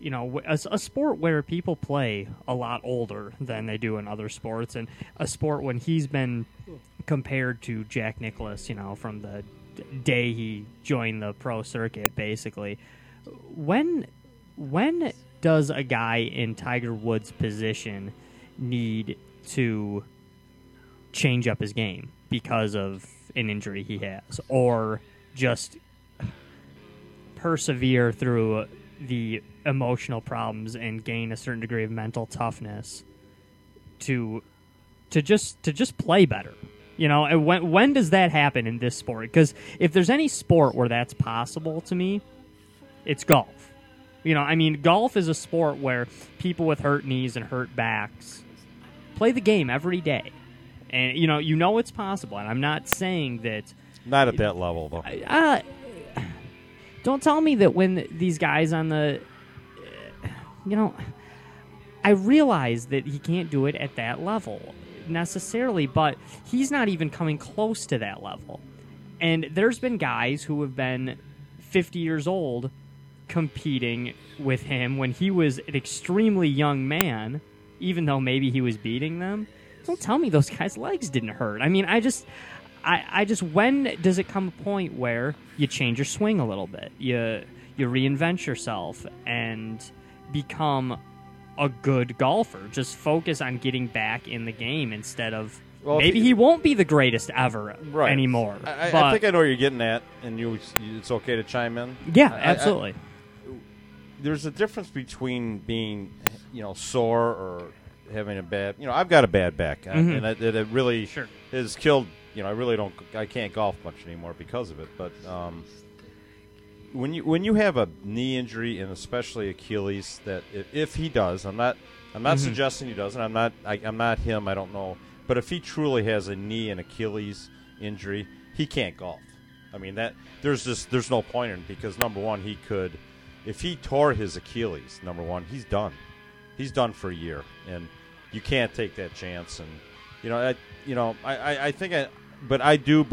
you know, a, a sport where people play a lot older than they do in other sports, and a sport when he's been compared to Jack Nicklaus, you know, from the day he joined the pro circuit, basically. When when does a guy in Tiger Woods' position need to change up his game because of an injury he has, or just persevere through the emotional problems and gain a certain degree of mental toughness to to just to just play better. You know, and when when does that happen in this sport? Because if there's any sport where that's possible to me, it's golf. You know, I mean, golf is a sport where people with hurt knees and hurt backs play the game every day, and you know, you know it's possible. And I'm not saying that. Not at that level, though. Uh, don't tell me that when these guys on the, you know, I realize that he can't do it at that level necessarily, but he's not even coming close to that level. And there's been guys who have been 50 years old competing with him when he was an extremely young man, even though maybe he was beating them. Don't tell me those guys' legs didn't hurt. I mean, I just. I, I just when does it come a point where you change your swing a little bit you you reinvent yourself and become a good golfer just focus on getting back in the game instead of Well, maybe you- he won't be the greatest ever Right. anymore I, I- but I think I know where you're getting at, and you, it's okay to chime in. Yeah, I- I- absolutely. there's a difference between being, you know, sore or having a bad. You know, I've got a bad back, uh, Mhm. and it, it, it really has killed. You know, I really don't. I can't golf much anymore because of it. But um, when you when you have a knee injury and especially Achilles, that if, if he does, I'm not. I'm not Mhm. suggesting he doesn't. I'm not. I, I'm not him. I don't know. But if he truly has a knee and Achilles injury, he can't golf. I mean that there's just there's no point in because number one he could, if he tore his Achilles, number one he's done, he's done for a year, and you can't take that chance. And you know, I, you know, I, I, I think I, but I do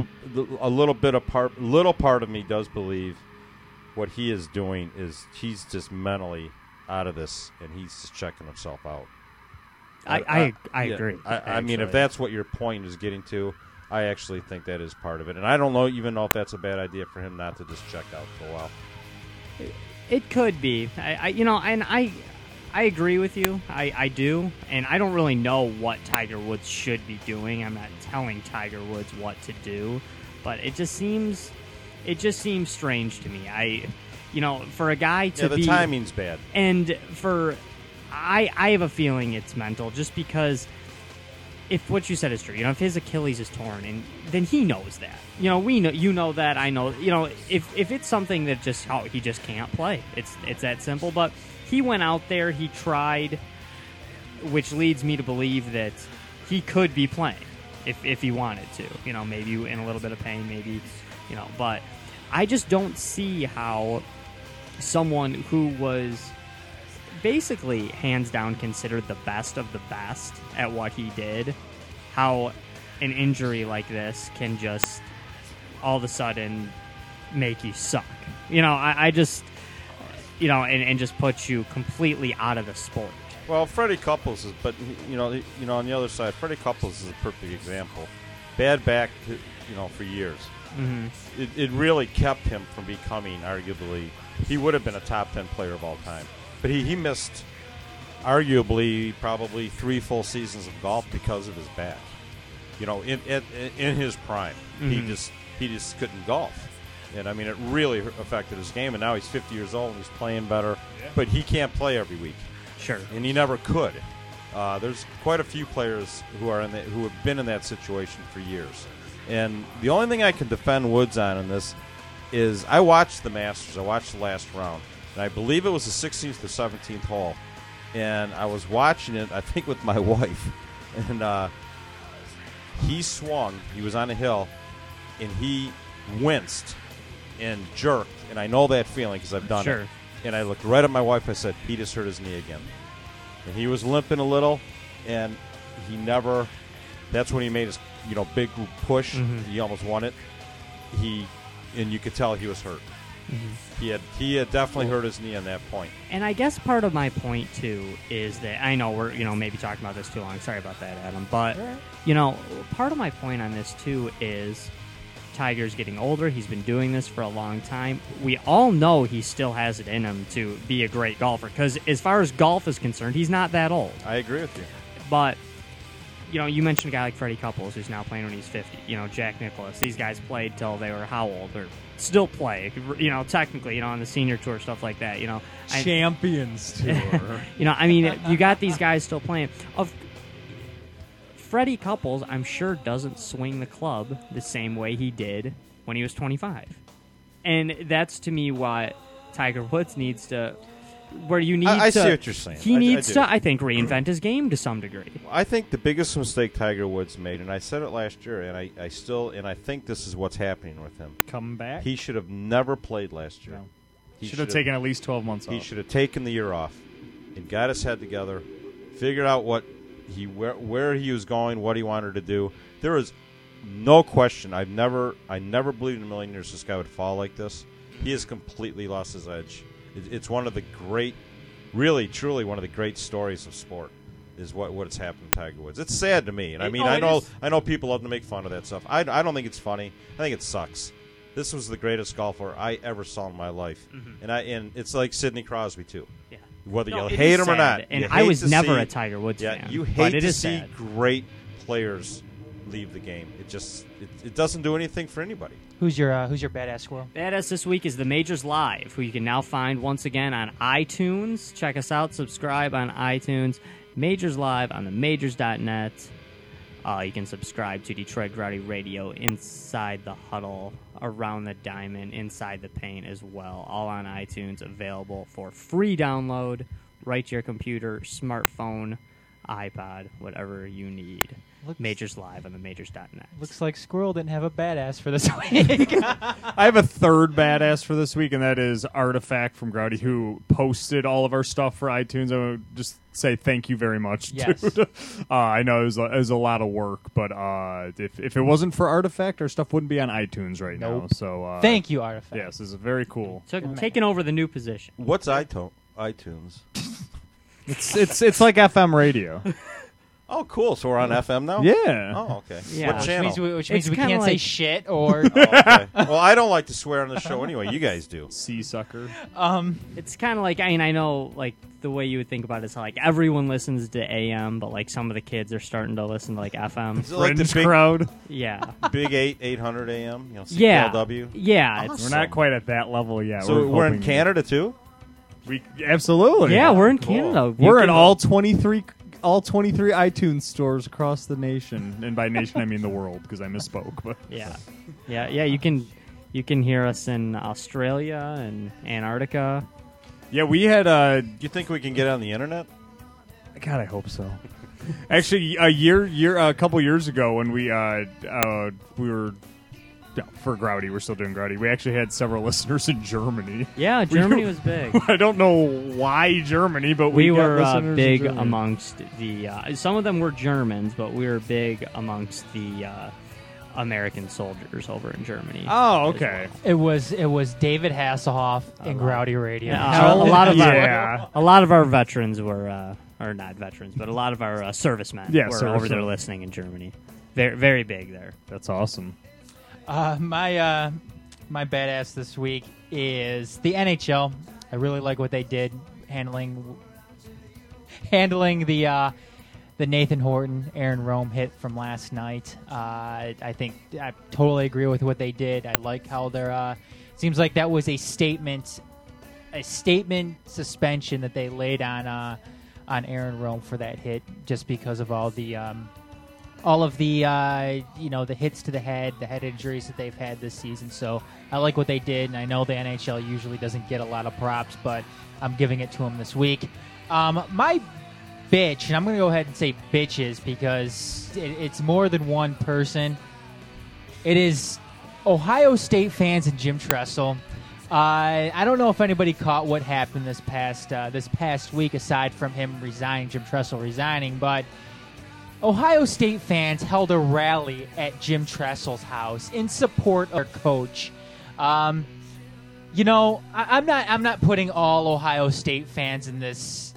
a little bit of part, little part of me does believe what he is doing is he's just mentally out of this, and he's just checking himself out. I- I- I yeah, agree, I, I mean, if that's what your point is getting to, I actually think that is part of it, and I don't know even know if that's a bad idea for him not to just check out for a while. It could be. I, I you know, and I I agree with you. I, I do. And I don't really know what Tiger Woods should be doing. I'm not telling Tiger Woods what to do, but it just seems it just seems strange to me. I you know, for a guy to Yeah, the be timing's bad. And for I I have a feeling it's mental just because if what you said is true, you know, if his Achilles is torn, and then he knows that. You know, we know, you know that, I know. You know, if if it's something that just oh, he just can't play, it's it's that simple. But he went out there, he tried, which leads me to believe that he could be playing if if he wanted to. You know, maybe in a little bit of pain, maybe, you know. But I just don't see how someone who was basically hands down considered the best of the best at what he did, how an injury like this can just all of a sudden make you suck. You know, I, I just, you know, and, and just put you completely out of the sport. Well, Freddie Couples is, but you know, you know, on the other side, Freddie Couples is a perfect example. Bad back, you know, for years. Mhm. It, it really kept him from becoming arguably. He would have been a top ten player of all time, but he, he missed arguably probably three full seasons of golf because of his back. You know, in in, in his prime, he Mhm. just he just couldn't golf, and I mean, it really affected his game. And now he's 50 years old and he's playing better, but he can't play every week. Sure. and he never could. Uh, there's quite a few players who are in the, who have been in that situation for years, and the only thing I can defend Woods on in this is I watched the Masters. I watched the last round, and I believe it was the 16th or 17th hole, and I was watching it. I think with my wife, and uh, he swung. He was on a hill, and he winced and jerked, and I know that feeling because I've done Sure. it. And I looked right at my wife. I said, "He just hurt his knee again," and he was limping a little, and he never. That's when he made his you know big push. Mhm. He almost won it. He and you could tell he was hurt. Mhm. He had he had definitely hurt his knee on that point. And I guess part of my point too is that I know we're you know maybe talking about this too long. Sorry about that, Adam. But you know, part of my point on this too is Tiger's getting older. He's been doing this for a long time. We all know he still has it in him to be a great golfer because as far as golf is concerned, he's not that old. I agree with you. But you know, you mentioned a guy like Freddie Couples who's now playing when he's 50. You know, Jack Nicklaus. These guys played till they were how old or still play. You know, technically, you know, on the senior tour stuff like that. You know, I- Champions Tour. you know, I mean, you got these guys still playing. Of Freddie Couples, I'm sure doesn't swing the club the same way he did when he was 25, and that's to me what Tiger Woods needs to. Where you need I- I to, see what you're saying. He I- I needs do. to, I think, reinvent his game to some degree. I think the biggest mistake Tiger Woods made, and I said it last year, and I, I still, and I think this is what's happening with him. Come back? He should have never played last year. He Should have taken at least 12 months He off. He should have taken the year off and got his head together, figured out what he where, where he was going, what he wanted to do. There is no question. I've never, I never believed in a million years this guy would fall like this. He has completely lost his edge. It, it's one of the great, really, truly one of the great stories of sport. Is what what's happened to Tiger Woods. It's sad to me, and I mean, oh, I know, is. I know people love to make fun of that stuff. I, I don't think it's funny. I think it sucks. This was the greatest golfer I ever saw in my life, Mhm. and I and it's like Sidney Crosby too. Yeah. Whether No, you hate is him or not, and I was never see- a Tiger Woods yeah, fan, you hate it to is see sad. great players leave the game. It just it, it doesn't do anything for anybody. Who's your uh, Who's your badass squirrel? Badass this week is the Majors Live, who you can now find once again on iTunes. Check us out, subscribe on iTunes. Majors Live on the majors.net. Uh, you can subscribe to Detroit Rowdy Radio inside the huddle, around the diamond, inside the paint as well. All on iTunes, available for free download right to your computer, smartphone, iPod, whatever you need. Looks- Majors Live on the majors.net. Looks like Squirrel didn't have a badass for this week. I have a third badass for this week, and that is Artifact from Growdy, who posted all of our stuff for iTunes. I would just say thank you very much, Yes. dude. Uh, I know it was, a, it was a lot of work, but uh, if, if it wasn't for Artifact, our stuff wouldn't be on iTunes right now. So uh, Thank you, Artifact. Yes, this is very cool. Took, taking over the new position. What's iTunes? iTunes. It's it's it's like FM radio. Oh, cool. So we're on FM now. Yeah. Oh, okay. Yeah. What Which channel? means we, which means It's we kinda can't say like- shit or. Oh, okay. Well, I don't like to swear on the show anyway. You guys do. Sea sucker. Um, it's kind of like I mean I know like the way you would think about it is like everyone listens to AM, but like some of the kids are starting to listen to like FM. Is it like the Fringe big, crowd. Yeah, big eight eight hundred AM? You know, yeah, CKLW. yeah. It's, We're not quite at that level yet. So we're, in hoping- Canada too. We absolutely. yeah, we're in Canada. You We're in can- all twenty three all twenty three iTunes stores across the nation, and by nation I mean the world because I misspoke. But Yeah, yeah, yeah. You can you can hear us in Australia and Antarctica. yeah, we had uh, Do you think we can get on the internet? God, I hope so. Actually, a year, year, a couple years ago, when we uh, uh, we were yeah, for Growdy, we're still doing Growdy. We actually had several listeners in Germany. Yeah, We- Germany was big. I don't know why Germany, but we, we were uh, listeners in big amongst the. Uh, some of them were Germans, but we were big amongst the uh, American soldiers over in Germany. Oh, okay. well. It was it was David Hasselhoff and Growdy Radio. Yeah, a, a lot of Yeah. our a lot of our veterans were, uh, or not veterans, but a lot of our uh, servicemen Yeah, were servicemen. over there listening in Germany. Very very big there. That's awesome. Uh, my uh, my badass this week is the NHL. I really like what they did handling handling the uh, the Nathan Horton Aaron Rome hit from last night. Uh, I, think I totally agree with what they did. I like how they're. Uh, seems like that was a statement a statement suspension that they laid on uh, on Aaron Rome for that hit, just because of all the um, all of the uh, you know the hits to the head, the head injuries that they've had this season. So I like what they did, and I know the NHL usually doesn't get a lot of props, but I'm giving it to them this week. Um, my bitch, and I'm going to go ahead and say bitches because it, it's more than one person. It is Ohio State fans and Jim Tressel. Uh, I don't know if anybody caught what happened this past uh, this past week, aside from him resigning, Jim Tressel resigning. But Ohio State fans held a rally at Jim Tressel's house in support of their coach. Um, you know, I, I'm not I'm not putting all Ohio State fans in this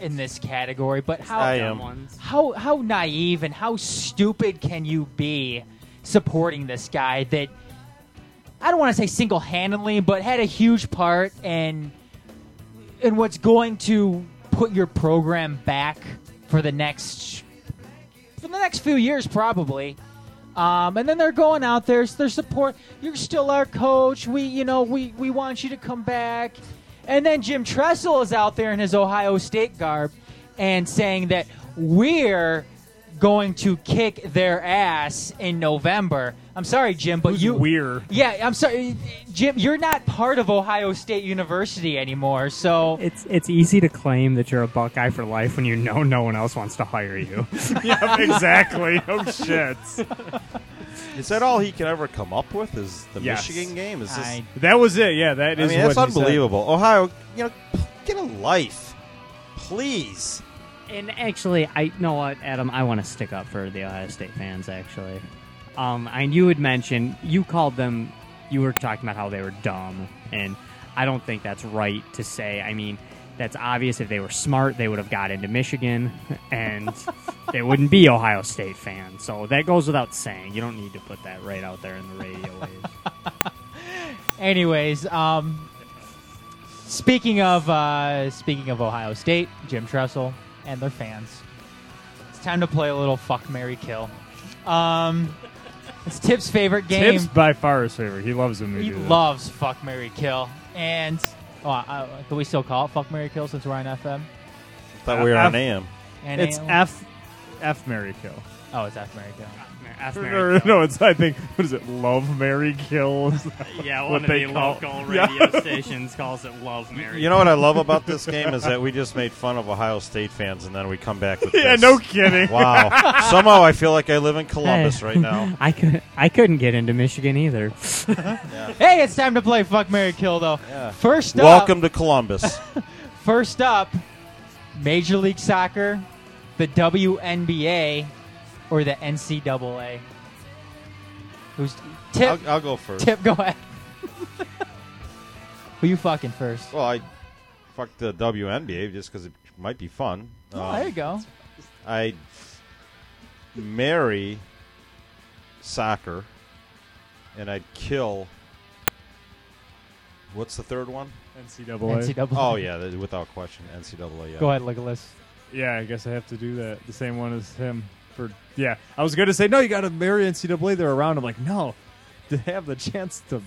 in this category, but how I am. how how naive and how stupid can you be supporting this guy that I don't want to say single handedly, but had a huge part in in what's going to put your program back for the next for the next few years, probably. Um, and then they're going out there, their support. You're still our coach. We, you know, we we want you to come back. And then Jim Tressel is out there in his Ohio State garb and saying that we're going to kick their ass in November. I'm sorry, Jim, but you we're yeah, I'm sorry, Jim. You're not part of Ohio State University anymore, so It's it's easy to claim that you're a Buckeye for life when you know no one else wants to hire you. yeah, exactly. Oh shit. Is that all he can ever come up with? Is the Yes. Michigan game? Is this? I- That was it. Yeah, that I is. mean, that's what unbelievable. Ohio, you know, get a life, please. And actually, I know what, Adam. I want to stick up for the Ohio State fans. Actually, um, and you had mentioned you called them. You were talking about how they were dumb, and I don't think that's right to say. I mean, that's obvious. If they were smart, they would have got into Michigan, and they wouldn't be Ohio State fans. So that goes without saying. You don't need to put that right out there in the radio waves. Anyways, um, speaking of uh, speaking of Ohio State, Jim Tressel and their fans, it's time to play a little fuck Mary Kill. Um, it's Tip's favorite game. Tip's by far his favorite. He loves him. he loves fuck Mary Kill, and oh, uh, can we still call it fuck Mary Kill since we're on FM? Thought we were on F- AM. And It's AM? F F Mary Kill. Oh, it's F Mary Kill. F Or- Mary or- Kill. No, it's I think what is it? Love Mary Kill. Is that Yeah, what one of they the call- local Yeah. radio stations calls it Love Mary. You know what I love about this game is that we just made fun of Ohio State fans, and then we come back with Yeah, this. no kidding. Wow. Somehow I feel like I live in Columbus Hey, right now. I could I couldn't get into Michigan either. Hey, it's time to play fuck Mary Kill though. Yeah. First up, Welcome to Columbus. First up, Major League Soccer, the WNBA, or the NCAA. Who's Tip? I'll, I'll go first. Tip, go ahead. Who you fucking first? Well, I fucked the WNBA just because it might be fun. Oh, Um, there you go. I marry soccer, and I'd kill. What's the third one? NCAA. NCAA. Oh yeah, that- without question, NCAA. Yeah. Go ahead, Legolas. Yeah, I guess I have to do that. The same one as him. For yeah, I was going to say no. You got to marry NCAA. They're around. I'm like no. To have the chance to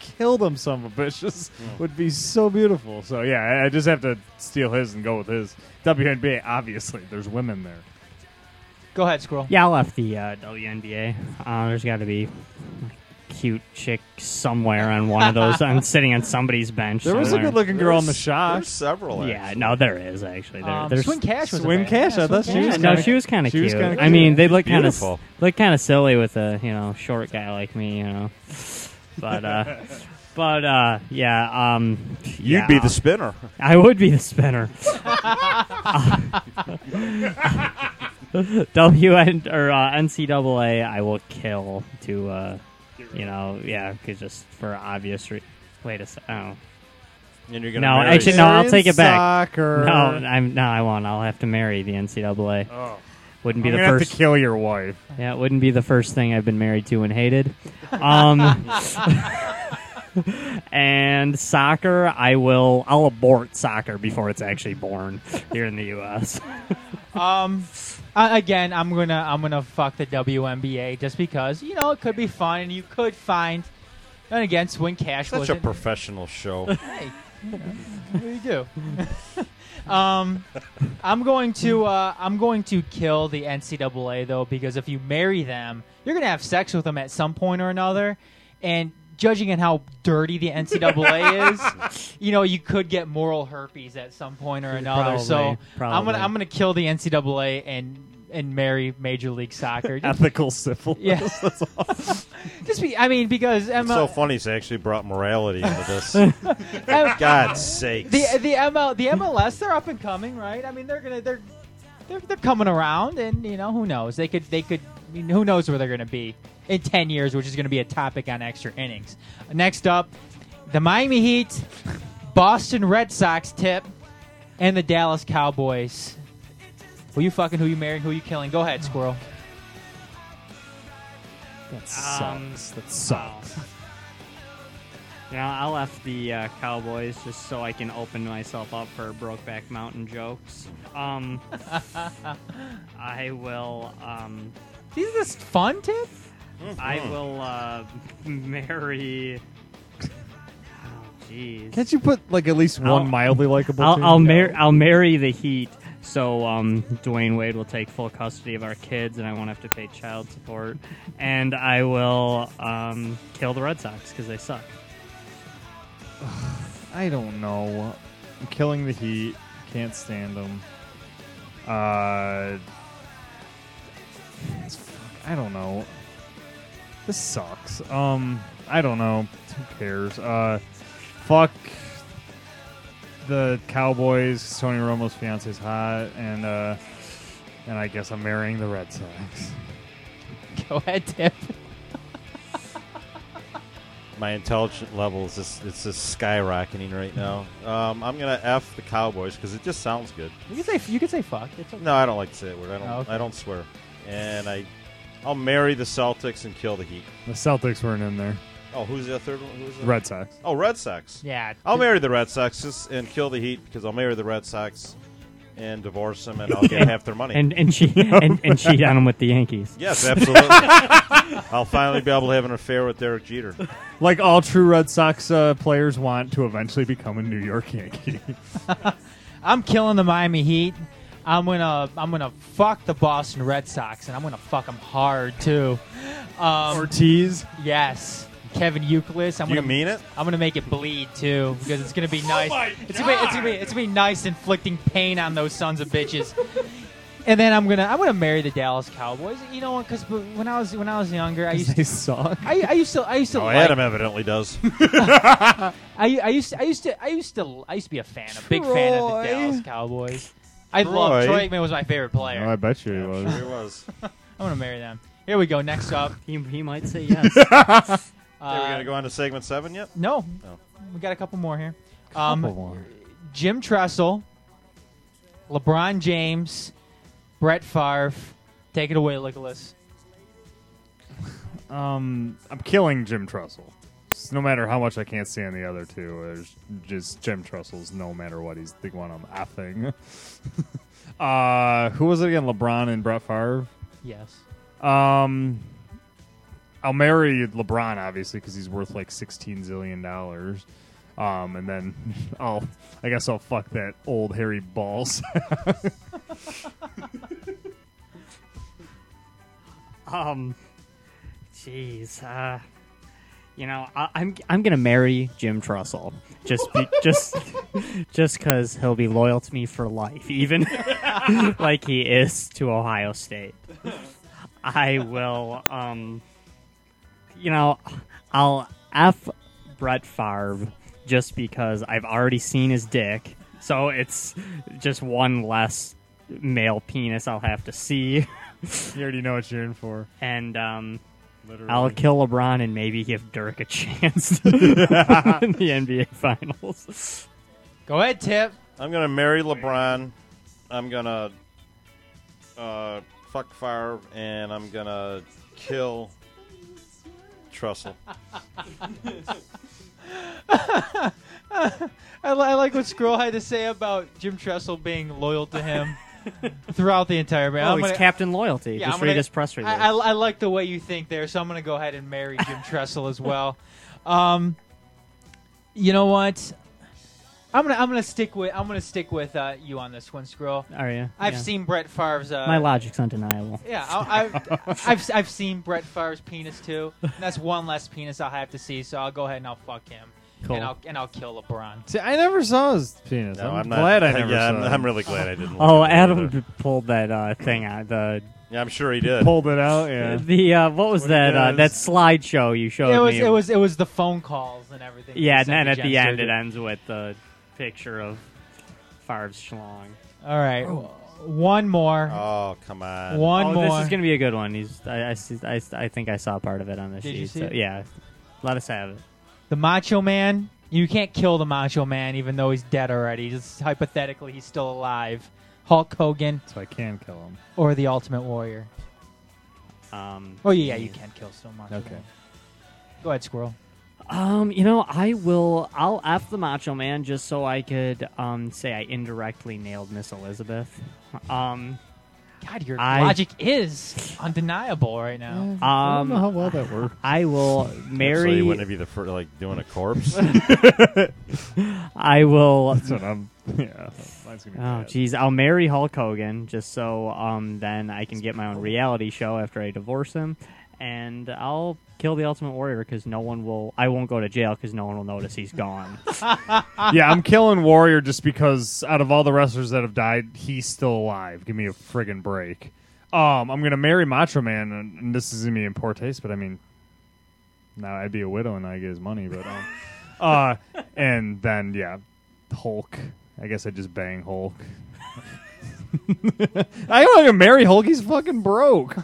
kill them, some of bitches, would be so beautiful. So yeah, I, I just have to steal his and go with his WNBA. Obviously, there's women there. Go ahead, Squirrel. Yeah, I left the uh, WNBA. Uh, there's got to be a cute chick somewhere on one of those. I'm sitting on somebody's bench. There was a somewhere. good-looking girl in the There's- shot. There's several. Yeah, actually. no, there is actually. There, Um, there's Swin Cash was a Swin fan. Cash, Yeah, I thought Swin she Cash. was Yeah, no, kinda- she was kind of she was cute. kinda I mean, they look kind Beautiful. of look kind of silly with a you know short guy like me, you know. But uh, but uh, yeah, um, You'd yeah, be the spinner. I would be the spinner. WN or uh, NCAA, I will kill to, uh, you know, yeah, 'cause just for obvious. Re- Wait a sec. Oh. And you're gonna No, marry actually, no. I'll take it back. Soccer. No, I'm no, I won't. I'll have to marry the NCAA. Oh. Wouldn't be I'm the gonna have first. to kill your wife. Yeah, it wouldn't be the first thing I've been married to and hated. Um, and soccer, I will. I'll abort soccer before it's actually born here in the U.S. Um, I, again, I'm gonna I'm gonna fuck the WNBA just because you know it could be fun and you could find. And again, Swin Cash Such a wasn't. professional show. hey, you know, what do you do? um, I'm going to uh, I'm going to kill the NCAA though because if you marry them, you're gonna have sex with them at some point or another, and judging on how dirty the NCAA is, you know you could get moral herpes at some point or another. so Probably, I'm gonna I'm gonna kill the NCAA and and marry Major League Soccer. Ethical syphilis. Yeah. That's awesome. Just be, I mean, because It's ML, so funny. They actually brought morality into this. M- God's sake. the the ML the MLS they're up and coming, right? I mean, they're gonna they're they're they're coming around, and you know who knows? They could they could. I mean, who knows where they're gonna be in ten years, which is gonna be a topic on extra innings. Next up, the Miami Heat, Boston Red Sox tip, and the Dallas Cowboys. Who you fucking? Who you marrying? Who you killing? Go ahead, Squirrel. That Um, sucks. that sucks. You know, I'll F the uh, Cowboys just so I can open myself up for Brokeback Mountain jokes. Um, I will. Um, Is this fun tip? I Mhm. will uh, marry. Oh, jeez. Can't you put like at least one I'll- mildly likable? I'll? I'll, mar- I'll marry the Heat, so um, Dwyane Wade will take full custody of our kids, and I won't have to pay child support. And I will um, kill the Red Sox because they suck. I don't know. I'm killing the Heat. Can't stand them. Uh, I don't know. This sucks. Um, I don't know. Who cares? Uh, fuck the Cowboys. Tony Romo's fiance's hot, and uh, and I guess I'm marrying the Red Sox. Go ahead, tip. My intelligence level is just it's just skyrocketing right now. Um, I'm gonna f the Cowboys because it just sounds good. You can say you can say fuck. It's okay. No, I don't like to say that word. I don't. Oh, okay. I don't swear. And I, I'll marry the Celtics and kill the Heat. The Celtics weren't in there. Oh, who's the third one? Who's the Red Sox. Oh, Red Sox. Yeah. I'll marry the Red Sox just, and kill the Heat because I'll marry the Red Sox and divorce them, and I'll get half their money. And and cheat and, and cheat on them with the Yankees. Yes, absolutely. I'll finally be able to have an affair with Derek Jeter. Like all true Red Sox uh, players want to eventually become a New York Yankee. I'm killing the Miami Heat. I'm gonna I'm gonna fuck the Boston Red Sox, and I'm gonna fuck them hard too. Um, Ortiz. Yes. Kevin Youkilis. I'm you gonna mean it? I'm gonna make it bleed too because it's gonna be nice. my it's gonna be it's gonna be it's gonna be nice inflicting pain on those sons of bitches. and then I'm gonna I'm gonna marry the Dallas Cowboys. You know what? Because when I was when I was younger, I used to suck. I, I used to I used to Oh, like, Adam evidently does. I, I used to, I used to I used to I used to be a fan, a big fan of the Troy. Dallas Cowboys. I love Troy. Troy Aikman was my favorite player. Oh, I bet you he was. Sure he was. I'm gonna marry them. Here we go. Next up, he, he might say yes. Okay, Uh, we're gonna go on to segment seven yet? No, No. we got a couple more here. Um, Couple more. Jim Tressel, LeBron James, Brett Favre. Take it away, Nicholas. Um, I'm killing Jim Tressel. No matter how much I can't stand the other two, there's just Jim Tressel's no matter what. He's the one I'm effing. uh, who was it again? LeBron and Brett Favre. Yes. Um, I'll marry LeBron obviously because he's worth like sixteen zillion dollars. Um, and then I'll, I guess I'll fuck that old hairy balls. Um, jeez, uh, you know, I, I'm I'm gonna marry Jim Tressel just be, just just because he'll be loyal to me for life, even like he is to Ohio State. I will, um, you know, I'll f Brett Favre just because I've already seen his dick, so it's just one less male penis I'll have to see. you already know what you're in for. And um, Literally. I'll kill LeBron and maybe give Dirk a chance in the NBA Finals. Go ahead, Tip. I'm gonna marry LeBron. I'm gonna uh, fuck Favre, and I'm gonna kill Tressel. I, li- I like what Scroll had to say about Jim Tressel being loyal to him throughout the entire band. Oh, I'm he's gonna- Captain Loyalty. Yeah, Just gonna- read his press release. I, I, I like the way you think there, so I'm going to go ahead and marry Jim Tressel as well. Um, you know what? I'm gonna I'm gonna stick with I'm gonna stick with uh, you on this one, Scroll. Are you? I've Yeah. seen Brett Favre's. Uh, My logic's undeniable. Yeah, I, I, I've I've seen Brett Favre's penis too. And that's one less penis I'll have to see, so I'll go ahead and I'll fuck him. Cool. And I'll and I'll kill LeBron. See, I never saw his penis. No, I'm, I'm not- glad I never yeah, saw I'm- it. I'm really glad I didn't. Oh, look at it Adam either. pulled that uh, thing out. The Yeah, I'm sure he did. Pulled it out. Yeah. The uh, what was What he that? Uh, that slideshow you showed it was me. it was it was the phone calls and everything. Yeah, and then at the end it ends with the picture of Favre's schlong. All right, one more. Oh, come on. One oh, more. This is gonna be a good one. He's. I, I, see- I, I think I saw part of it on the Did sheet. you see so, it? Yeah, let us have it. The Macho Man. You can't kill the Macho Man, even though he's dead already. Just hypothetically, he's still alive. Hulk Hogan So I can kill him. or the Ultimate Warrior. Um, Oh yeah, you can't kill so much. Okay. Go ahead, Squirrel. Um, you know, I will. I'll f the Macho Man just so I could um say I indirectly nailed Miss Elizabeth. Um, God, your I- logic is undeniable right now. um, I don't know how well that worked. I will So marry. you wouldn't be the first, like doing a corpse. I will. That's what I'm. Yeah. Mine's gonna be Oh bad. jeez, I'll marry Hulk Hogan just so um then I can get my own reality show after I divorce him, and I'll kill the Ultimate Warrior because no one will. I won't go to jail because no one will notice he's gone. yeah, I'm killing Warrior just because out of all the wrestlers that have died, he's still alive. Give me a friggin' break. Um, I'm gonna marry Macho Man, and, and this is gonna be in poor taste, but I mean, now I'd be a widow and I get his money, but um, uh, and then yeah, Hulk. I guess I just bang Hulk. I don't want to marry Hulk. He's fucking broke.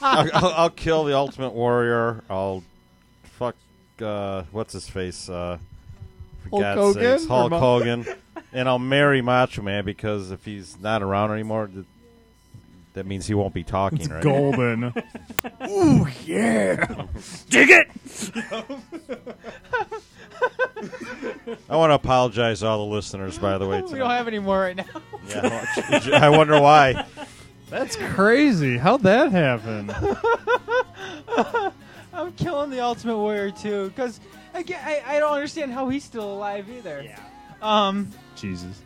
I'll, I'll, I'll kill the Ultimate Warrior. I'll fuck uh, what's his face. Uh, for Hulk God's Hogan sakes, Hulk Ma- Hogan, and I'll marry Macho Man because if he's not around anymore, th- that means he won't be talking. It's right? golden. Ooh yeah, dig it. I want to apologize to all the listeners, by the way. we don't have any more right now. Yeah, I wonder why. That's crazy. How'd that happen? I'm killing the Ultimate Warrior too, because again, I, I don't understand how he's still alive either. Yeah. Um. Jesus.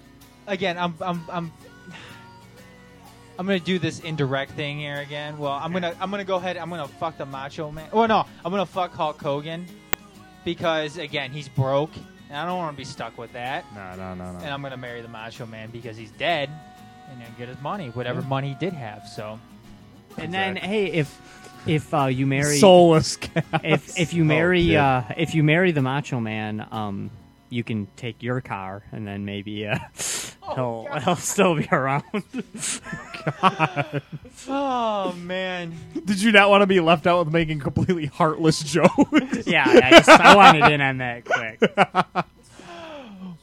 Again, I'm I'm I'm. I'm gonna do this indirect thing here again. Well, I'm gonna I'm gonna go ahead. I'm gonna fuck the Macho Man. Well, no, I'm gonna fuck Hulk Hogan because again he's broke, and I don't want to be stuck with that. No, no, no, no. And I'm gonna marry the Macho Man because he's dead, and then get his money, whatever money he did have. So. And then, hey, if if uh, you marry Soulless if if you Oh, marry kid. uh, if you marry the Macho Man, um, you can take your car, and then maybe uh, he'll he'll still be around. God. Oh man. Did you not want to be left out with making completely heartless jokes? yeah, I, just, I wanted in on that quick.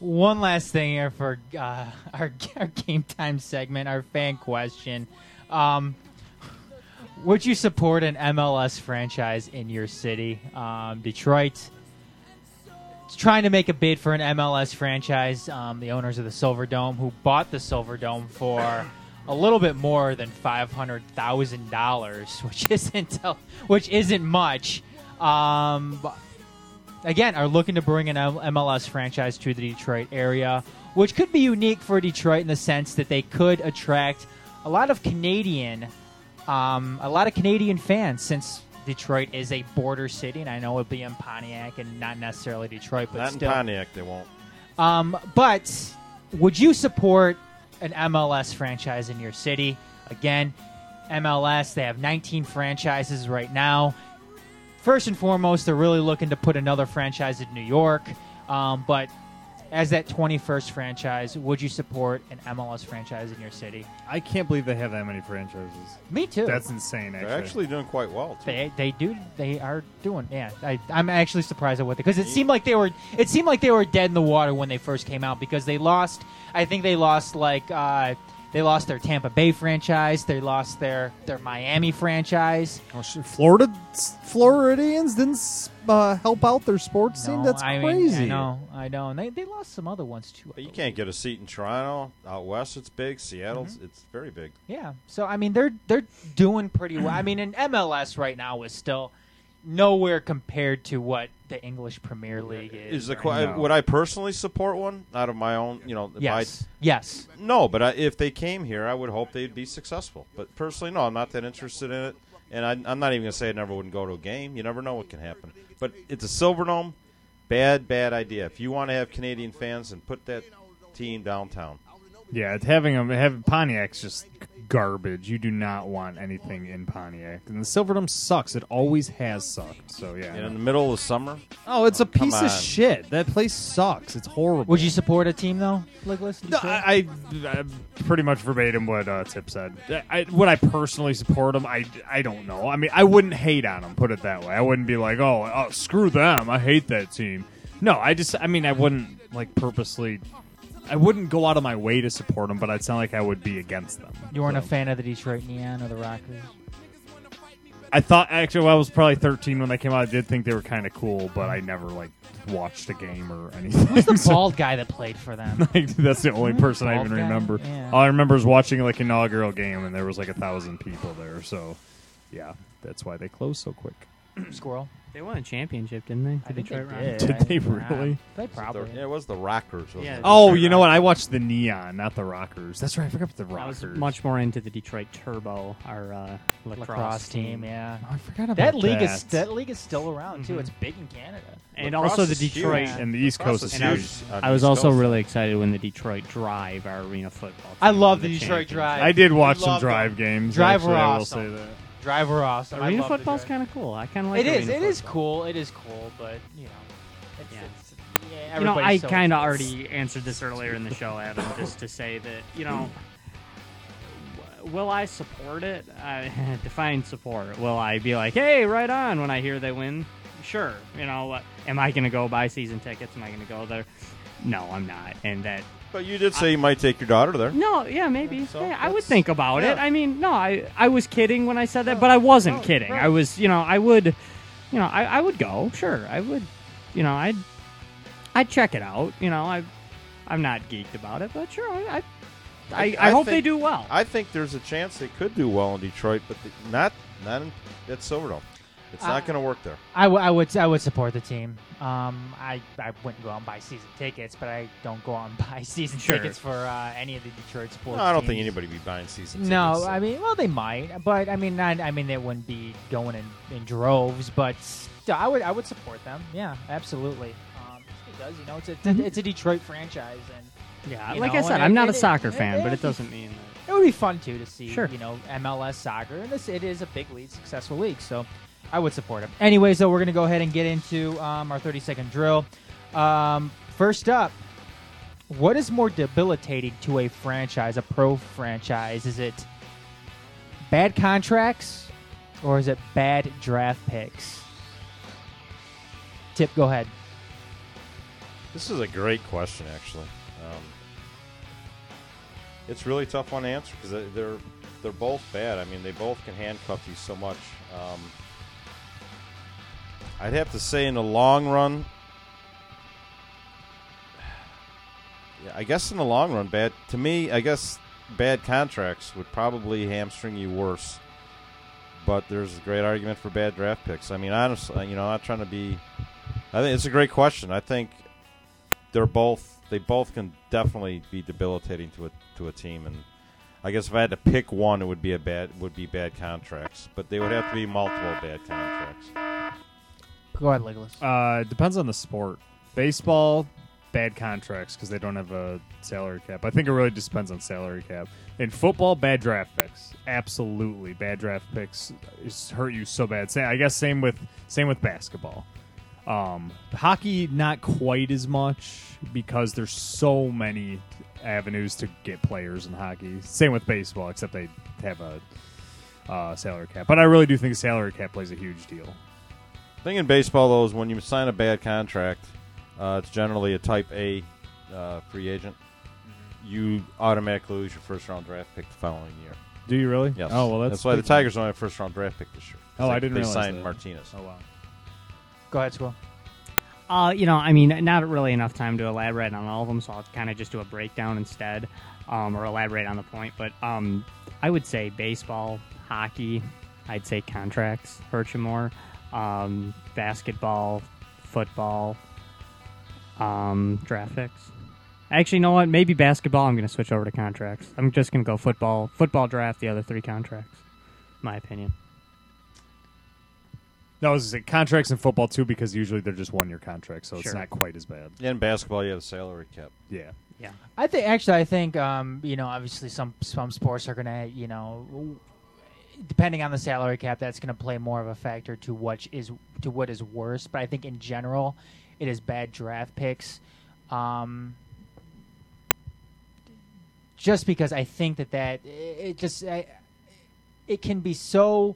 One last thing here for uh, our, our game time segment, our fan question. Um, would you support an MLS franchise in your city? Um, Detroit trying to make a bid for an MLS franchise. Um, the owners of the Silver Dome, who bought the Silver Dome for a little bit more than five hundred thousand dollars, which isn't which isn't much. Um, again are looking to bring an MLS franchise to the Detroit area, which could be unique for Detroit in the sense that they could attract a lot of Canadian, um, a lot of Canadian fans since Detroit is a border city, and I know it'll be in Pontiac and not necessarily Detroit, but Not in. Pontiac, they won't. Um, but would you support an MLS franchise in your city? Again, MLS, they have 19 franchises right now. First and foremost, they're really looking to put another franchise in New York. Um, but as that 21st franchise, would you support an MLS franchise in your city? I can't believe they have that many franchises. Me too. That's insane. Actually, They're actually doing quite well. Too. They they do they are doing yeah. I, I'm actually surprised at what because it seemed like they were it seemed like they were dead in the water when they first came out because they lost. I think they lost like uh, they lost their Tampa Bay franchise. They lost their their Miami franchise. Oh, Florida Floridians didn't uh, help out their sports scene. No, That's I crazy. Mean, I know, I know, and they, they lost some other ones too. But you can't get a seat in Toronto. Out west, it's big. Seattle, Mm-hmm. it's very big. Yeah. So I mean, they're they're doing pretty well. I mean, in MLS right now is still nowhere compared to what the English Premier League is. Is the right qu- now. would I personally support one out of my own? You know, Yes. my- Yes. No, but I, if they came here, I would hope they'd be successful. But personally, no, I'm not that interested in it. And I, I'm not even gonna say I never wouldn't go to a game. You never know what can happen. But it's a Silverdome. Bad, bad idea. If you want to have Canadian fans, and put that team downtown. Yeah, it's having them having Pontiac's just garbage. You do not want anything in Pontiac, and the Silverdome sucks. It always has sucked. So yeah, in the middle of summer. Oh, it's a Come piece of shit. That place sucks. It's horrible. Would you support a team though, Legless? No, I, I, I pretty much verbatim what uh, Tip said. I, would I personally support them? I, I don't know. I mean, I wouldn't hate on them. Put it that way. I wouldn't be like, oh, oh, screw them. I hate that team. No, I just, I mean, I wouldn't like purposely. I wouldn't go out of my way to support them, but I'd sound like I would be against them. You weren't a fan of the Detroit Neon or the Rockers? I thought actually, well, I was probably 13 when they came out. I did think they were kind of cool, but I never like watched a game or anything. Who's the So- bald guy that played for them? Like, that's the only person I even guy? remember. Yeah. All I remember is watching like inaugural game, and there was like a thousand people there. So, yeah, that's why they closed so quick. Squirrel. They won a championship, didn't they? I think they Detroit did. Did they really? They probably. Yeah, it was the Rockers. wasn't Yeah. it? Oh, you know what? I watched the Neon, not the Rockers. That's right. I forgot about the I was Rockers. much more into the Detroit Turbo, our uh, lacrosse, lacrosse team, yeah. I forgot about that league that. is that league is still around too. It's big in Canada. and Lacrosse also the is huge. Detroit and the East Coast is and I huge. was, on I was East also Coast. really excited when the Detroit Drive, our arena football. I love won the Detroit championship. Drive. I did watch some love drive them. games. Drive actually, were I will awesome. say that. Drive were awesome. I Arena love the football's kind of cool. I kind of like It is. arena It is football. cool. It is cool, but you know, it's, Yeah. it's, yeah, You know, I so kind of already answered this earlier in the show, Adam, just to say that you know, w- will I support it? I define support. Will I be like, hey, right on when I hear they win? Sure. You know, am I going to go buy season tickets? Am I going to go there? No, I'm not. And that But you did say you might take your daughter there. no, yeah, maybe. So yeah, I would that's- think about it. I mean, no, I I was kidding when I said that, but I wasn't no, kidding. right. I was, you know, I would, you know, I, I would go. Sure, I would. You know, I'd I'd check it out. You know, I I'm not geeked about it, but sure, I I, I, hope they think- do well. I think there's a chance they could do well in Detroit, but the, not not in, at Silverdome. It's Uh, not going to work there. I, w- I would I would support the team. Um, I, I wouldn't go out and buy season tickets, but I don't go out and buy season Sure. tickets for uh, any of the Detroit sports. No, I don't teams. think anybody would be buying season tickets. No, so- I mean, well, they might, but I mean, not, I mean, they wouldn't be going in, in droves, but still, I would I would support them. Yeah, absolutely. Um, because you know it's a Mm-hmm. it's a Detroit franchise, and yeah, like know, I said, I'm it- not a soccer it- fan, but it- it doesn't mean that. it would be fun too to see, Sure. you know, MLS soccer, and this it is a big league, successful league, so I would support him. Anyways, though, we're gonna go ahead and get into um, our 30 second drill. Um, first up, what is more debilitating to a franchise, a pro franchise? Is it bad contracts or is it bad draft picks? Tip, go ahead. This is a great question, actually. Um, it's really tough one to answer because they're they're both bad. I mean, they both can handcuff you so much. Um, I'd have to say, in the long run, yeah, I guess in the long run, bad to me. I guess bad contracts would probably hamstring you worse. But there's a great argument for bad draft picks. I mean, honestly, you know, I'm not trying to be. I think it's a great question. I think they're both they both can definitely be debilitating to a to a team and I guess if I had to pick one it would be a bad would be bad contracts but they would have to be multiple bad contracts. Go ahead, Legolas. Uh, it depends on the sport. Baseball, bad contracts because they don't have a salary cap. I think it really just depends on salary cap. In football, bad draft picks. Absolutely, bad draft picks hurt you so bad. Sa- I guess same with same with basketball. Um, hockey, not quite as much because there's so many avenues to get players in hockey. Same with baseball, except they have a uh, salary cap. But I really do think salary cap plays a huge deal. Thing in baseball though is when you sign a bad contract, uh, it's generally a type A uh, free agent. You automatically lose your first round draft pick the following year. Do you really? Yes. Oh, well, that's why the big. Tigers don't have a first round draft pick this year. Oh, They- I didn't They realize signed that. Martinez. Oh wow. Go ahead, Squirrel. Uh, you know, I mean, not really enough time to elaborate on all of them, so I'll kind of just do a breakdown instead, um, or elaborate on the point. But um, I would say baseball, hockey, I'd say contracts hurt you more. Um, basketball, football, um, draft picks. Actually, you know what? Maybe basketball. I'm going to switch over to contracts. I'm just going to go football, football draft. The other three contracts. My opinion. No, I was gonna say contracts in football too because usually they're just one year contracts, so it's Sure. not quite as bad. In basketball, you have a salary cap. Yeah. Yeah. I think actually, I think um, you know, obviously some some sports are gonna you know, depending on the salary cap, that's gonna play more of a factor to what is to what is worse. But I think in general, it is bad draft picks. Um, just because I think that that it just I, it can be so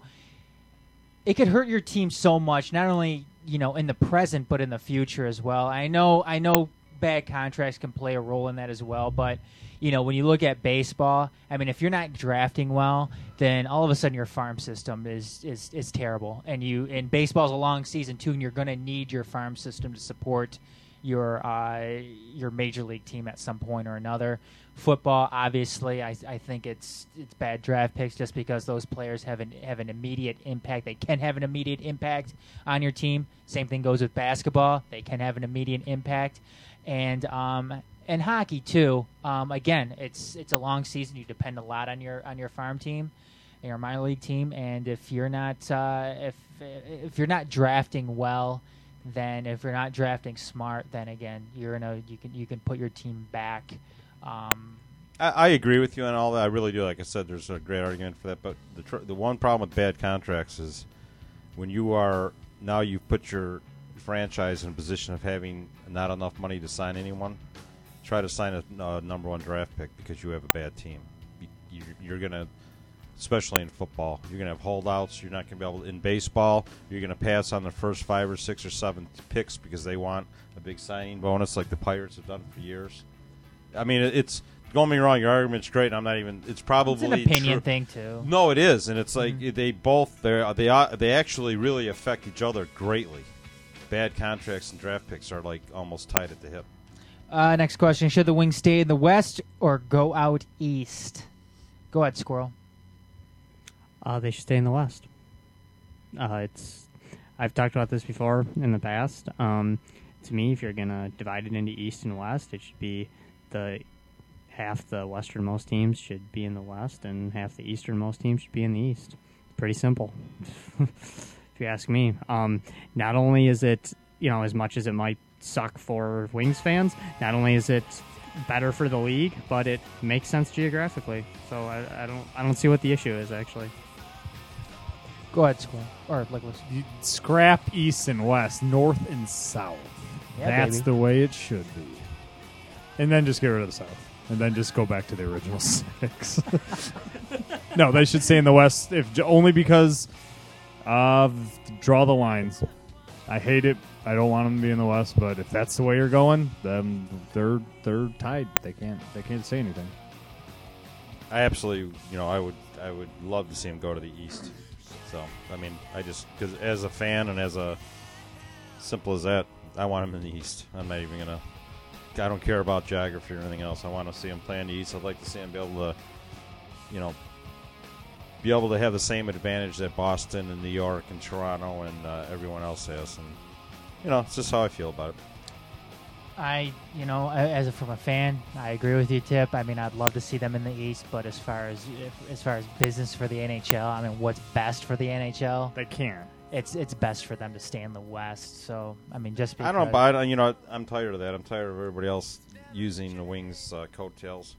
it could hurt your team so much not only you know in the present but in the future as well i know i know bad contracts can play a role in that as well but you know when you look at baseball i mean if you're not drafting well then all of a sudden your farm system is is, is terrible and you and baseball's a long season too and you're going to need your farm system to support your uh, your major league team at some point or another. Football, obviously, I, I think it's it's bad draft picks just because those players have an have an immediate impact. They can have an immediate impact on your team. Same thing goes with basketball; they can have an immediate impact, and um, and hockey too. Um, again, it's it's a long season. You depend a lot on your on your farm team, your minor league team, and if you're not uh, if if you're not drafting well then if you're not drafting smart, then again you're in a you can you can put your team back. Um, I, I agree with you on all that. I really do. Like I said, there's a great argument for that. But the tr- the one problem with bad contracts is when you are now you've put your franchise in a position of having not enough money to sign anyone. Try to sign a uh, number one draft pick because you have a bad team. You, you, you're gonna especially in football. You're going to have holdouts. You're not going to be able in baseball. You're going to pass on the first five or six or seven picks because they want a big signing bonus, like the Pirates have done for years. I mean, it's don't get me wrong. Your argument's great. And I'm not even. It's probably an opinion true. thing, too. No, it is, and it's like they both they they are, they actually really affect each other greatly. Bad contracts and draft picks are like almost tied at the hip. Uh, next question: Should the Wings stay in the West or go out east? Go ahead, Squirrel. Uh, they should stay in the West. Uh, it's I've talked about this before in the past. Um, to me, if you're gonna divide it into East and West, it should be the half the westernmost teams should be in the West, and half the easternmost teams should be in the East. Pretty simple, if you ask me. Um, not only is it you know as much as it might suck for Wings fans, not only is it better for the league, but it makes sense geographically. So I, I don't I don't see what the issue is actually. Go ahead, Squirrel or Nicholas. You scrap east and west, north and south. Yeah, That's baby. the way it should be. And then just get rid of the south. And then just go back to the original six. no, they should stay in the west if only because of draw the lines. I hate it. I don't want them to be in the west, but if that's the way you're going, then they're they're tied. They can't they can't say anything. I absolutely, you know, I would, I would love to see them go to the East. So, I mean, I just because as a fan and as a simple as that, I want them in the East. I'm not even gonna. I don't care about geography or anything else. I want to see them play in the East. I'd like to see them be able to, you know, be able to have the same advantage that Boston and New York and Toronto and uh, everyone else has. And you know, it's just how I feel about it. I, you know, as a, from a fan, I agree with you, Tip. I mean, I'd love to see them in the East, but as far as if, as far as business for the NHL, I mean, what's best for the NHL? They can't. It's it's best for them to stay in the West. So I mean, just because I don't buy it. You know, I'm tired of that. I'm tired of everybody else using the Wings uh, coattails.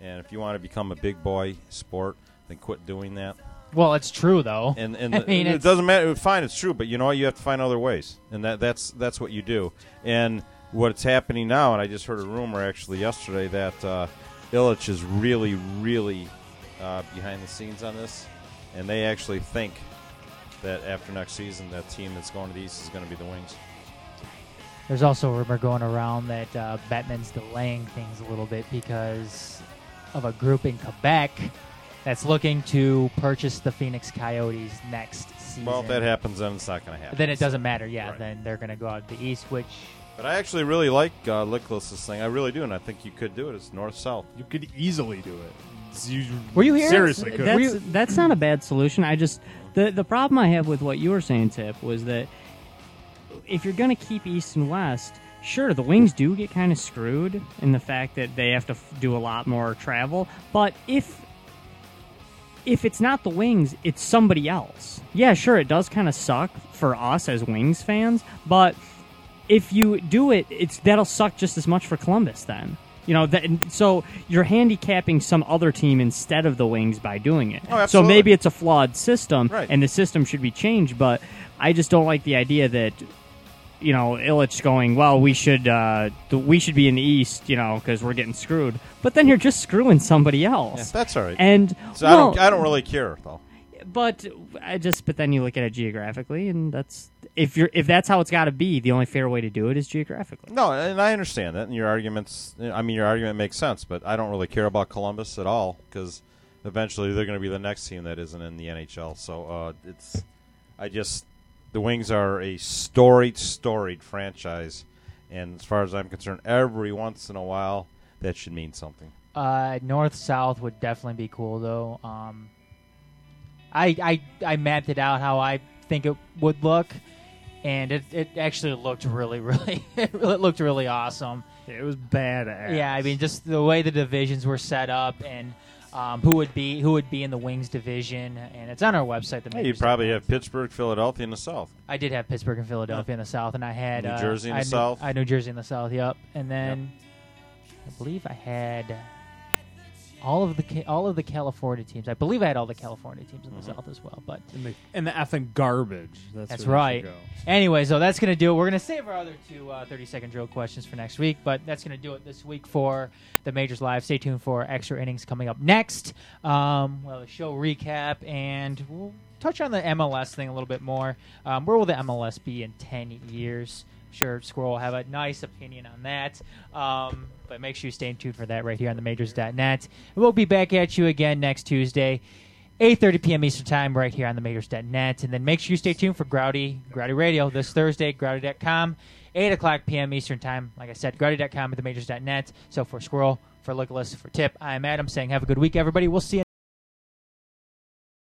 And if you want to become a big boy sport, then quit doing that. Well, it's true though. And and I the- mean, it doesn't matter. Fine, it's true, but you know what? You have to find other ways, and that that's that's what you do. And what's happening now, and I just heard a rumor actually yesterday that uh, Ilitch is really, really uh, behind the scenes on this, and they actually think that after next season, that team that's going to the East is going to be the Wings. There's also a rumor going around that uh, Bettman's delaying things a little bit because of a group in Quebec that's looking to purchase the Phoenix Coyotes next season. Well, if that happens, then it's not going to happen. Then it doesn't matter. Yeah, then they're going to go out the East, which But I actually really like uh, Lickless's thing. I really do, and I think you could do it. It's north south. You could easily do it. You Were you here? Seriously, could. That's, that's not a bad solution. I just the the problem I have with what you were saying, Tip, was that if you're going to keep East and West, sure, the Wings do get kind of screwed in the fact that they have to f- do a lot more travel. But if if it's not the Wings, it's somebody else. Yeah, sure, it does kind of suck for us as Wings fans, but if you do it, it's that'll suck just as much for Columbus then. You know, that, so you're handicapping some other team instead of the Wings by doing it. Oh, so maybe it's a flawed system, Right. and the system should be changed. But I just don't like the idea that you know Ilitch going, well, we should uh, we should be in the East, you know, because we're getting screwed. But then you're just screwing somebody else. Yeah, that's all right. And So I don't. I don't really care though. but I just but then you look at it geographically, and that's if you're if that's how it's got to be. The only fair way to do it is geographically. No, and I understand that, and your arguments. I mean, your argument makes sense, but I don't really care about Columbus at all because eventually they're going to be the next team that isn't in the NHL. So uh, it's, I just, the Wings are a storied, storied franchise, and as far as I'm concerned, every once in a while that should mean something. Uh, north south would definitely be cool though. Um, I I I mapped it out how I think it would look, and it it actually looked really really it looked really awesome. It was badass. Yeah, I mean just the way the divisions were set up and. Um, who would be who would be in the Wings division? And it's on our website. The Hey, you probably have Pittsburgh, Philadelphia in the South. I did have Pittsburgh and Philadelphia in the South, and I had New uh, Jersey in I the knew- South? I New Jersey in the South. Yep, and then I believe I had all of the all of the California teams. I believe I had all the California teams in the Mm-hmm. South as well. But And the, and the effing garbage. That's, that's right. Anyway, so that's going to do it. We're going to save our other two uh, 30 second drill questions for next week, but that's going to do it this week for the Majors Live. Stay tuned for extra innings coming up next. Um, we'll a show recap, and we'll touch on the MLS thing a little bit more. Um, where will the MLS be in 10 years? Sure, Squirrel will have a nice opinion on that. Um, but make sure you stay tuned for that right here on the majors.net. We'll be back at you again next Tuesday. 8.30 p.m. Eastern Time right here on the Majors.net. And then make sure you stay tuned for Grouty, Grouty Radio this Thursday, Grouty.com, 8 o'clock p.m. Eastern Time. Like I said, Grouty.com at the Majors.net. So for Squirrel, for Nicholas, for Tip, I'm Adam saying have a good week, everybody. We'll see you